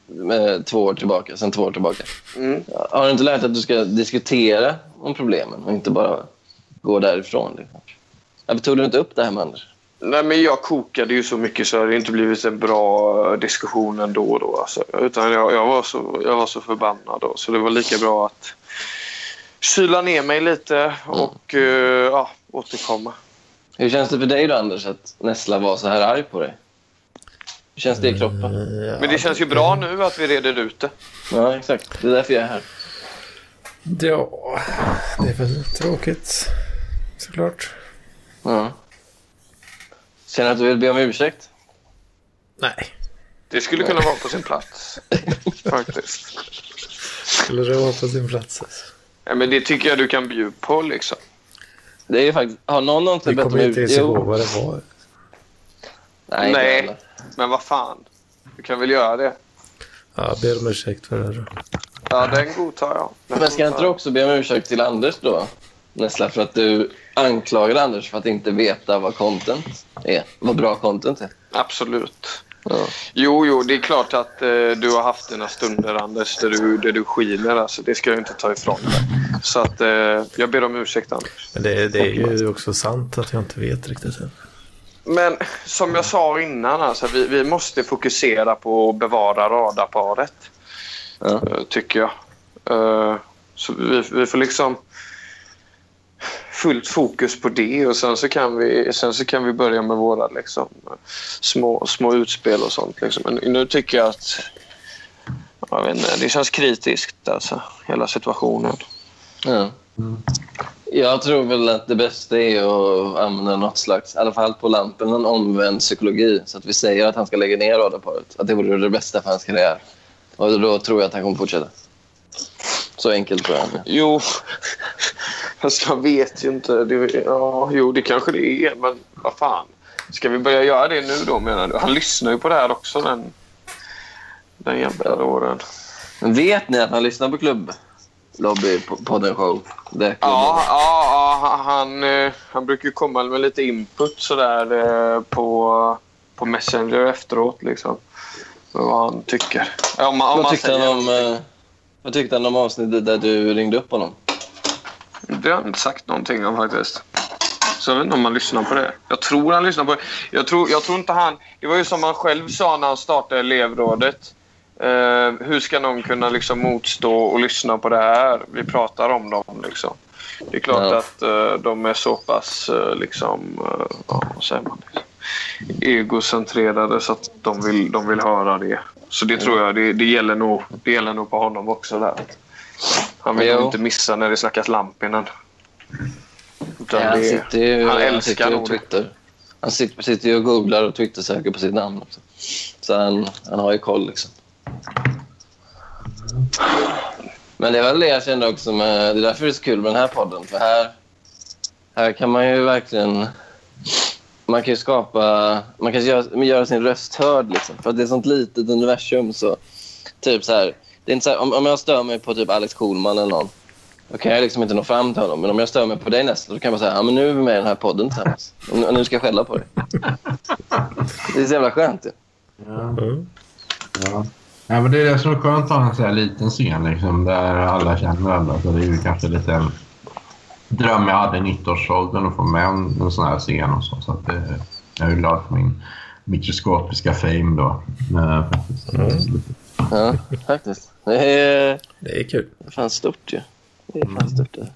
med två år tillbaka, sen två år tillbaka. Mm. Har du inte lärt dig att du ska diskutera om problemen och inte bara gå därifrån? Liksom? Varför tog du inte upp det här med Anders? Nej, men jag kokade ju så mycket så det har inte blivit en bra eh, diskussion ändå. Då, alltså. Utan jag, jag, var så, jag var så förbannad då, så det var lika bra att kyla ner mig lite och eh, ja, återkomma. Hur känns det för dig då, Anders, att Nessla var så här arg på dig? Hur känns det i kroppen? Ja, Men det känns ju bra nu att vi reder ut det. Ja, exakt. Det är därför jag är här. Ja, det är väl tråkigt. Såklart. Ja. Känner du att du vill be om ursäkt? Nej. Det skulle kunna vara på sin plats. Faktiskt. Skulle det vara på sin plats? alltså? Ja, men det tycker jag du kan bjuda på. Liksom. Det är ju faktiskt... Har någon någonsin Vi bett om kommer inte ens ursäkt? ihåg vad det var. Nej, Nej. Men vad fan. Du kan väl göra det. Ja, ber om ursäkt för det. Då. Ja, den godtar jag. Den Men ska godtar inte du också be om ursäkt till Anders då? Nessla, för att du anklagar Anders för att inte veta vad content är. Vad bra content är. Absolut. Ja. Jo, jo, det är klart att eh, du har haft dina stunder, Anders, där du, där du skiner. Alltså, det ska jag inte ta ifrån dig. Så att, eh, jag ber om ursäkt, Anders. Men det, det är ju också sant att jag inte vet riktigt. Men som jag sa innan, alltså, vi, vi måste fokusera på att bevara radarparet. Ja. eh, tycker jag. Eh, så vi, vi får liksom fullt fokus på det och sen så kan vi, sen så kan vi börja med våra liksom, små, små utspel och sånt. Liksom. Men nu tycker jag att jag vet inte, det känns kritiskt, alltså, hela situationen. Ja. Jag tror väl att det bästa är att använda något slags, i alla fall på lampen, en omvänd psykologi. Så att vi säger att han ska lägga ner radarparet. Att det vore det bästa för hans karriär. Och då tror jag att han kommer fortsätta. Så enkelt tror jag. Jo, fast jag vet ju inte. Det, ja, jo, det kanske det är, men vad fan. Ska vi börja göra det nu då menar du? Han lyssnar ju på det här också, den, den jävla åren. Men vet ni att han lyssnar på Klubb Lobby på podden show? Det Ja, ja, ja han, eh, han brukar ju komma med lite input sådär eh, på, på Messenger efteråt. Liksom. Vad han tycker. Ja, Om, om Vad tyckte, han om, eh, vad tyckte han om avsnittet där du ringde upp honom? Det har han inte sagt någonting om faktiskt. Så jag vet inte om han lyssnar på det. Jag tror han lyssnar på det. Jag tror, jag tror inte han... Det var ju som han själv sa när han startade elevrådet. Eh, hur ska någon kunna liksom motstå och lyssna på det här? Vi pratar om dem. Liksom. Det är klart Ja. att eh, de är så pass eh, liksom, eh, ja, vad säger man? egocentrerade så att de vill, de vill höra det. Så det tror jag, det, det, gäller nog, det gäller nog på honom också där. Han vill Jo. inte missa när det snackas Lampinen. Utan Ja, han sitter ju han han älskar sitter ju. Twitter. Han sitter, sitter ju och googlar och twittersöker på sitt namn också. Så han, han har ju koll liksom. Men det är väl det jag kände också med... Det är därför det är så kul med den här podden. För här, här kan man ju verkligen... Man kan ju skapa... Man kan göra, göra sin röst hörd liksom. För att det är ett sånt litet universum så... Typ så här... Det är inte så här om, om jag stör mig på typ Alex Schulman eller någon. Då kan jag liksom inte nå fram till honom. Men om jag stör mig på dig Nessla, då kan jag säga ja, men nu är vi med i den här podden tillsammans. Och nu ska jag skälla på dig. Det är så jävla skönt ju. Mm. Ja. Ja, men det är det som är skönt att ha en sån här liten scen liksom, där alla känner alla. Så det är ju kanske lite en dröm jag hade i 90-årsåldern att få med en, en sån här scen. Och så, så att det, jag är glad för min mikroskopiska fame då. Eh, faktiskt. Ja, faktiskt. Det är Det är kul. fan stort ju. Det är fan stort det.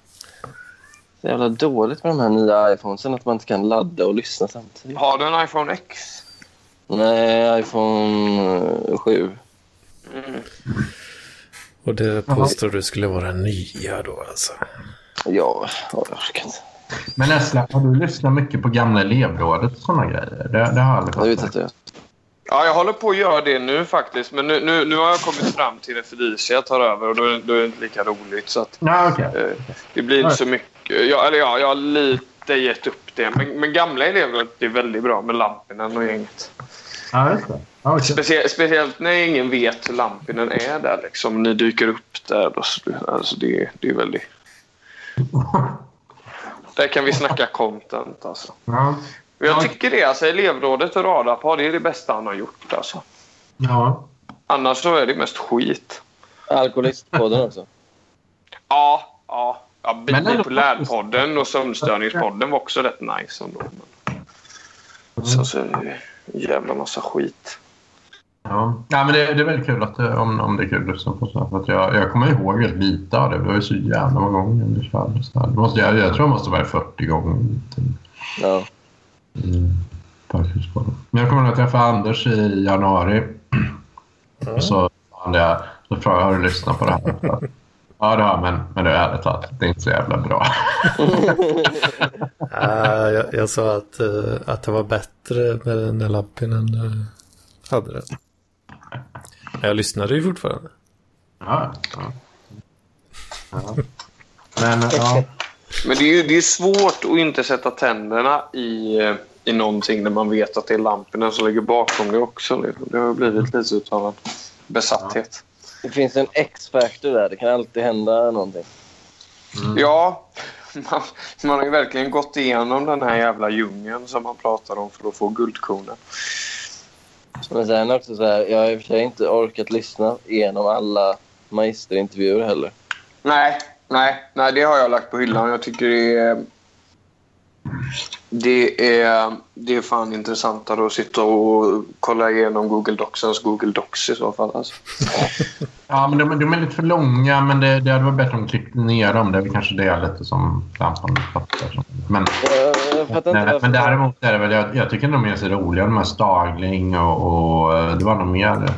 Så jävla dåligt med de här nya iPhonesen att man inte kan ladda och lyssna samtidigt. Har du en iPhone X? Nej, iPhone eh, 7. Och det påstår du skulle vara nya då alltså. Ja, jag orkar inte. Men Nessla, har du lyssnat mycket på gamla elevrådet och såna grejer? Det, det har jag aldrig Det har vi fattat. Ja, jag håller på att göra det nu faktiskt. Men nu, nu, nu har jag kommit fram till det Felicia tar över och då, är- då är det inte lika roligt. Så att, Ja, okej. eh, det blir inte så mycket. Ja, eller ja, jag har lite gett upp det. Men, men gamla elever det är väldigt bra med Lampinen och gänget. Ja, just det. Ja, okej. Specie, speciellt när ingen vet hur Lampinen är där. Liksom. Ni dyker upp där. Då, alltså det, det är väldigt... Där kan vi snacka content alltså. Ja. Och Jag Ja. tycker det. Alltså, elevrådet och radarpar, det är det bästa han har gjort. Alltså. ja. Annars så är det mest skit. Alkoholistpodden också. Ja, ja. ja Bipolärpodden och Sömnstörningspodden var också rätt nice ändå. Men, så, så är det en jävla massa skit. Ja. ja men det, det är väldigt kul att, det- om, om det är kul att lyssna på. Så. För att jag, jag kommer ihåg väldigt lite av det. Det var ju så jävla många gånger ungefär. Så här. Det måste, jag, jag tror det måste vara 40 gånger. Ja. Mm. Parkhusbollen. Men jag kommer ihåg att jag träffade Anders i januari. Och så det. Så frågade jag, har du lyssnat på det här? Ja, det har jag, men, men det är ärligt talat, det är inte så jävla bra. Ah, jag, jag sa att, eh, att det var bättre med den när Lappinen uh, hade det. Jag lyssnade ju fortfarande. Ja, ja. ja. Men ja, Men det är, ju, det är svårt att inte sätta tänderna i, i någonting när man vet att det är lamporna som ligger bakom det också. liksom. Det har blivit lite utav en besatthet. Det finns en X-factor där. Det kan alltid hända någonting. Ja, man, man har ju verkligen gått igenom den här jävla djungeln som man pratar om för att få guldkornen. Men sen också så här, jag har i och för sig inte orkat lyssna igenom alla magisterintervjuer heller. Nej, nej, nej, det har jag lagt på hyllan. Jag tycker det är... Det är, det är fan intressantare att sitta och kolla igenom Google Docsens Google Docs i så fall. Alltså. ja men de, de är lite för långa, men det, det hade varit bättre om de klippte ner dem. Det är väl kanske det lite som lampan fattar. Men, Jag, varför. men däremot är det väl, jag, jag tycker de är så roliga, de här Stagling och, och eh, det var nog mer.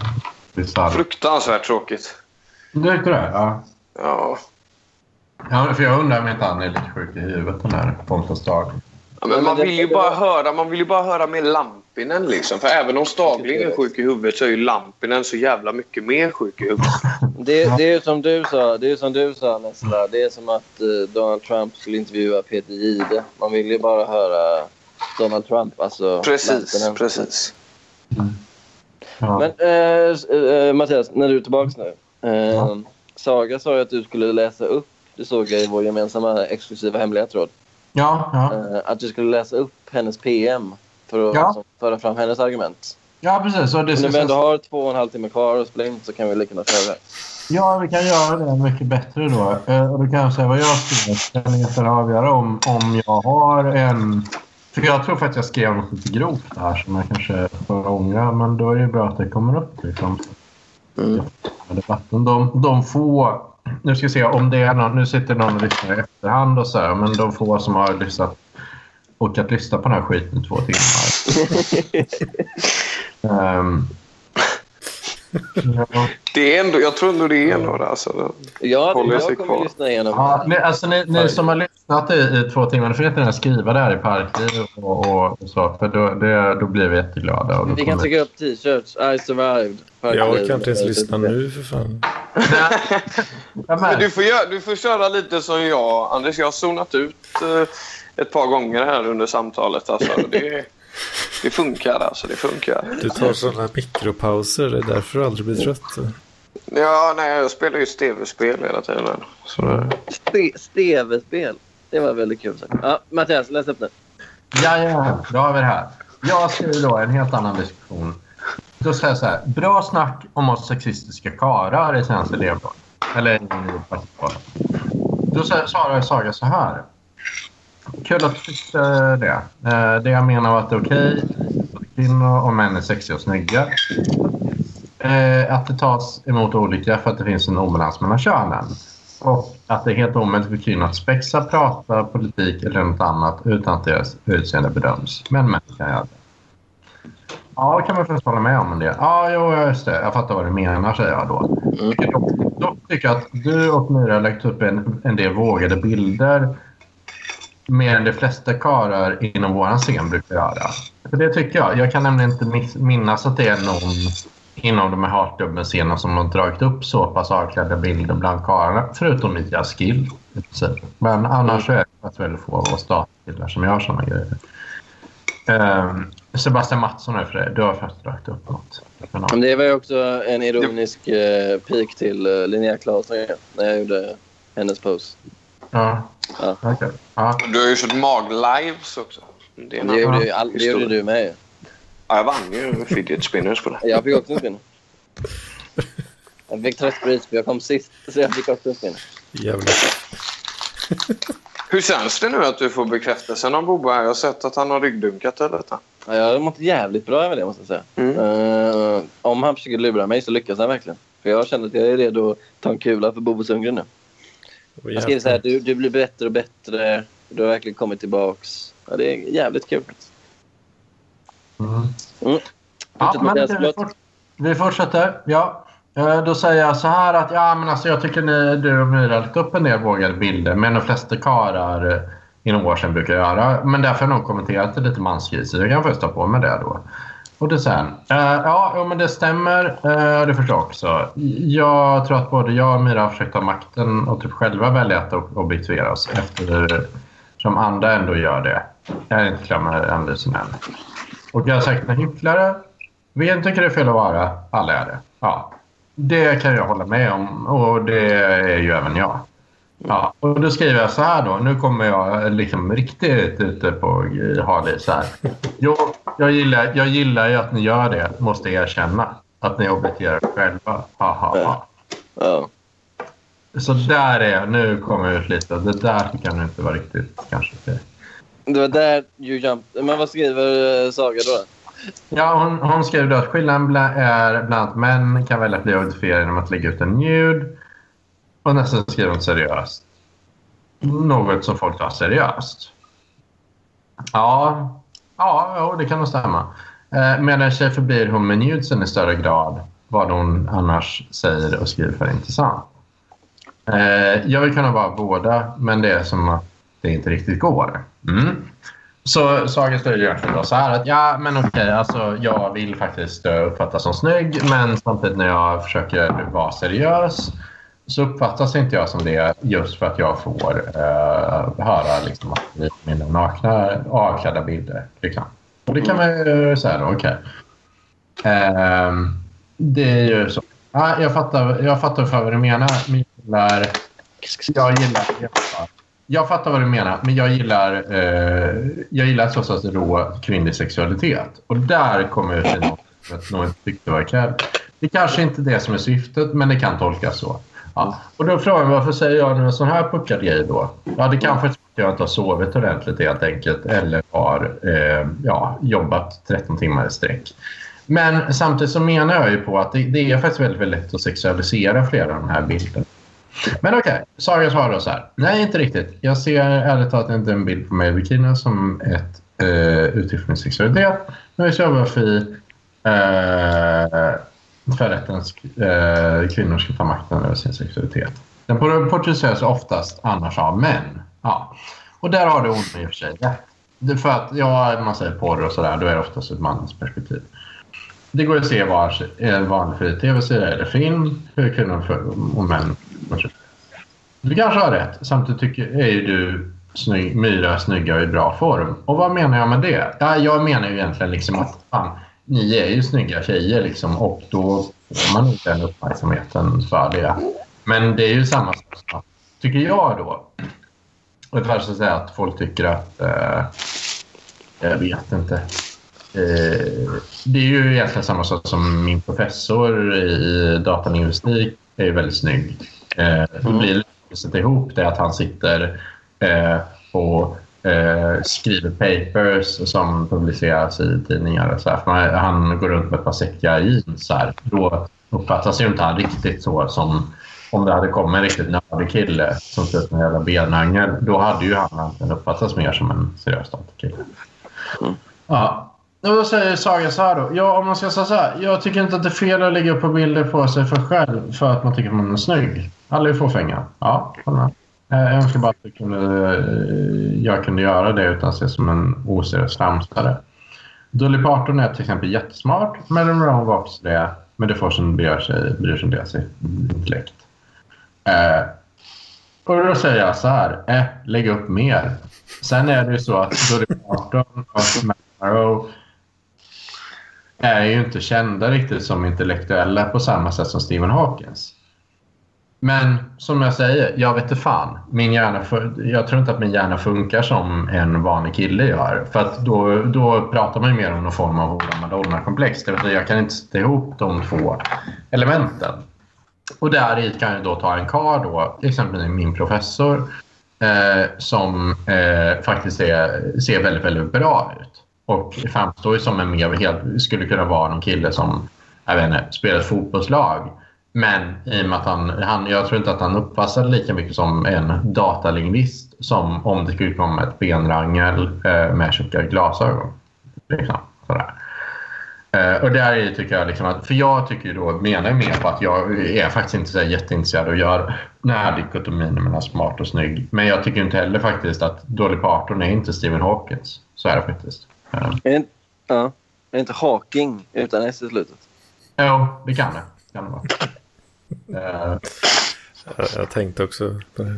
Fruktansvärt tråkigt. du tyckte det? Ja. Ja. Ja. För jag undrar om inte han är lite sjuk i huvudet, den här Pontus Stagling. Ja, men man vill ju bara höra, man vill ju bara höra med Lampinen liksom. För även om Stagling är sjuk i huvudet så är ju Lampinen så jävla mycket mer sjuk i huvudet. Det, det är som du sa, det är som du sa Nessla. Det är som att eh, Donald Trump skulle intervjua Peter Jihde. Man vill ju bara höra Donald Trump. Alltså Precis, Lampinen. precis. Ja. Men eh, s- eh, Mattias, när du är tillbaka nu. Eh, Ja. Saga sa ju att du skulle läsa upp, det såg jag i vår gemensamma exklusiva hemliga tråd. ja, ja. Eh, att du skulle läsa upp hennes PM för att Ja. liksom, föra fram hennes argument. ja, precis. Och det Och när vi ändå har två och en halv timme kvar att spela in så kan vi lika gärna köra det. Ja, vi kan göra det mycket bättre då. Eh, Och då kan jag säga vad jag skriver. Kan sedan avgöra om, om jag har en... För jag tror faktiskt jag skrev något grovt här som jag kanske får ångra. Men då är det bra att det kommer upp liksom. Mm. Debatten. De, de få... Nu ska vi se om det är någon... Nu sitter någon och lyssnar i efterhand och så här. Men de få som har lyssnat orkat lyssna på den här skiten i två timmar. Ja. Det är ändå, jag tror ändå det är några. Alltså. Ja, Håller jag sig kommer lyssna igenom. Ja, ni, alltså ni, ni som har lyssnat i, i två timmar, ni får jättegärna skriva det här i Parkliv och, och, och så. För då, det, då blir vi jätteglada. Vi kan trycka upp t-shirts. I survived. Jag orkar inte ens lyssna nu för fan. Men du, får göra, du får köra lite som jag, Anders. Jag har zonat ut eh, ett par gånger här under samtalet. Alltså. Det, det funkar alltså. Det funkar. Du tar sådana mikropauser, det är därför du aldrig blir trött. Ja, nej, jag spelar ju tv-spel hela tiden. Så, Ste- Steve-spel. Det var väldigt kul. sagt. Ja, Mattias, läs upp nu. ja, ja, då har vi det här. Jag skriver då en helt annan diskussion. Då säger jag så här. Bra snack om oss sexistiska karlar i senaste elevråd. Eller i. Då svarar Saga så här. Kul att du tyckte det. Eh, Det jag menar var att det är okej att kvinnor och män är sexiga och snygga. Eh, Att det tas emot olika för att det finns en obalans mellan könen. Och att det är helt omöjligt för kvinnor att spexa, prata, politik eller något annat utan att deras utseende bedöms. Men män kan göra det. Ja, det kan man förstås hålla med om del. Ja, jo, just det. Jag fattar vad du menar, säger jag då. Dock, dock tycker jag att du och Myra har lagt upp en, en del vågade bilder mer än de flesta karlar inom vår scen brukar göra. Det tycker jag. Jag kan nämligen inte minnas att det är någon inom de här hartdubbelscenerna som har dragit upp så pass avklädda bilder bland karlarna. Förutom Mia Skill. Men annars är det väldigt få av oss datakillar som gör såna grejer. Ehm, Sebastian Mattsson är för dig. Du har faktiskt dragit upp något. Men det var ju också en ironisk eh, pik till uh, Linnea Claesson ja, när jag gjorde hennes pose. Ja. Ja. Ja. Du har ju kört mag-lives också. Det, Det gjorde, ju all, det gjorde du med. Ja, jag vann ju fidget spinners på det. Jag fick också en spinner. Jag fick tröstpris för jag kom sist, så jag fick också en spinner. Jävlar. Hur känns det nu att du får bekräftelsen av Bobo? Jag har sett att han har ryggdunkat eller detta. Ja, jag har mått jävligt bra över det måste jag säga. Mm. Eh, om han försöker lura mig så lyckas han verkligen. För jag känner att jag är redo att ta en kula för Bobo Sundgren nu. Och Han skriver så här, du, du blir bättre och bättre. Du har verkligen kommit tillbaks. Ja, det är jävligt kul. Mm. Mm. Ja, men Mattias, vi, förlåt. fort, vi fortsätter. Ja. Eh, Då säger jag så här att ja, men alltså, jag tycker ni, du och Myra har lagt upp en del vågade bilder. Men de flesta karlar eh, inom år sedan brukar göra. Men därför har jag nog kommenterat det lite mansgrisigt. Jag kan först ta på mig det då. Och det sen. Eh, ja, men det stämmer. Uh, det förstår jag också. Jag tror att både jag och Mira har försökt ta makten och typ själva välja att objektivera oss eftersom andra ändå gör det. Jag är inte klar med analysen än. Och jag har sagt en hycklare. Vi tycker det är fel att vara? Alla är det. Ja. Det kan jag hålla med om och det är ju även jag. Ja, och då skriver jag så här då. Nu kommer jag liksom riktigt ute på hal is här. Jo, jag gillar, jag gillar ju att ni gör det, måste erkänna. Att ni objekterar er själva. Ha, ha, ha. Ja. Så där är jag. Nu kommer jag ut lite. Det där kan inte vara riktigt kanske. Det var där you jump. Men vad skriver eh, Saga då? Ja, hon, hon skrev då att skillnaden är bland annat män kan välja att bli objektifierade genom att lägga ut en nude. Och nästan skriver hon seriöst. Något som folk tar seriöst. Ja, ja det kan nog stämma. Eh, medan tjej förblir hon med nudesen i större grad vad hon annars säger och skriver för intressant. Eh, jag vill kunna vara båda, men det är som att det inte riktigt går. Mm. Så Saga säger egentligen då så här att ja, men okej, alltså jag vill faktiskt eh, uppfattas som snygg, men samtidigt när jag försöker vara seriös så uppfattas inte jag som det just för att jag får eh, höra liksom, att det är mina nakna avklädda bilder. Liksom. Och det kan man ju säga då, okej. Ehm, det är ju så. Ah, jag fattar, jag fattar för vad du menar. Men jag gillar... Jag gillar... Jag, fattar vad du menar, men jag gillar, eh, jag gillar så rå kvinnlig sexualitet. Och där kommer jag till något som jag inte tyckte var kul. Det kanske inte är det som är syftet, men det kan tolkas så. Ja. Och då frågar jag varför säger jag nu en sån här puckad grej då? Ja, det kanske är att jag inte har sovit ordentligt helt enkelt eller har eh, ja, jobbat 13 timmar i sträck. Men samtidigt så menar jag ju på att det, det är faktiskt väldigt, väldigt lätt att sexualisera flera av de här bilderna. Men okej, okay. Saga svarar då så här. Nej, inte riktigt. Jag ser ärligt talat inte en bild på mig i bikini som ett eh, uttryck för min sexualitet. Nu är jag kör bara fi eh, för att eh, kvinnor ska ta makten över sin sexualitet. Den porträtteras oftast annars av män. Ja. Och där har du ont, i och för sig rätt. Det för att, ja, man säger porr och sådär, då är det oftast ett mannens perspektiv. Det går att se var en vanlig fri tv-serie eller film hur kvinnor och män Du kanske har rätt. Samtidigt tycker, är ju du snygg, Myra snygga och i bra form. Och vad menar jag med det? Ja, jag menar ju egentligen liksom att fan, ni är ju snygga tjejer liksom, och då får man inte den uppmärksamheten för det. Men det är ju samma sak, tycker jag då. Och det värsta är att folk tycker att... Eh, jag vet inte. Eh, det är ju egentligen samma sak som min professor i datalingvistik är ju väldigt snygg. Eh, det blir sätta ihop det att han sitter eh, och eh, skriver papers som publiceras i tidningar. Och så här. Man, han går runt med ett par säckar jeans. Här. Då uppfattas ju inte han riktigt så som om det hade kommit en riktigt nördig kille som ser ut som en jävla benangel. Då hade ju han uppfattats mer som en seriös datakille. Mm. Ja. Och då säger Saga så här då. Ja, om man ska säga så här. Jag tycker inte att det är fel att lägga upp bilder på sig för själv för att man tycker att man är snygg. Alla är fåfänga. Ja, håller med. Eh, jag önskar bara att jag kunde, eh, jag kunde göra det utan att se som en oseriös framställare. Dolly Parton är till exempel jättesmart. Marilyn Monroe var också det. Men det får som bryr sig, bryr sig om deras intellekt. Eh, och då säger jag så här. Eh, lägg upp mer. Sen är det ju så att Dolly Parton och Marilyn Monroe är ju inte kända riktigt som intellektuella på samma sätt som Stephen Hawkins. Men som jag säger, jag vet inte fan. Min hjärna jag tror inte att min hjärna funkar som en vanlig kille gör. För att då, då pratar man ju mer om någon form av Madonna-komplex. Jag kan inte sätta ihop de två elementen. Och där i kan jag då ta en kar då, exempelvis min professor, eh, som eh, faktiskt är, ser väldigt, väldigt bra ut. Och framstår ju som en mer, helt, skulle kunna vara någon kille som jag vet inte, spelar ett fotbollslag. Men i och med att han, han, jag tror inte att han uppfattade lika mycket som en datalingvist som om det skulle komma ett benrangel eh, med tjocka glasögon. Liksom, sådär. Eh, och där tycker jag liksom att, för jag tycker då, menar mer på att jag är faktiskt inte så jätteintresserad av att göra den här dikotomin mellan smart och snygg. Men jag tycker inte heller faktiskt att Dolly Parton är inte Stephen Hawkins. Så är det faktiskt. Eh, Är det, ja. är det inte Hawking utan S i slutet? Jo, det kan det. Kan det vara. Eh, Jag, tänkte också på det.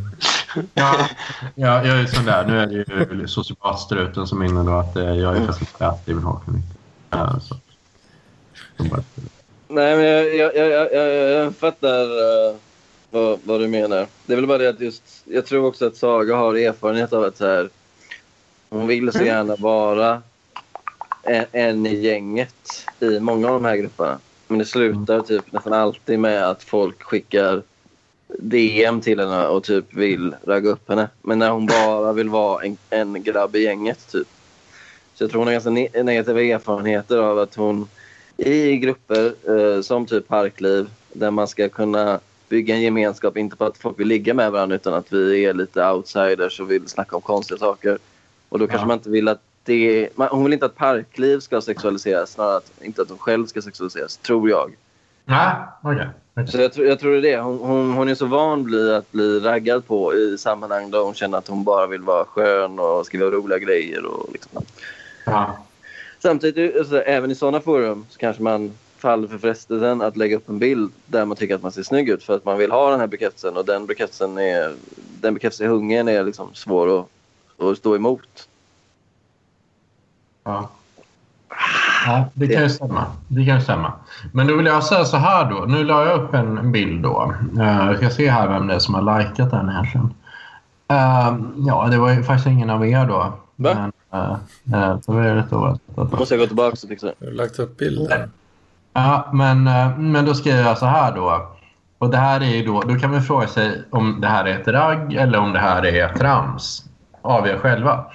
Ja, ja, jag är sån där. Nu är det ju sociopatstruten som är inne då att eh, jag är faktiskt inte läst Stephen Hawking. Uh, så. Så bara- Nej, men jag, jag, jag, jag, jag, fattar eh, vad, vad du menar. Det är väl bara det att just... Jag tror också att Saga har erfarenhet av att så här... Hon vill så gärna vara en, en i gänget i många av de här grupperna. Men det slutar typ nästan alltid med att folk skickar DM till henne och typ vill ragga upp henne. Men när hon bara vill vara en, en grabb i gänget typ. Så jag tror hon har ganska ne- negativa erfarenheter av att hon i grupper eh, som typ Parkliv där man ska kunna bygga en gemenskap, inte för att folk vill ligga med varandra utan att vi är lite outsiders och vill snacka om konstiga saker. Och då kanske Ja. man inte vill att det... Man, hon vill inte att Parkliv ska sexualiseras, snarare att, inte att hon själv ska sexualiseras, tror jag. Nej, okej. Så jag, tror- jag tror det är det. Hon, hon, hon är så van vid att bli raggad på i sammanhang där hon känner att hon bara vill vara skön och skriva roliga grejer. Och liksom. Ja. Samtidigt, alltså, även i sådana forum så kanske man faller för frestelsen att lägga upp en bild där man tycker att man ser snygg ut för att man vill ha den här bekräftelsen och den bekräftelsen är, den bekräftelsehungern är liksom svår att, att stå emot. Ja. Ja, det kan ju stämma. Det kan ju stämma. Men då vill jag säga så här då. Nu la jag upp en bild då. Eh, Jag ska se här vem det är som har likat den egentligen. Eh, Ja, det var ju faktiskt ingen av er då. Va? Men, eh, så var det lite oväntat. Då måste jag gå tillbaka och fixa det. Har du lagt upp bilden? Ja, men, men då skriver jag så här då. Och det här är ju då, då kan man fråga sig om det här är ett ragg eller om det här är trams. Avgör själva.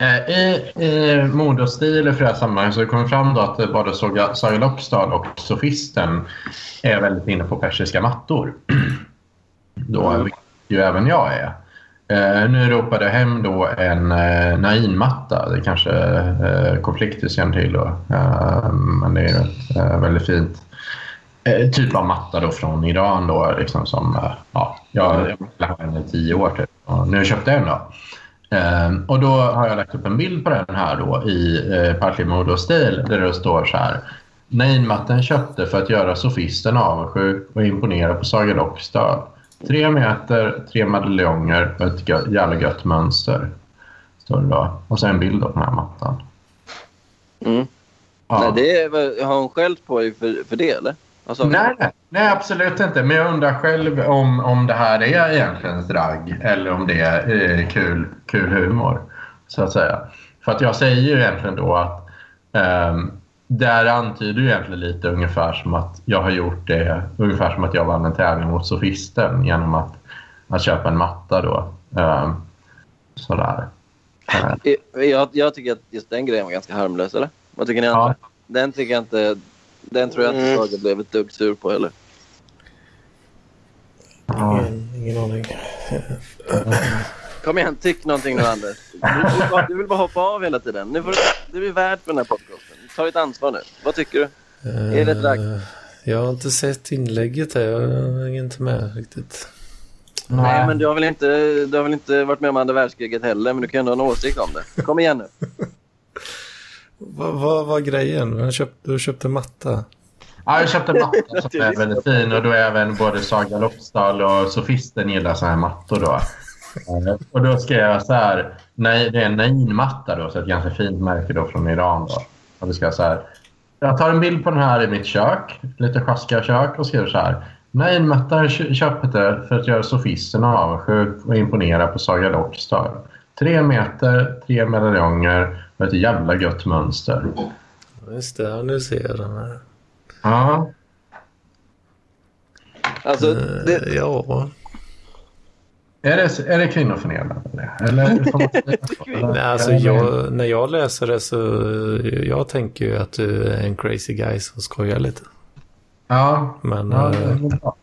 Eh, I, i mode och flera sammanhang så kommer det fram då att både Saga Lockstad och Sofisten är väldigt inne på persiska mattor. då, vilket ju även jag är. Eh, nu ropade jag hem då en eh, Nain-matta. Det kanske eh, konflikter känner till. Då. Eh, men det är ett eh, väldigt fint eh, typ av matta då från Iran. Då, liksom som, eh, ja, jag jag har den i tio år typ. Och nu köpte jag den då. Eh, och då har jag lagt upp en bild på den här då i eh, Parkliv Mode och Stil där det står så här. Nain-matten köpte för att göra sofisten avundsjuk och imponera på Saga Lockstad. Tre meter, tre medaljonger och ett gö- jävla gött mönster. Står det då. Och så en bild på den här mattan. Mm. Ja. Nej, det är, har hon skällt på dig för, för det eller? Alltså, Nej, nej, absolut inte. Men jag undrar själv om, om det här är egentligen ett dragg eller om det är eh, kul, kul humor. Så att säga. För att jag säger ju egentligen då att ehm, där antyder ju egentligen lite ungefär som att jag har gjort det ungefär som att jag vann en tävling mot sofisten genom att, att köpa en matta då. Ehm, sådär. Eh, jag, jag tycker att just den grejen var ganska harmlös, eller? Vad tycker ni? Ja. Den tycker jag inte... Den tror jag inte Mm. Saga blev ett dugg sur på heller. ja. Ingen, ingen aning. Kom igen, tyck någonting nu Anders. Du, du, bara- du vill bara hoppa av hela tiden. Nu får du, du är värd för den här podcasten. Ta ditt ansvar nu. Vad tycker du? Är det ett ragg? Eh, Jag har inte sett inlägget där. Jag hänger inte med riktigt. Nej, men du har, väl inte, du har väl inte varit med om andra världskriget heller, men du kan ändå ha en åsikt om det. Kom igen nu. Vad vad var grejen? Du köpte, du köpte matta. Ja, jag köpte matta som är väldigt fin och då är även både Saga Lofsdal och Sofisten gillar såna här mattor då. Eh, Och då skrev jag så här, nej, det är en Nain-matta då, så ett ganska fint märke då från Iran då. Och då ska jag så här, jag tar en bild på den här i mitt kök, lite sjaskiga kök och skriver så här. Nain-matta kö- köpte för att göra Sofisten avundsjuk och imponera på Saga Lofsdal. Tre meter, tre medaljonger och ett jävla gött mönster. Just det, nu ser jag den här. Ja, Alltså, Eh, det, Ja, Är det, är det kvinnoförnedrande? Eller man Nej, alltså jag, när jag läser det så jag tänker ju att du är en crazy guy som skojar lite. Ja, Men ja det är bra.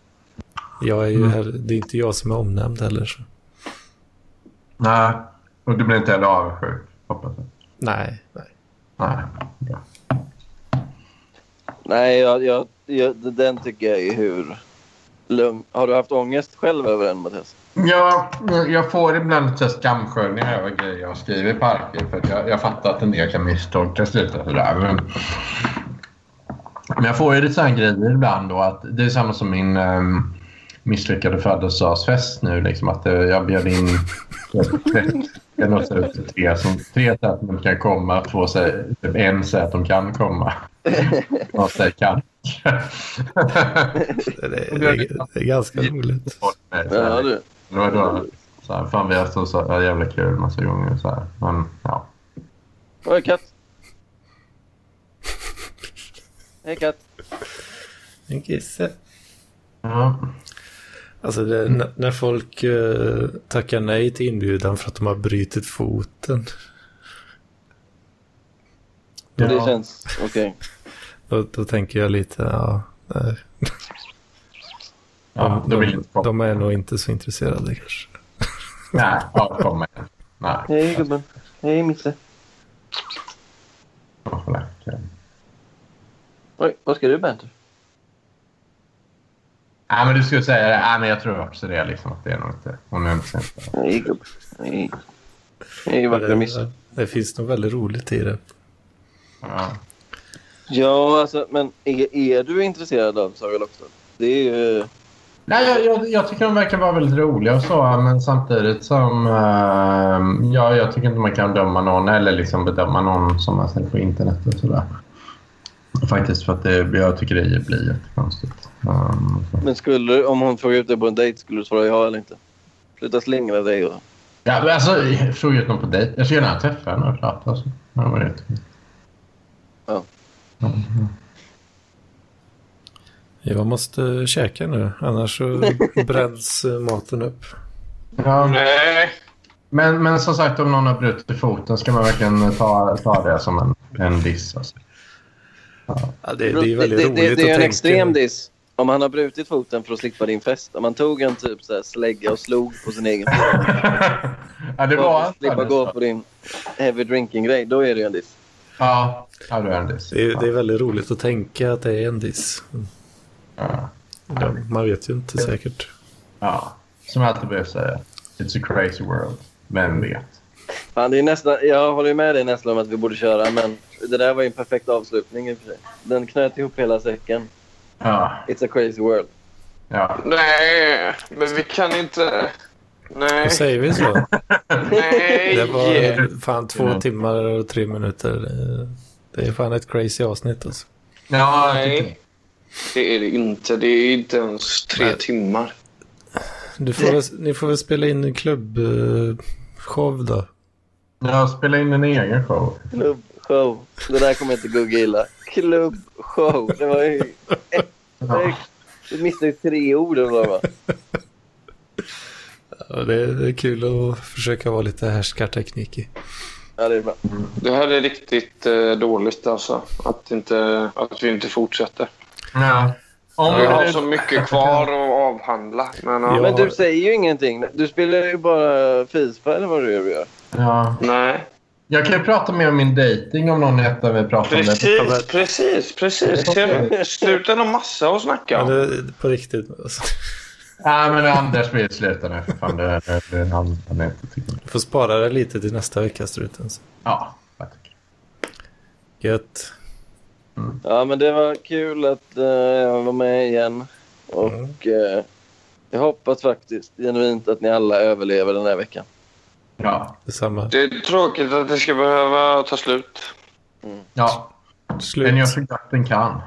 jag är ju Mm. här, det är inte jag som är omnämnd heller. Så. Nej, och du blir inte heller avundsjuk, hoppas jag. Nej, nej. Nej, bra. nej, jag, jag, jag, den tycker jag är hur lugn. Har du haft ångest själv över den, Mattias? Ja, jag får ibland lite skamsköljningar över grejer jag skriver i parker. För att jag, jag fattar att en del kan misstolkas lite. Sådär. Men, men jag får ju lite sådana grejer ibland. Då, att det är samma som min um, misslyckade födelsedagsfest nu. Liksom, att eh, jag bjöd in jag nådde ut till tre, som, tre säger att de kan komma. Två säger, typ en säger att de kan komma. Någon säger kan. Det är, det är, det är ganska roligt. Ja, du. Det var då, så här, fan vi har så, så ja, jävla kul massa gånger. Så här. Men ja. Oj, katt. Hej, katt. En kisse. ja. Alltså det, n- när folk eh, tackar nej till inbjudan för att de har brutit foten. Det Ja. känns okej. Då, då tänker jag lite, ja. nej. Ja, De, det de, de är nog inte så intresserade kanske. Nej, ja, kom igen. Nej, Hej, gubben. Hej, Misse. Oj, vad ska du, Benter? Nej, men du skulle säga det. Nej, men jag tror också det. Liksom, att det är nog inte... Hon är inte sen. Hej, gubben. Hej. Hej, vackra Misse. det, det finns nog väldigt roligt i det. Ja. Ja, alltså, men är, är du intresserad av Saga Lockstad? Det är ju... Nej, jag, jag, jag tycker de verkar vara väldigt roliga och så, men samtidigt som... Uh, ja, jag tycker inte man kan döma någon eller liksom bedöma någon som man ser på internet och sådär. Faktiskt för att det, jag tycker det blir jättekonstigt. Um. Men skulle om hon frågar ut dig på en dejt, skulle du svara ja eller inte? Sluta slingra dig och... Ja, men alltså, fråga ut någon på dejt. Jag skulle gärna träffa henne och prata. Alltså. Det var. Ja. Mm. Jag måste käka nu, annars så bränns eh, maten upp. Ja, Nej. men, men som sagt, om någon har brutit foten ska man verkligen ta, ta det som en, en diss. Alltså. Ja, det, det är väldigt det, roligt det, det är att en tänka. extrem diss. Om han har brutit foten för att slippa din fest. Om man tog en typ så här slägga och slog på sin egen fot. ja, det var att slippa gå på din heavy drinking-grej. Då är det ju en diss. Ja, ja det är en diss. Det är, det är väldigt roligt att tänka att det är en diss. Ja. Ja, man vet ju inte säkert. ja. Som jag alltid brukar säga. It's a crazy world. Vem vet? Fan, det är nästan, jag håller ju med dig nästan om att vi borde köra, men det där var ju en perfekt avslutning i och för sig. Den knöt ihop hela säcken. Ja. It's a crazy world. ja. Nej, men vi kan inte... Nej. Då säger vi så. Nej. Det var fan två timmar och tre minuter. Det- är fan ett crazy avsnitt alltså. Ja, Nej. Det är det inte. Det är inte ens tre Nej. timmar. Du får väl, ni får väl spela in en klubbshow då. Jag spelar in en egen show. Klubbshow. Det där kommer inte Gugge gilla. Klubbshow. Det var ju... Du missade ju tre ord eller. Ja, det, är, det är kul att försöka vara lite härskarteknik i. Ja, det är bra. Det här är riktigt eh, dåligt alltså. Att, inte, att vi inte fortsätter. Ja. Om Vi har så mycket kvar att avhandla. Men. Ja. Men du säger ju ingenting. Du spelar ju bara Fifa eller vad du gör. Ja. Nej. Jag kan ju prata mer om min dating om någon heter vi pratar om det. Precis, precis, precis. Sluta ha massa att snacka Ja, om. det, på riktigt. Alltså. Nej, men Anders vill sluta nu för fan. Det, det, det, är inte till. Du får spara det lite till nästa vecka, struten. Ja, jag tycker. Gött. Ja, men det var kul att eh, jag var med igen. Och eh, jag hoppas faktiskt genuint att ni alla överlever den här veckan. Ja. Detsamma. Det är tråkigt att det ska behöva ta slut. ja. Slut. En gör så gott den kan.